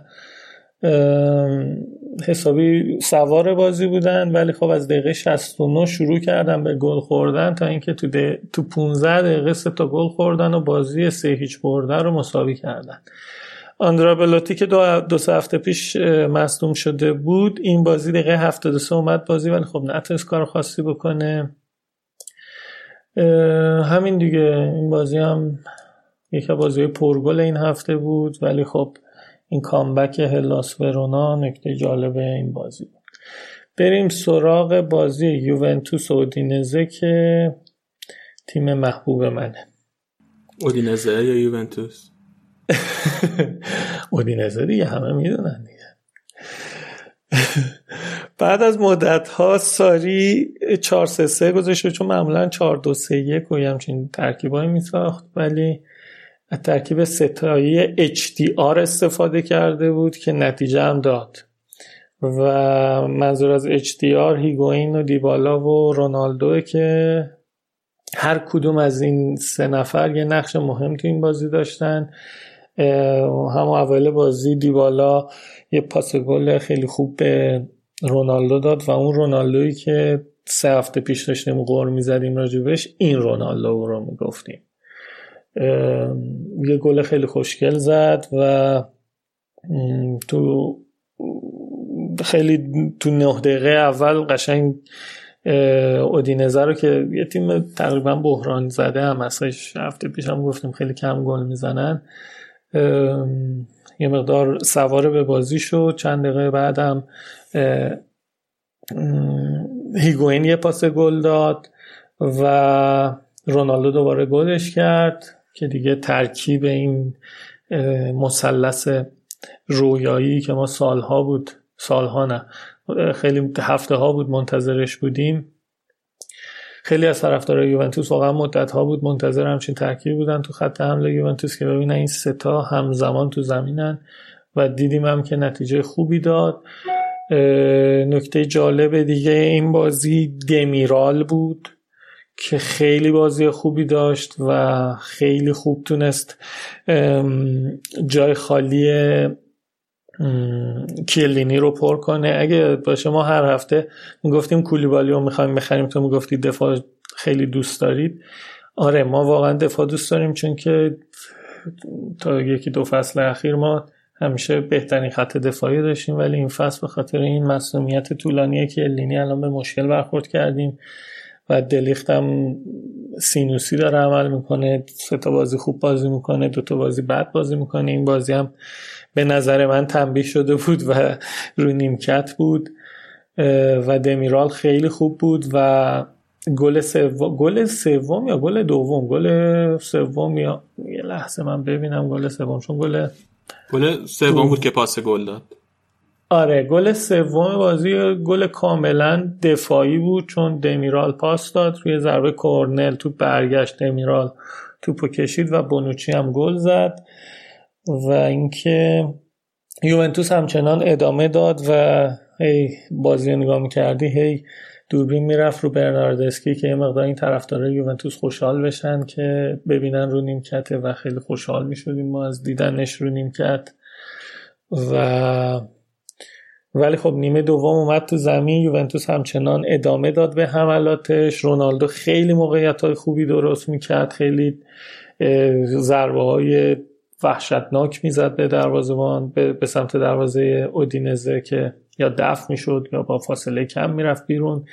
حسابی سوار بازی بودن ولی خب از دقیقه 69 شروع کردن به گل خوردن تا اینکه تو تو 15 دقیقه سه تا گل خوردن و بازی سه هیچ برده رو مساوی کردن. آندرا بلوتی که دو, دو سه هفته پیش مصدوم شده بود این بازی دقیقه 73 اومد بازی ولی خب نتونست کار خاصی بکنه. همین دیگه این بازی هم یکی بازی پرگل این هفته بود ولی خب این کامبک هلاس ورونا نکته جالب این بازی بود. بریم سراغ بازی یوونتوس و اودینزه که تیم محبوب منه. اودینزه یا یوونتوس؟ اودینزه دیگه همه می‌دونن دیگه. بعد از مدت ها ساری 4 3 3 گذاشته چون معمولا 4 2 3 1 و همچین ترکیبایی میساخت ولی از ترکیب ستایی HDR استفاده کرده بود که نتیجه هم داد. و منظور از HDR هیگوین و دیبالا و رونالدو که هر کدوم از این سه نفر یه نقش مهم تو این بازی داشتن. هم اول بازی دیبالا یه پاس گل خیلی خوب به رونالدو داد و اون رونالدویی که سه هفته پیش داشتیم غور می‌زدیم راجبش این رونالدو رو می‌گفتیم. یه گل خیلی خوشگل زد و تو خیلی تو نه دقیقه اول قشنگ اودینزه رو که یه تیم تقریبا بحران زده هم هستش هفته پیش هم گفتیم خیلی کم گل می‌زنن. یه مقدار سواره به بازی شد. چند دقیقه بعدم هیگوین یه پاس گل داد و رونالدو دوباره گلش کرد. که دیگه ترکیب این مثلث رویایی که ما سالها بود سالها نه خیلی هفته ها بود منتظرش بودیم. خیلی از طرفدارای یوونتوس واقعا مدت ها بود منتظر همچین ترکیب بودن تو خط حمله یوونتوس که ببینن این ستا همزمان تو زمینن و دیدیم هم که نتیجه خوبی داد. نکته جالب دیگه این بازی دمیرال بود. که خیلی بازی خوبی داشت و خیلی خوب تونست جای خالی کیلینی رو پر کنه. اگه باشه ما هر هفته می‌گفتیم کولیبالی رو می‌خوایم بخریم تو می‌گفتی دفاع خیلی دوست دارید. آره ما واقعا دفاع دوست داریم چون که تا یکی دو فصل اخیر ما همیشه بهترین خط دفاعی داشتیم. ولی این فصل به خاطر این مسئولیت طولانی که الینی الان به مشکل برخورد کردیم. و دلیخت هم سینوسی داره عمل می‌کنه سه تا بازی خوب بازی می‌کنه دو تا بازی بد بازی می‌کنه. این بازی هم به نظر من تنبیه شده بود و رو نیمکت بود و دمیرال خیلی خوب بود و گل سوم گل سوم یا گل دوم؟ گل سوم یا یه لحظه من ببینم گل سوم چون گل گل سوم بود که پاس گل داد. آره گل سوم بازی گل کاملا دفاعی بود چون دمیرال پاس داد روی ضربه کورنل تو برگشت دمیرال توپو کشید و بونوچی هم گل زد و اینکه یوونتوس همچنان ادامه داد و هی بازی نگاه می‌کردی هی دوربین می‌رفت رو برناردسکی که یه مقدار این طرفدارای یوونتوس خوشحال بشن که ببینن رو نیمکته و خیلی خوشحال می‌شدیم ما از دیدنش رو نیمکت و ولی خب نیمه دوم اومد تو زمین یوونتوس همچنان ادامه داد به حملاتش. رونالدو خیلی موقعیت های خوبی درست می‌کرد خیلی ضربه های وحشتناک می‌زد به دروازه‌بان به،, به سمت دروازه اودینزه که یا دفع می‌شد یا با فاصله کم می‌رفت بیرون.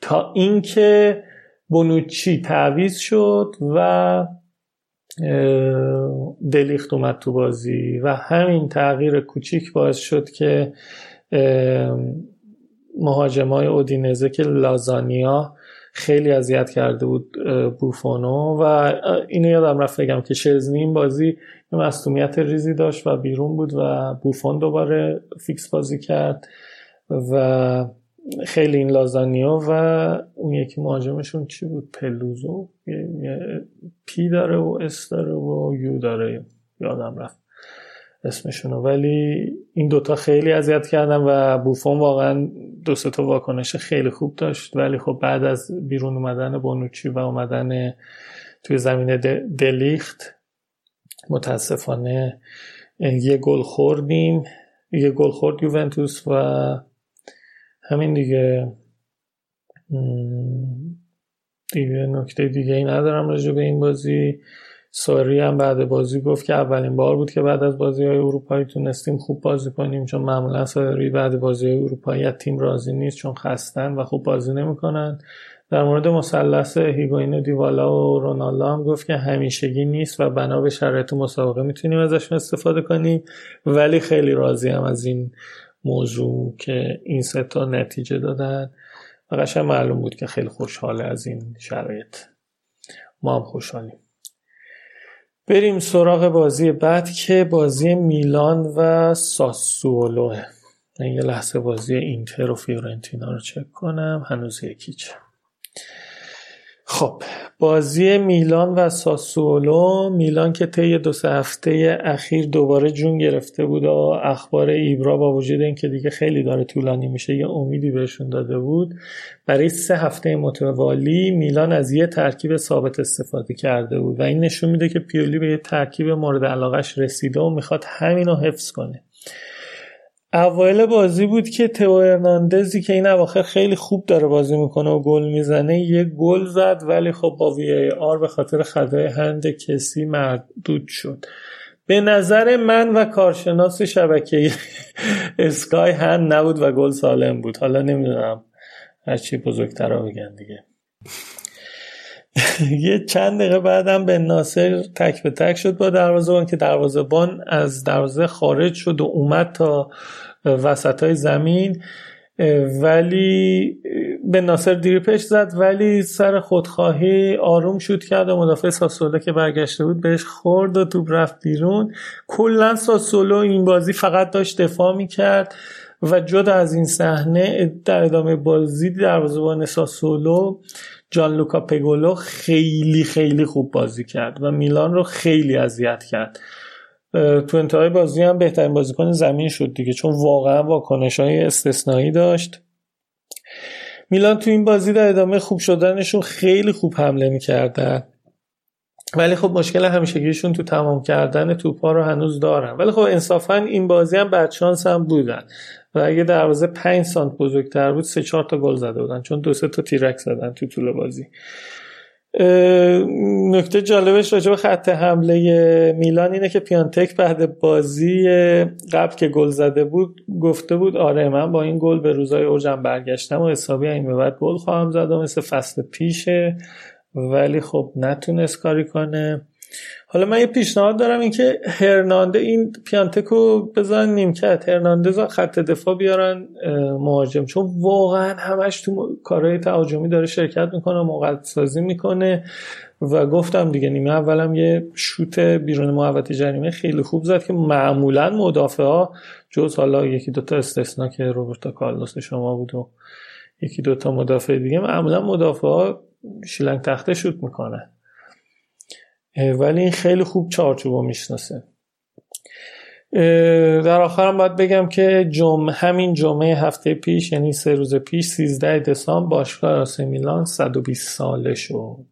تا اینکه بونوچی تعویز شد و دلیخت اومد تو بازی و همین تغییر کوچیک باعث شد که مهاجمای اودینزه که لازانیا خیلی اذیت کرده بود بوفونو و اینو یادم رفت بگم که شزنی این بازی مصومیت ریزی داشت و بیرون بود و بوفون دوباره فیکس بازی کرد و خیلی این لازانیا و اون یکی مهاجمشون چی بود؟ پلوزو؟ پی داره و اس داره و یو داره یادم رفت. اسمشونو. ولی این دوتا خیلی اذیت کردن و بوفون واقعا دو تا واکنش خیلی خوب داشت. ولی خب بعد از بیرون اومدن بونوچی و اومدن توی زمین دلیخت متاسفانه یه گل خوردیم. یه گل خورد یوونتوس و همین دیگه. دیگه نکته دیگه ای ندارم راجع به این بازی. ساری هم بعد بازی گفت که اولین بار بود که بعد از بازی های اروپایی تونستیم خوب بازی کنیم چون معمولا ساری بعد بازی های اروپایی تیم راضی نیست چون خستن و خوب بازی نمی‌کنن. در مورد مثلث هیگوین دیوالا و رونالدو هم گفت که همیشگی نیست و بنا به شرایط مسابقه می‌تونیم ازشون استفاده کنیم. ولی خیلی راضی هم از این موضوع که این سه تا نتیجه دادن. و قشنگ معلوم بود که خیلی خوشحاله از این شرایط. ما هم خوشحالیم. بریم سراغ بازی بعد که بازی میلان و ساسولوه من یه لحظه بازی اینتر و فیورنتینا رو چک کنم. هنوز یکیچه خب بازی میلان و ساسولو میلان که طی دو سه هفته اخیر دوباره جون گرفته بود و اخبار ایبرا با وجود اینکه دیگه خیلی داره طولانی میشه یه امیدی بهشون داده بود. برای سه هفته متوالی میلان از یه ترکیب ثابت استفاده کرده بود و این نشون میده که پیولی به یه ترکیب مورد علاقش رسیده و می‌خواد همینو حفظ کنه. اوایل بازی بود که تو ارناندزی که این اواخر خیلی خوب داره بازی می‌کنه و گل می‌زنه یه گل زد ولی خب با وی آر به خاطر خطای هند کسی مردود شد. به نظر من و کارشناس شبکه اسکای هند نبود و گل سالم بود. حالا نمی‌دونم هرچی بزرگتر رو بگن دیگه. یه چند دقیقه بعدم به ناصر تک به تک شد با دروازه که دروازه از دروازه خارج شد و اومد تا وسط های زمین. ولی به ناصر دیریپش زد ولی سر خودخواهی آروم شد کرد و مدافع ساسولو که برگشته بود بهش خورد و توپ رفت بیرون. کلا ساسولو این بازی فقط داشت دفاع می‌کرد و جدا از این صحنه در ادامه بازی دروازه‌بان ساسولو جان لوکا پگولو خیلی خیلی خوب بازی کرد و میلان رو خیلی اذیت کرد. تو انتهای بازی هم بهترین بازیکن زمین شد دیگه چون واقعا واکنش های استثنایی داشت. میلان تو این بازی در ادامه خوب شدنشون خیلی خوب حمله می‌کردن. ولی خب مشکل همیشگیشون تو تمام کردن توپا رو هنوز دارن. ولی خب انصافا این بازی هم بدشانس هم بودن. و اگه دروازه 5 سانت بزرگتر بود سه چهار تا گل زده بودن چون دو سه تا تیرک زدن تو طول بازی. نکته جالبش راجع به خط حمله میلان اینه که پیانتک بعد بازی قبل که گل زده بود گفته بود آره من با این گل به روزای اوجم برگشتم و حسابی این به بعد گل خواهم زد و مثل فصل پیشه ولی خب نتونست کاری کنه. حالا من یه پیشنهاد دارم اینکه هرنانده این پیانتکو بزن نیمکت. هرناندز خط دفاع بیارن مهاجم. چون واقعا همش تو کارهای تهاجمی داره شرکت می‌کنه موقع سازی می‌کنه. و گفتم دیگه نیمه اولم یه شوت بیرون محوطه جریمه خیلی خوب زد که معمولا مدافع ها جز حالا یکی دوتا استثنا که روبرتا کارلوس شما بود و یکی دوتا مدافع دیگه معمولا مدافع ها شیلنگ تخته شوت می‌کنه ولی این خیلی خوب چارچوبو می‌شناسه. در آخرم باید بگم که جمع همین جمعه هفته پیش یعنی سه روز پیش 13 دسامبر باشگاه آسه میلان 120 ساله شد.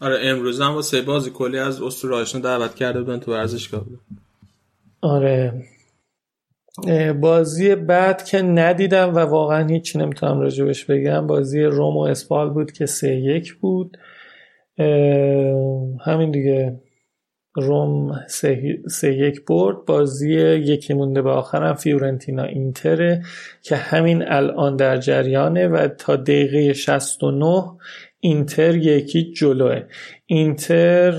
آره امروز هم واسه بازی کلی از استرالشون دعوت کرده بودن تو ورزشگاه آره. بازی بعد که ندیدم و واقعا هیچی نمی‌تونم راجبش بگم بازی روم و اسپال بود که سه یک بود. همین دیگه. روم سه, یک برد. بازی یکی مونده به آخرم فیورنتینا اینتره که همین الان در جریانه و تا دقیقه 69 اینتر یکی جلوه. اینتر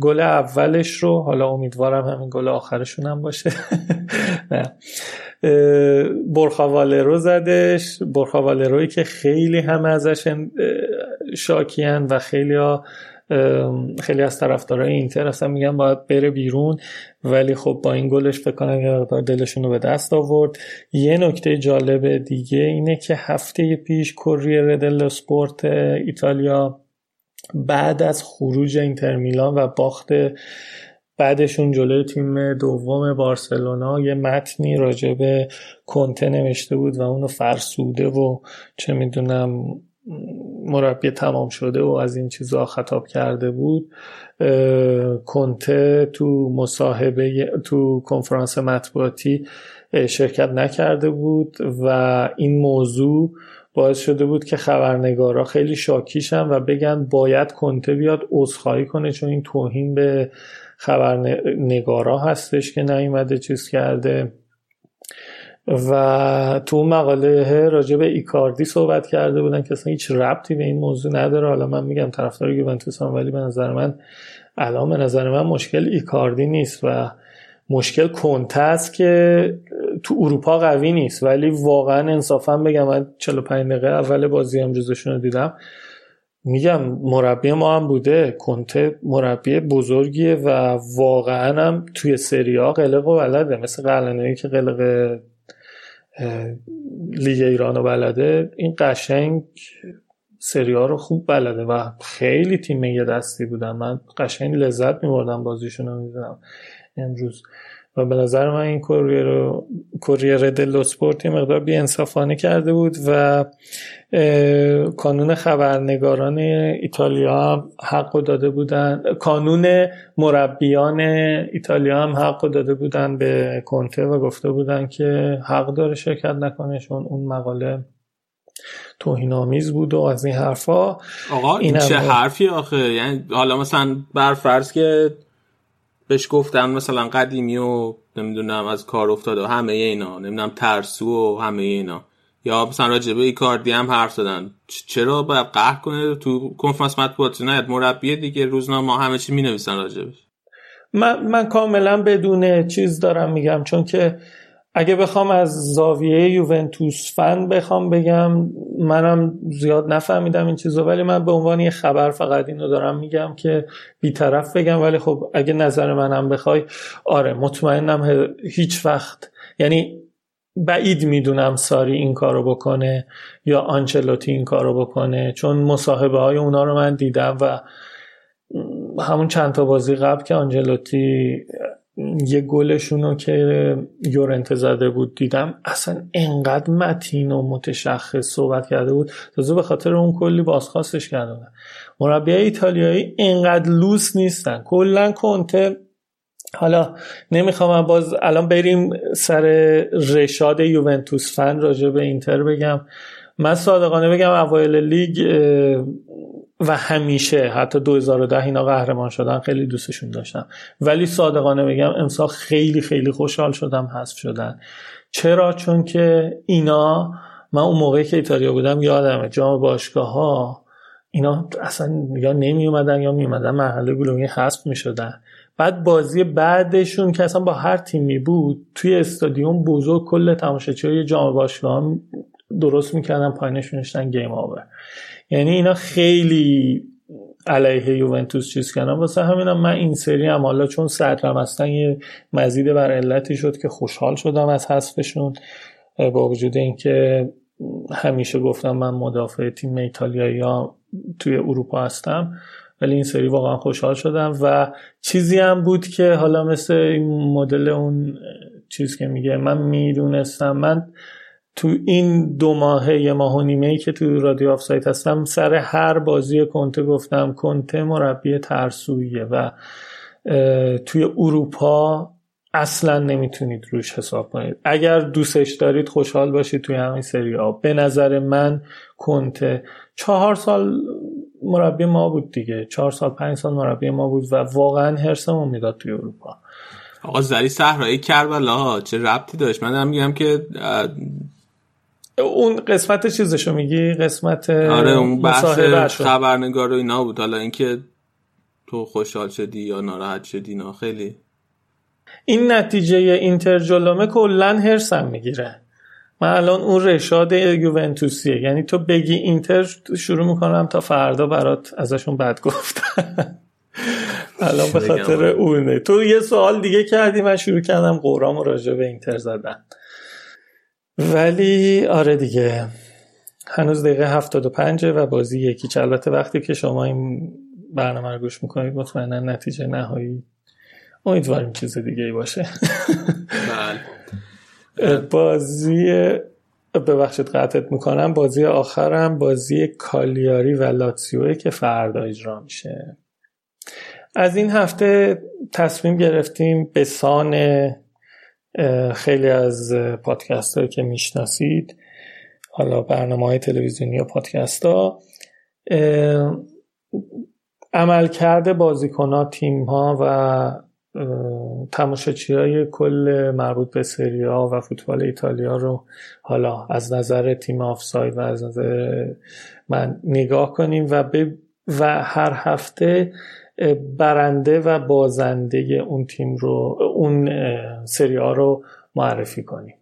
گل اولش رو حالا امیدوارم همین گل آخرشون هم باشه. نه. برخاوالرو زدش. برخاوالروی که خیلی همه ازش شاکیان و خیلی ها خیلی از طرفدارای اینتر اصلا میگن باید بره بیرون. ولی خب با این گلش فکر کنم یه مقدار دلشون رو به دست آورد. یه نکته جالب دیگه اینه که هفته پیش کوریر دل سپورت ایتالیا بعد از خروج اینتر میلان و باخت بعدشون جلوی تیم دوم بارسلونا یه متنی راجع به کنته نوشته بود و اونو فرسوده و چه می‌دونم مربی تمام شده و از این چیزها خطاب کرده بود. کنته تو مصاحبه تو کنفرانس مطبوعاتی شرکت نکرده بود و این موضوع باعث شده بود که خبرنگارا خیلی شاکیشن و بگن باید کنته بیاد عذرخواهی کنه چون این توهین به خبرنگارا هستش که نیومده چیز کرده. و تو مقاله راجع به ایکاردی صحبت کرده بودن که اصلا هیچ ربطی به این موضوع نداره. حالا من میگم طرفدار یوونتوس ولی به نظر من الان به نظر من مشکل ایکاردی نیست و مشکل کنته است که تو اروپا قوی نیست. ولی واقعا انصافا بگم من 45 دقیقه اول بازی هم رو دیدم. میگم مربی ما هم بوده. کنته مربی بزرگیه و واقعا هم توی سریا قلق و بلده. مثل قلنهایی که قلق لیگ ایران و بلده. این قشنگ سریا رو خوب بلده و خیلی تیم یه دستی بودن. من قشنگ لذت میبردم بازیشون رو می‌دونم امروز. و به نظر من این کوریر کوریر دلو سپورت یه مقدار بی انصافانه کرده بود و کانون خبرنگاران ایتالیا هم حق داده بودن. کانون مربیان ایتالیا هم حق داده بودن به کنته و گفته بودن که حق داره شرکت نکنه چون اون مقاله توهین آمیز بود و از این حرفا. آقا این چه حرفی آخه؟ یعنی حالا مثلا بر فرض که بهش گفتم مثلا قدیمی و نمی‌دونم از کار افتاده همه اینا نمی‌دونم ترسو و همه اینا. یا مثلا راجبه ایکاردی هم حرف زدن. چرا باید قهر کنه؟ تو کنفرانس مطبوعاتی نه مربی دیگه روزنامه همه چی می نویسن راجبش. من, من کاملا بدون چیز دارم میگم چون که اگه بخوام از زاویه یوونتوس فن بخوام بگم منم زیاد نفهمیدم این چیزو ولی من به عنوان یه خبر فقط اینو دارم میگم که بیطرف بگم. ولی خب اگه نظر منم بخوای آره مطمئنم هیچ وقت یعنی بعید می‌دونم ساری این کارو بکنه یا آنچلوتی این کارو بکنه چون مصاحبه های اونا رو من دیدم و همون چند تا بازی قبل که آنجلوتی یه گلشونو که یورنت زده بود دیدم اصلا انقدر متین و متشخص صحبت کرده بود. تازه به خاطر اون کلی بازخواستش کرده بودن. مربی ایتالیایی انقدر لوس نیستن. کلا کنته. حالا نمی‌خوام باز الان بریم سر رشاد یوونتوس فن راجع به اینتر بگم. من صادقانه بگم اوایل لیگ و همیشه حتی 2010 اینا قهرمان شدن خیلی دوستشون داشتم. ولی صادقانه بگم امسال خیلی خیلی خوشحال شدم حذف شدن. چرا؟ چون که اینا من اون موقعی که ایتالیا بودم یادمه جام باشگاه ها اینا اصلا یا نمی اومدن یا می اومدن مرحله گلومی حذف می شدن بعد بازی بعدشون که اصلا با هر تیمی بود توی استادیوم بزرگ کل تماشاچی جام باشگاه درست می‌کردن پایینش نوشتن گیم آور. یعنی اینا خیلی علیه یوونتوس چیز کردن. واسه همینم من این سری هم حالا چون صدرم هستن یه مزید بر علتی شد که خوشحال شدم از حذفشون. با وجود اینکه همیشه گفتم من مدافع تیم ایتالیایی ها توی اروپا هستم ولی این سری واقعا خوشحال شدم. و چیزی هم بود که حالا مثل این مدل اون چیز که میگه من می‌دونستم من تو این دو ماه یه ماه و نیمه ای که تو رادیو آف سایت هستم سر هر بازی کنته گفتم کنته مربی ترسویه و توی اروپا اصلا نمی‌تونید روش حساب کنید. اگر دوستش دارید خوشحال باشید توی همین سری ها به نظر من کنته چهار سال مربی ما بود دیگه. چهار سال پنج سال مربی ما بود و واقعا هرسمون می‌داد توی اروپا. آقا زری صحرایی کربلا چه ربطی داشت؟ من دارم میگم که اون قسمت چیزشو میگی؟ قسمت آره اون بحث خبرنگار و اینا بود. حالا اینکه تو خوشحال شدی یا ناراحت شدی نه خیلی. این نتیجه اینتر جلومه کلا هرسم می‌گیره. من الان اون رشاد یوونتوسیه. یعنی تو بگی اینتر شروع می‌کنم تا فردا برات ازشون بد گفتم الان به خاطر اونه. تو یه سوال دیگه کردی من شروع کردم قرام راجع به اینتر زدن. ولی آره دیگه. هنوز دقیقه 75 و بازی یکی البته وقتی که شما این برنامه رو گوش می‌کنید مطمئنا نتیجه نهایی. امیدواریم چیز دیگه ای باشه. بله. بازی ببخشید قطعت می‌کنم. بازی آخرم بازی کالیاری و لاتسیوه که فردا اجرا میشه. از این هفته تصمیم گرفتیم به سان خیلی از پادکست هایی که می‌شناسید حالا برنامه های تلویزیونی و پادکست ها عمل کرده بازیکن ها تیم ها و تماشاچی های کل مربوط به سری ها و فوتبال ایتالیا رو حالا از نظر تیم آفساید و از نظر من نگاه کنیم و, و هر هفته برنده و بازنده اون تیم رو اون سری ها رو معرفی کنیم.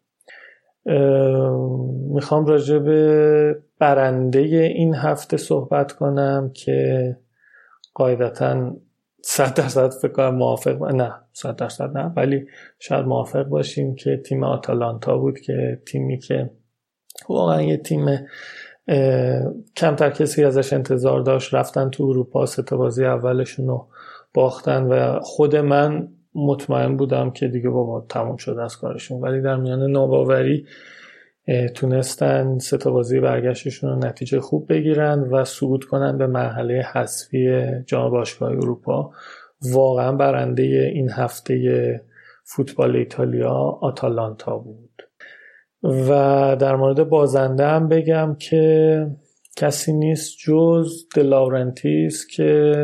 می‌خوام راجع به برنده این هفته صحبت کنم که قاعدتا صد درصد فکر کنم موافق نه صد درصد نه ولی شاید موافق باشیم که تیم آتالانتا بود که تیمی که واقعا یه تیم کمتر کسی ازش انتظار داشت رفتن تو اروپا ستا بازی اولشون رو باختن و خود من مطمئن بودم که دیگه بابا تموم شده از کارشون. ولی در میان ناباوری تونستن ستا بازی برگشتشون رو نتیجه خوب بگیرن و صعود کنن به مرحله حذفی جام باشگاه اروپا. واقعا برنده این هفته فوتبال ایتالیا آتالانتا بود. و در مورد بازنده هم بگم که کسی نیست جز دلاورنتیس که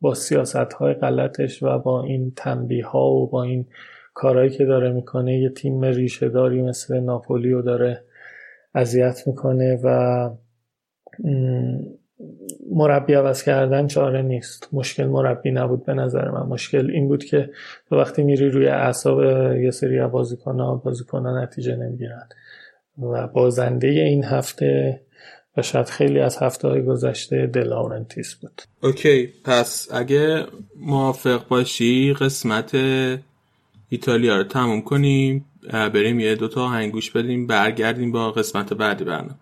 با سیاست های غلطش و با این تنبیه ها و با این کارهایی که داره می‌کنه یه تیم ریشه داری مثل ناپولی رو داره اذیت می‌کنه و مربی عوض کردن چاره نیست. مشکل مربی نبود به نظر من. مشکل این بود که تو وقتی میری روی اعصاب یه سری بازیکن ها بازیکن نتیجه نمی‌گیرن. و بازنده این هفته و شاید خیلی از هفته های گذشته دلاورنتیس بود. اوکی پس اگه موافق باشی قسمت ایتالیا رو تموم کنیم بریم یه دوتا هنگوش بدیم برگردیم با قسمت بعدی برنامه.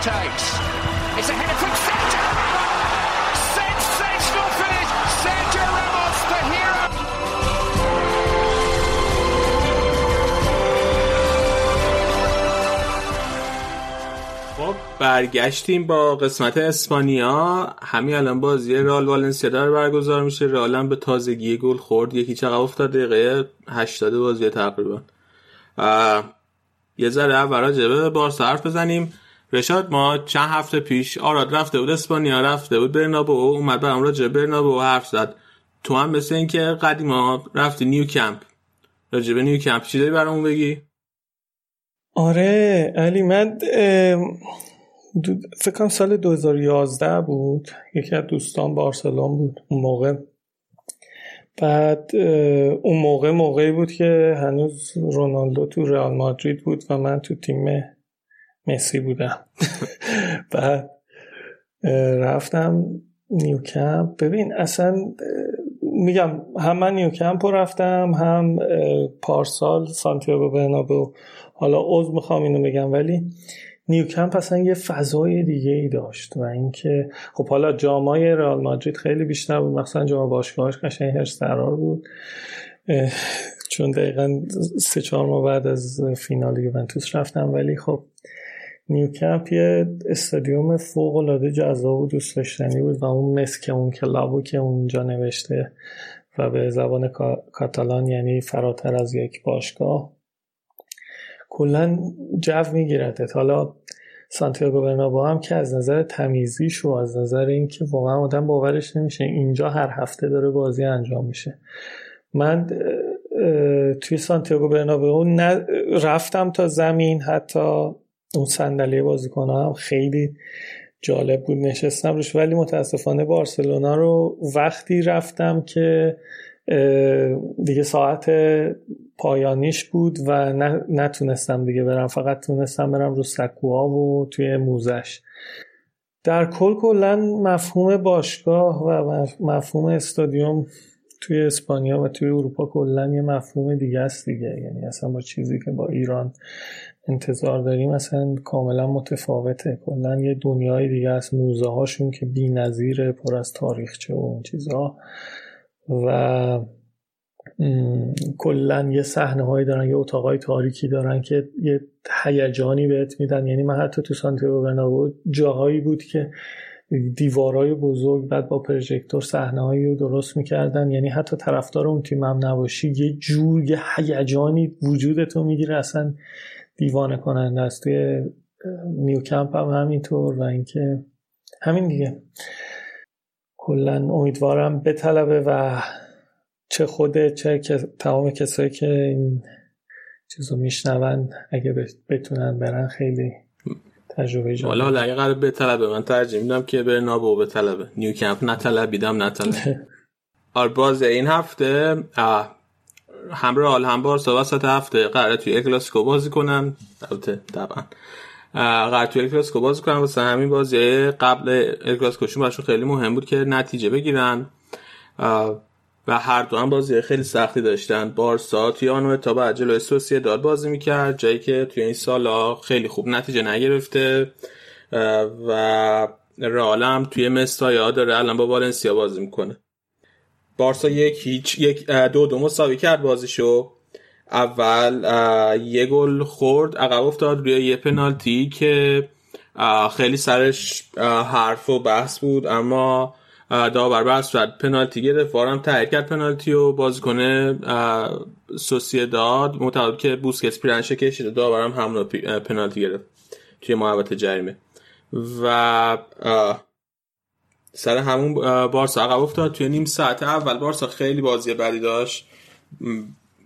Takes. It's a header from Sergio Ramos. Sensational finish. Sergio Ramos, the hero. خب برگشتیم با قسمت اسپانیا همین الان بازی رال والنسیا داره برگزار میشه رال به تازگی گل خورد یکی چقدر افتاد دقیقه 80 بازی تقریبا یه ذره اول راجبه به بارسا حرف بزنیم رشاد ما چند هفته پیش آراد رفته بود اسپانیا رفته بود برنابو اومد برام راجع برنابو حرف زد. تو هم مثل اینکه قدیما رفتی نیو کمپ. راجع به نیو کمپ چی داری برامون بگی؟ آره علی من فکر کنم سال 2011 بود. یکی از دوستان بارسلون بود اون موقع. بعد اون موقع موقعی بود که هنوز رونالدو تو رئال مادرید بود و من تو تیم مسی بودم بعد رفتم نیوکمپ ببین اصلا میگم هم من نیوکمپ رفتم هم پارسال سانتیاگو برنابو حالا عضو می‌خوام اینو بگم ولی نیوکمپ اصلا یه فضای دیگه ای داشت و اینکه خب حالا جامای رئال مادرید خیلی بیشتر بود. مثلا جام باشگاهش قشنگ هرس درار بود. چون دقیقا سه چهار ماه بعد از فینال یوونتوس رفتم. ولی خب نیوکمپ یه استادیوم فوق العاده جذاب و دوست داشتنی بود و اون مس که اون کلابو که اونجا نوشته و به زبان کاتالان یعنی فراتر از یک باشگاه کلا جو میگیردت حالا سانتیاگو برنابو هم که از نظر تمیزیش و از نظر اینکه واقعا آدم باورش نمیشه اینجا هر هفته داره بازی انجام میشه. من توی سانتیاگو برنابو رفتم تا زمین حتی اون صندلی بازیکنها خیلی جالب بود نشستم روش. ولی متاسفانه بارسلونا رو وقتی رفتم که دیگه ساعت پایانیش بود و نتونستم دیگه برم فقط تونستم برم رو سکوها و توی موزش. در کل کلا مفهوم باشگاه و مفهوم استادیوم توی اسپانیا و توی اروپا کلا یه مفهوم دیگه است دیگه. یعنی اصلا با چیزی که با ایران انتظار داریم اصلا کاملا متفاوته. کلا یه دنیای دیگه است موزه هاشون که بی نظیر پر از تاریخچه و اون چیزها. و کلا یه صحنه هایی دارن یه اتاقای تاریکی دارن که یه هیجانی بهت میدن. یعنی من حتی تو سانتیاگو برنابو جاهایی بود که دیوارای بزرگ بعد با پروژکتور صحنه هایی رو درست می‌کردن. یعنی حتی طرفدار اون تیم هم نباشی یه جور یه هیجانی وجودتو می‌گیره. اصلا دیوانه کننده است. توی نیوکمپ هم همینطور و اینکه همین دیگه. کلا امیدوارم بطلبه و چه خوده چه تمام کسایی که این چیزو میشنون اگه بتونن برن خیلی تجربه جالب. حالا حالا اگه قرار بطلبه من ترجیح میدم که به نابو بطلبه. نیوکمپ نطلبیدم نطلبه آر باز این هفته هم رئال هم بارسا وسط هفته قراره توی اکلاسیکو بازی کنن. البته طبعا. قرار توی اکلاسیکو بازی کنن. واسه همین بازی قبل اکلاسیکوشون براشون خیلی مهم بود که نتیجه بگیرن. و هر دو هم بازی خیلی سختی داشتن. بارسا توی آن تا بعد جلوی داد بازی می‌کرد. جایی که توی این سالا خیلی خوب نتیجه نگرفته. و رئال هم توی مستایا داره الان با والنسیا بازی می‌کنه. بارسا یک هیچ یک دو دو مساوی کرد بازیشو. اول یه گل خورد عقب افتاد روی یه پنالتی که خیلی سرش حرف و بحث بود اما داور بحث شد پنالتی گرفت. وارم تغییر کرد پنالتی و بازیکن سوسیداد معتقد که بوسکتس پیرنشه کشید داورم همون پنالتی گرفت توی محوطه جریمه. و سر همون بارسا عقب افتاد. توی نیم ساعت اول بارسا خیلی بازی بدی داشت.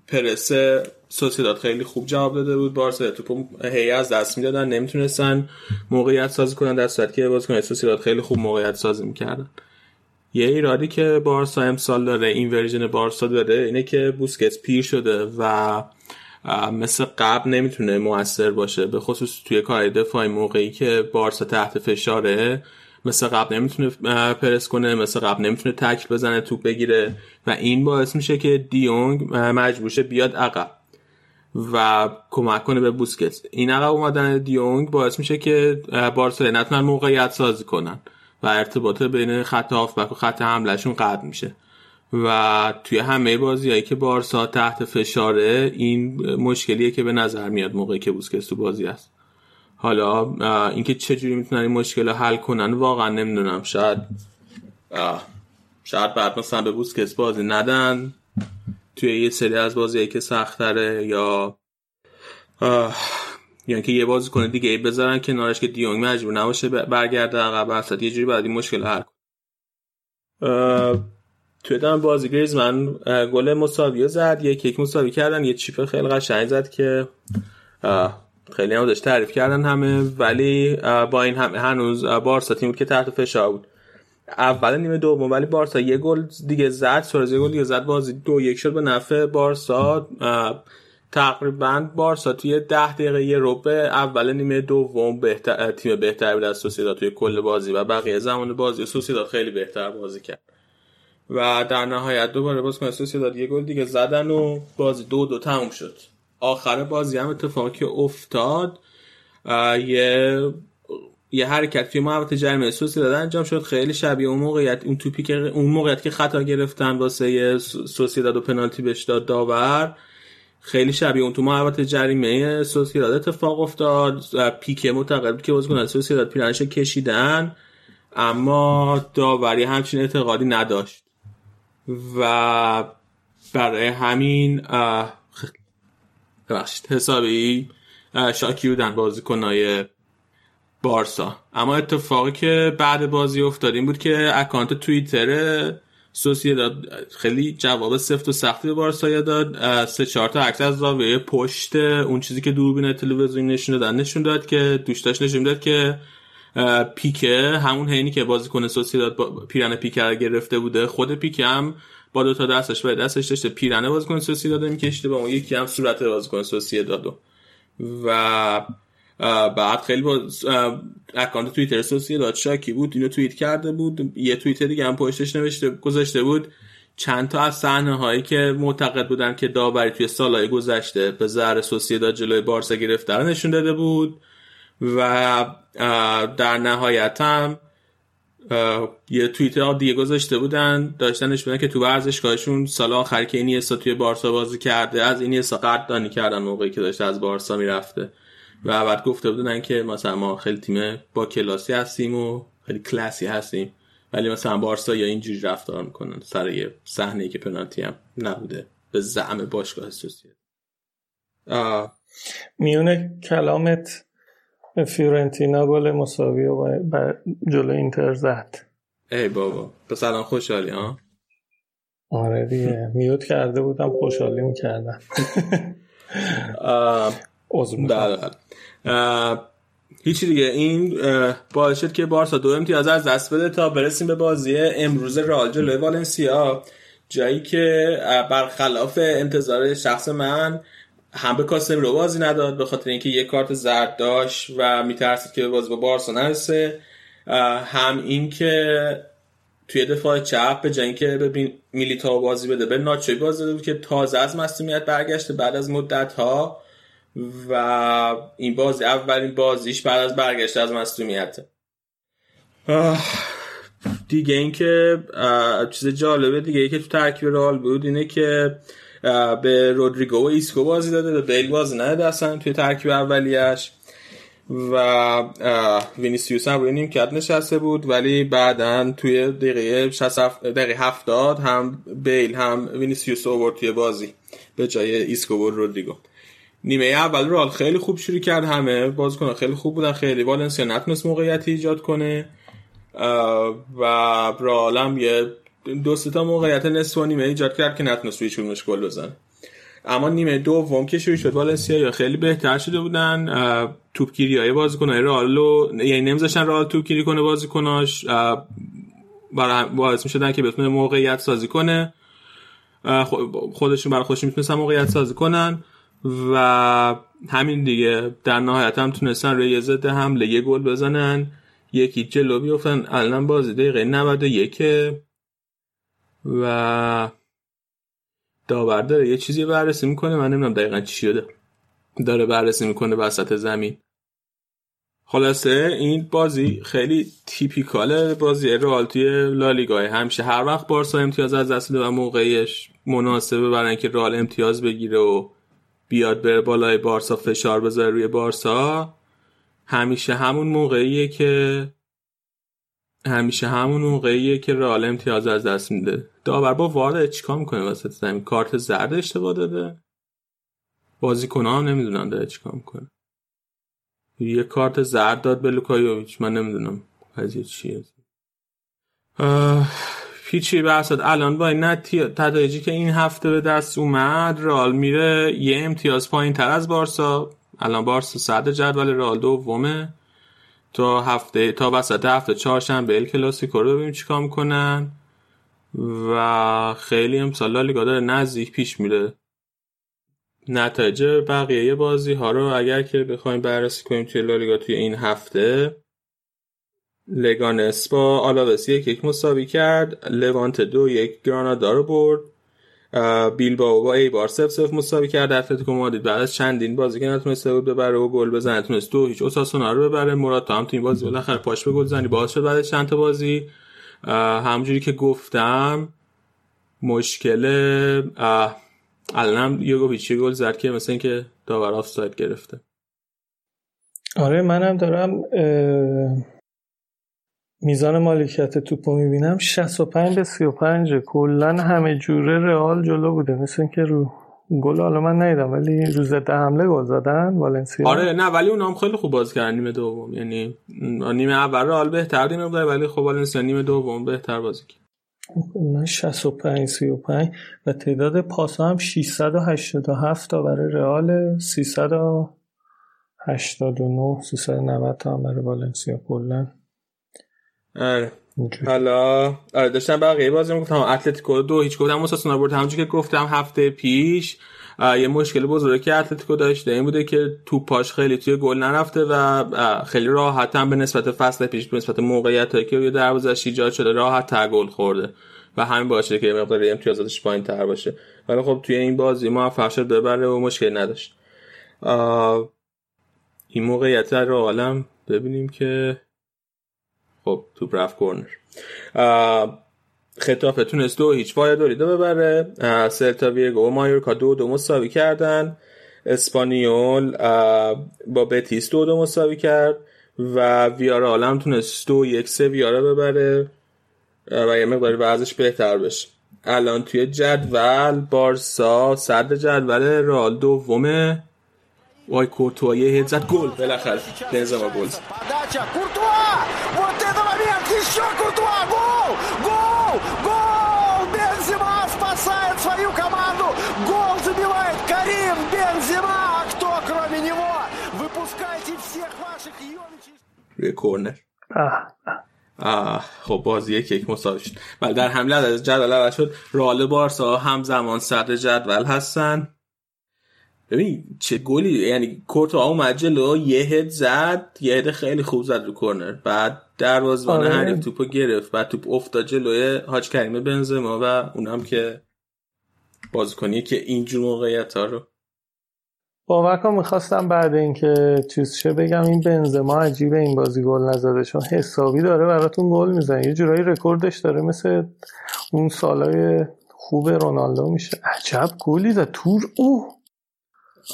پرس سوسیداد خیلی خوب جواب داده بود. بارسا توپ هی از دست می‌دادن نمی‌تونستن موقعیت سازی کنن. در صورتی که بازیکن سوسیداد خیلی خوب موقعیت سازی می‌کردن. یه ایرادی که بارسا امسال داره این ورژن بارسا داره اینه که بوسکت پیر شده و مثل قبل نمی‌تونه موثر باشه. به خصوص توی کار دفاعی موقعی که بارسا تحت فشاره. مثل قبل نمی‌تونه پرس کنه مثل قبل نمی‌تونه تکل بزنه توپ بگیره. و این باعث میشه که دیونگ مجبورشه بیاد عقب و کمک کنه به بوسکت این عقب اومدن دیونگ باعث میشه که بارسا نتونن موقعیت سازی کنن و ارتباط بین خط هافبک و خط حملهشون قطع میشه. و توی همه بازیهایی که بارسا تحت فشاره این مشکلیه که به نظر میاد موقعی که بوسکس تو بازی است حالا اینکه چجوری می‌تونن این مشکل رو حل کنن واقعا نمی‌دونم. شاید شاید بعد مثلا به بوسکس بازی ندن. توی یه سری از بازیهایی که سختره یا یعنی که یه بازی کنه دیگه بذارن کنارش که دیونگ مجبور نباشه برگرده عقب اصلا یه جوری بعد این مشکل حل توی دم بازی من گل مساوی زد یک یک مساوی کردن یه چیپ خیلی قشنگ زد که خیلی هم داشت تعریف کردن همه ولی با این همه هنوز بارسا تیم بود که تحت فشار بود. اول نیمه دوم ولی بارسا یه گل دیگه زد سورز یه گل دیگه زد بازی دو یک شد به نفع بارسا. تقریبا بارسا توی ده دقیقه یه روبه اول نیمه دوم بهتر تیم بهتر بود از سوسیداد توی کل بازی و بقیه زمان بازی سوسیداد خیلی بهتر بازی کرد. و در نهایت دوباره باز کنه سوسیداد یه گل دیگه زدن و بازی دو دو تموم شد. آخر بازی هم اتفاقی که افتاد یه یه حرکت توی محوطه جریمه سوسیداد انجام شد. خیلی شبیه اون موقعیت اون توپی که اون موقعیت که خطا گرفتن واسه سوسیداد و پنالتی بهش داد داور. خیلی شبیه اون تو محوطه جریمه سوسیداد اتفاق افتاد. پیکه معتقد که بازیکن سوسیداد پیرنش کشیدن اما داوری همچین اعتقادی نداشت. و برای همین ببخشید. حسابی؟ شاکی بودن بازیکنای بارسا. اما اتفاقی که بعد بازی افتاد این بود که اکانت توییتر داد خیلی جواب سفت و سختی به بارسا داد. سه چهار تا عکس از زاویه پشت اون چیزی که دوربین تلویزیون نشون دادن نشون داد که دوستاش نشون داد که پیکه همون هینی که بازیکن داد پیرن پیکه گرفته بوده خود پیکه هم با دو تا دستش و دستش داشته پیرنه بازیکن داده میکشیده با اون یکی هم صورت بازیکن دادو و بعد خیلی با اکانت توییتر داد. شاکی بود اینو توییت کرده بود. یه توییت دیگه هم پشتش نوشته گذاشته بود. چند تا از صحنه هایی که معتقد بودن که داوری توی سالهای گذشته به ذره داد جلوی بارسا گرفته نشون داده بود و در نهایت هم یه توییتر دیگه گذاشته بودن داشتنش بودن که تو ورزشگاهشون سال آخر که اینیستا توی بارسا بازی کرده از اینیستا قدردانی کردن موقعی که داشته از بارسا می‌رفته. و بعد گفته بودن که مثلا ما خیلی تیم با کلاسی هستیم و خیلی کلاسی هستیم ولی مثلا بارسا یا اینجوری رفتار می‌کنن سر یه صحنه که پنالتی هم نبوده به زعم باشگاه سوسیه. میونه کلامت فیورنتینا گل مساوی و بر جلو اینتر زد. ای بابا پس الان خوشحالی ها؟ آره دیگه. میوت کرده بودم خوشحالی می‌کردم. بله هیچی دیگه. این باعث شد که بارسا دو امتیاز از دست بده تا برسیم به بازی امروز رئال جلوی والنسیا جایی که برخلاف انتظار شخص من هم به رو بازی نداد به خاطر اینکه یک کارت زرد داشت و میترسید که بازی با بارسا نرسه. هم اینکه توی دفاع چپ به جنگ که به میلیتا بازی بده به ناچوی بازی بود که تازه از مصومیت برگشته بعد از مدت ها و این بازی اولین بازیش بعد از برگشت از مصومیت دیگه اینکه چیز جالبه دیگه ای که تو ترکیب رئال بود اینه که به رودریگو و ایسکو بازی داده به بیل بازی نده اصلا توی ترکیب اولیش. و وینیسیوس هم روی نیمکت نشسته بود ولی بعدا توی دقیقه 60 دقیقه 70 هم بیل هم وینیسیوس آورد توی بازی به جای ایسکو و رودریگو. نیمه اول رئال خیلی خوب شروع کرد همه بازیکن خیلی خوب بودن خیلی والنسیا نتونست موقعیتی ایجاد کنه. و رال هم یه دو تا موقعیت نصف و نیمه ایجاد کرد که نتونست روی چونش گل بزن اما نیمه دوم که شروع شد والنسیا یا خیلی بهتر شده بودن. توپگیری های بازیکنای رئالو یعنی نمیذاشتن رئال توپگیری کنه بازیکناش. برای باعث می‌شدن که بتونه موقعیت سازی کنه. خودشون برای خودشون می‌تونستن موقعیت سازی کنن و همین دیگه. در نهایت هم تونستن روی ضد حمله یه گل بزنن. یکی جلو بیفتن. الان بازی دقیقه 91 و داور داره یه چیزی بررسی می‌کنه. من نمی‌دونم دقیقا چی شده. داره بررسی می‌کنه وسط زمین. خلاصه این بازی خیلی تیپیکال بازی رئال توی لالیگا همیشه. هر وقت بارسا امتیاز از دست و موقعیش مناسبه برای اینکه رئال امتیاز بگیره و بیاد بره بالای بارسا فشار بذاره روی بارسا همیشه همون موقعیه که همیشه همون موقعیه که رئال امتیاز از دست میده. داور با وارد چیکار می‌کنه وسط زمین؟ کارت زرد اشتباه داده؟ بازیکن هم نمی‌دونن داره چیکار می‌کنه. یه کارت زرد داد به لوکایوویچ. من نمی‌دونم قضیه چیه. هیچی بحثت الان با این نتایجی که این هفته به دست اومد رئال میره یه امتیاز پایین تر از بارسا. الان بارسا صد جدول رال دومه. تا هفته تا وسط هفته چهارشنبه ال کلاسیکو رو ببینیم چیکار می‌کنن. و خیلی امسال لالیگا داره نزدیک پیش میره. نتایج بقیه بازی. ها رو اگر که بخوایم بررسی کنیم توی لالیگا توی این هفته لگانس با آلاوس یک یک مساوی کرد. لوانت دو یک گرانادا رو برد. بیلباو با ای بار سف سف مساوی کرد. اتلتیکو مادرید بعد از چندین بازی که نتونسته بود ببره و گل بزنه تونست دو هیچ. اوساسونا رو ببره. مراد هم تو این بازی بالاخره پاش به گل زنی. باز شد بعد چند تا بازی. همونجوری که گفتم مشکل الان یوگوویچ گل زد که مثل اینکه داور آفساید گرفته. آره منم دارم میزان مالکیت توپو می‌بینم. 65 به 35 کلا همه جوره رئال جلو بوده. مثل اینکه رو گل حالا من ندیدم ولی روز ضد حمله گل زدن والنسیا. آره نه ولی اونام خیلی خوب بازی کردن نیمه دوم. یعنی نیمه اول رئال بهتر دیم ولی خب والنسیا نیمه دوم بهتر بازی کرد. من 65 35 و تعداد پاس هم 687 تا برای رئال 389 390 تا هم برای والنسیا کلا. آره. حالا آره داشتم بقیه بازی می‌گفتم. اتلتیکو دو هیچ گفتم اوساسونا برد. همونجوری که گفتم هفته پیش یه مشکل بزرگی که اتلتیکو داشته این بوده که پاش خیلی توی گل نرفته و خیلی راحت هم به نسبت فصل پیش به نسبت موقعیت هایی که دروازش ایجاد شده راحت تا گل خورده. و همین باشه که مقدار امتیازاتش پایین تر باشه. ولی خب توی این بازی موفق شد ببره و مشکل نداشت. این موقعیت رو عالم ببینیم که خب تو رفت کورنر. خطافه تونست دو هیچ دوریده ببره. سلتا ویگو و مایورکا دو دو مساوی کردن. اسپانیول با بتیس دو دو مساوی کرد و ویارا هم تونست دو یک سه ویارا ببره. و یه مقداری ورزش بهتر بشه. الان توی جدول بارسا صد جدول رال دومه. وای کورتوا یه هد زد گل. بالاخره بنزما گل. کرنر آه خب بازی یک یک مساوی شد بله، ولی در حمله از جدول اول شد. رال بارسا همزمان صدر جدول هستن. ببین چه گلی یعنی کورتو اومد جلو یه هد زد یه هد خیلی خوب زد رو کورنر بعد دروازه‌بان آره. حریف توپو گرفت. بعد توپ افتاد جلوی حاج کریم بنزما و اونم که بازیکنی که اینجور موقعیت ها رو باور کن می‌خواستم بعد اینکه چیز چه بگم این بنزما عجیبه این بازی گل نزده چون حسابی داره براتون گل می‌زنه. یه جورایی رکوردش داره مثل اون سالای خوب رونالدو میشه. عجب گلی زد. تور اوه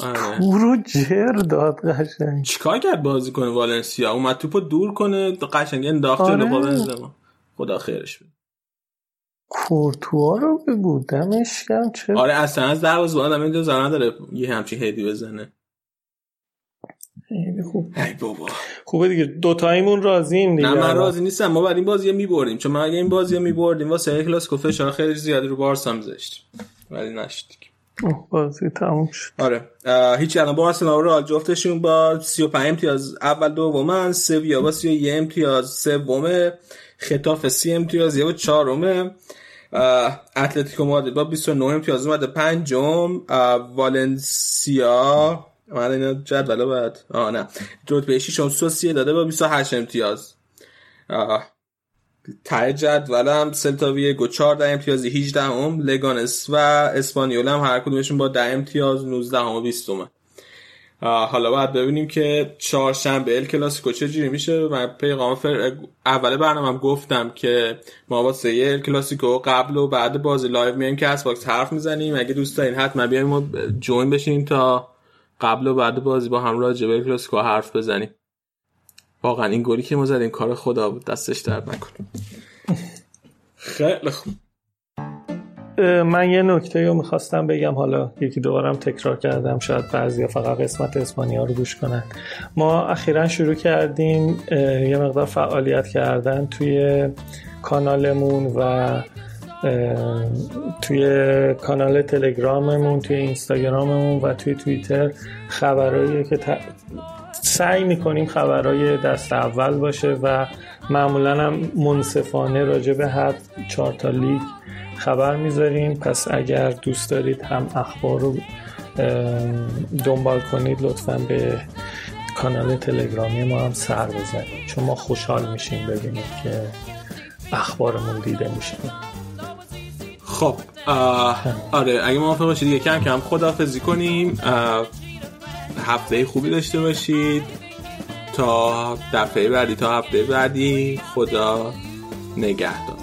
آره. رو جر داد قشنگ. چیکار کرد بازی کنه والنسیا؟ اومد توپو دور کنه قشنگ انداخت آره. جلو بنزما. خدا خیرش بده. کورتوا رو بگو دمش کم چه آره اصلا از دروازه آدم این دو نداره یه همچین هدی بزنه. خوب. ای بابا. خوبه دیگه دو تایمون راضیم دیگه. نه من راضی نیستم ما بعد این بازی میبردیم چون من اگه این بازی میبردیم واسه کلاسیکو فشار خیلی زیادی رو بارسا میذاشتیم ولی نشد بازی تموم شد. آره. هیچ الان با آرسنال رو جفتشون با 35 امتیاز اول دومن سویا با 31 امتیاز سومه خطاف 30 امتیاز یه چهارمه. اتلتیکو مادرید. با 29 امتیاز اومده. پنجم والنسیا. من اینا جدول بعد. آه نه. رتبه ششم. سوسیه داده با 28 امتیاز. ته جدول هم سلتا ویگو 14 امتیاز 18 ام لگانس و اسپانیول هم هر کدومشون با 10 امتیاز. 19 ام و 20 ام حالا باید ببینیم که چهارشنبه ال کلاسیکو چه میشه من پیغام فر... اول برنامه گفتم که ما واسه ال کلاسیکو قبل و بعد بازی live میایم که از باکس حرف می‌زنیم. اگه دوست دارین حتما بیاین و join بشین تا قبل و بعد بازی با هم راجع به کلاسیکو حرف بزنیم. واقعا این گلی که ما زدیم کار خدا بود. دستش درد نکنه. خیلی خوب. من یه نکته رو می‌خواستم بگم حالا یکی دوبارم تکرار کردم شاید بعضی فقط قسمت اسپانیا رو گوش کنن. ما اخیرا شروع کردیم یه مقدار فعالیت کردن توی کانالمون و توی کانال تلگراممون توی اینستاگراممون و توی توییتر خبرهایی که سعی می‌کنیم خبرهای دست اول باشه و معمولا هم منصفانه راجع به هر چهار تا لیگ خبر می‌ذاریم. پس اگر دوست دارید هم اخبار رو دنبال کنید لطفا به کانال تلگرامی ما هم سر بزنید. چون ما خوشحال میشیم ببینید که اخبارمون دیده میشه. خب آره اگه موافق باشید دیگه کم کم خدافزی کنیم هفته خوبی داشته باشید. تا دفعه بعدی تا هفته بعدی خدا نگهدار.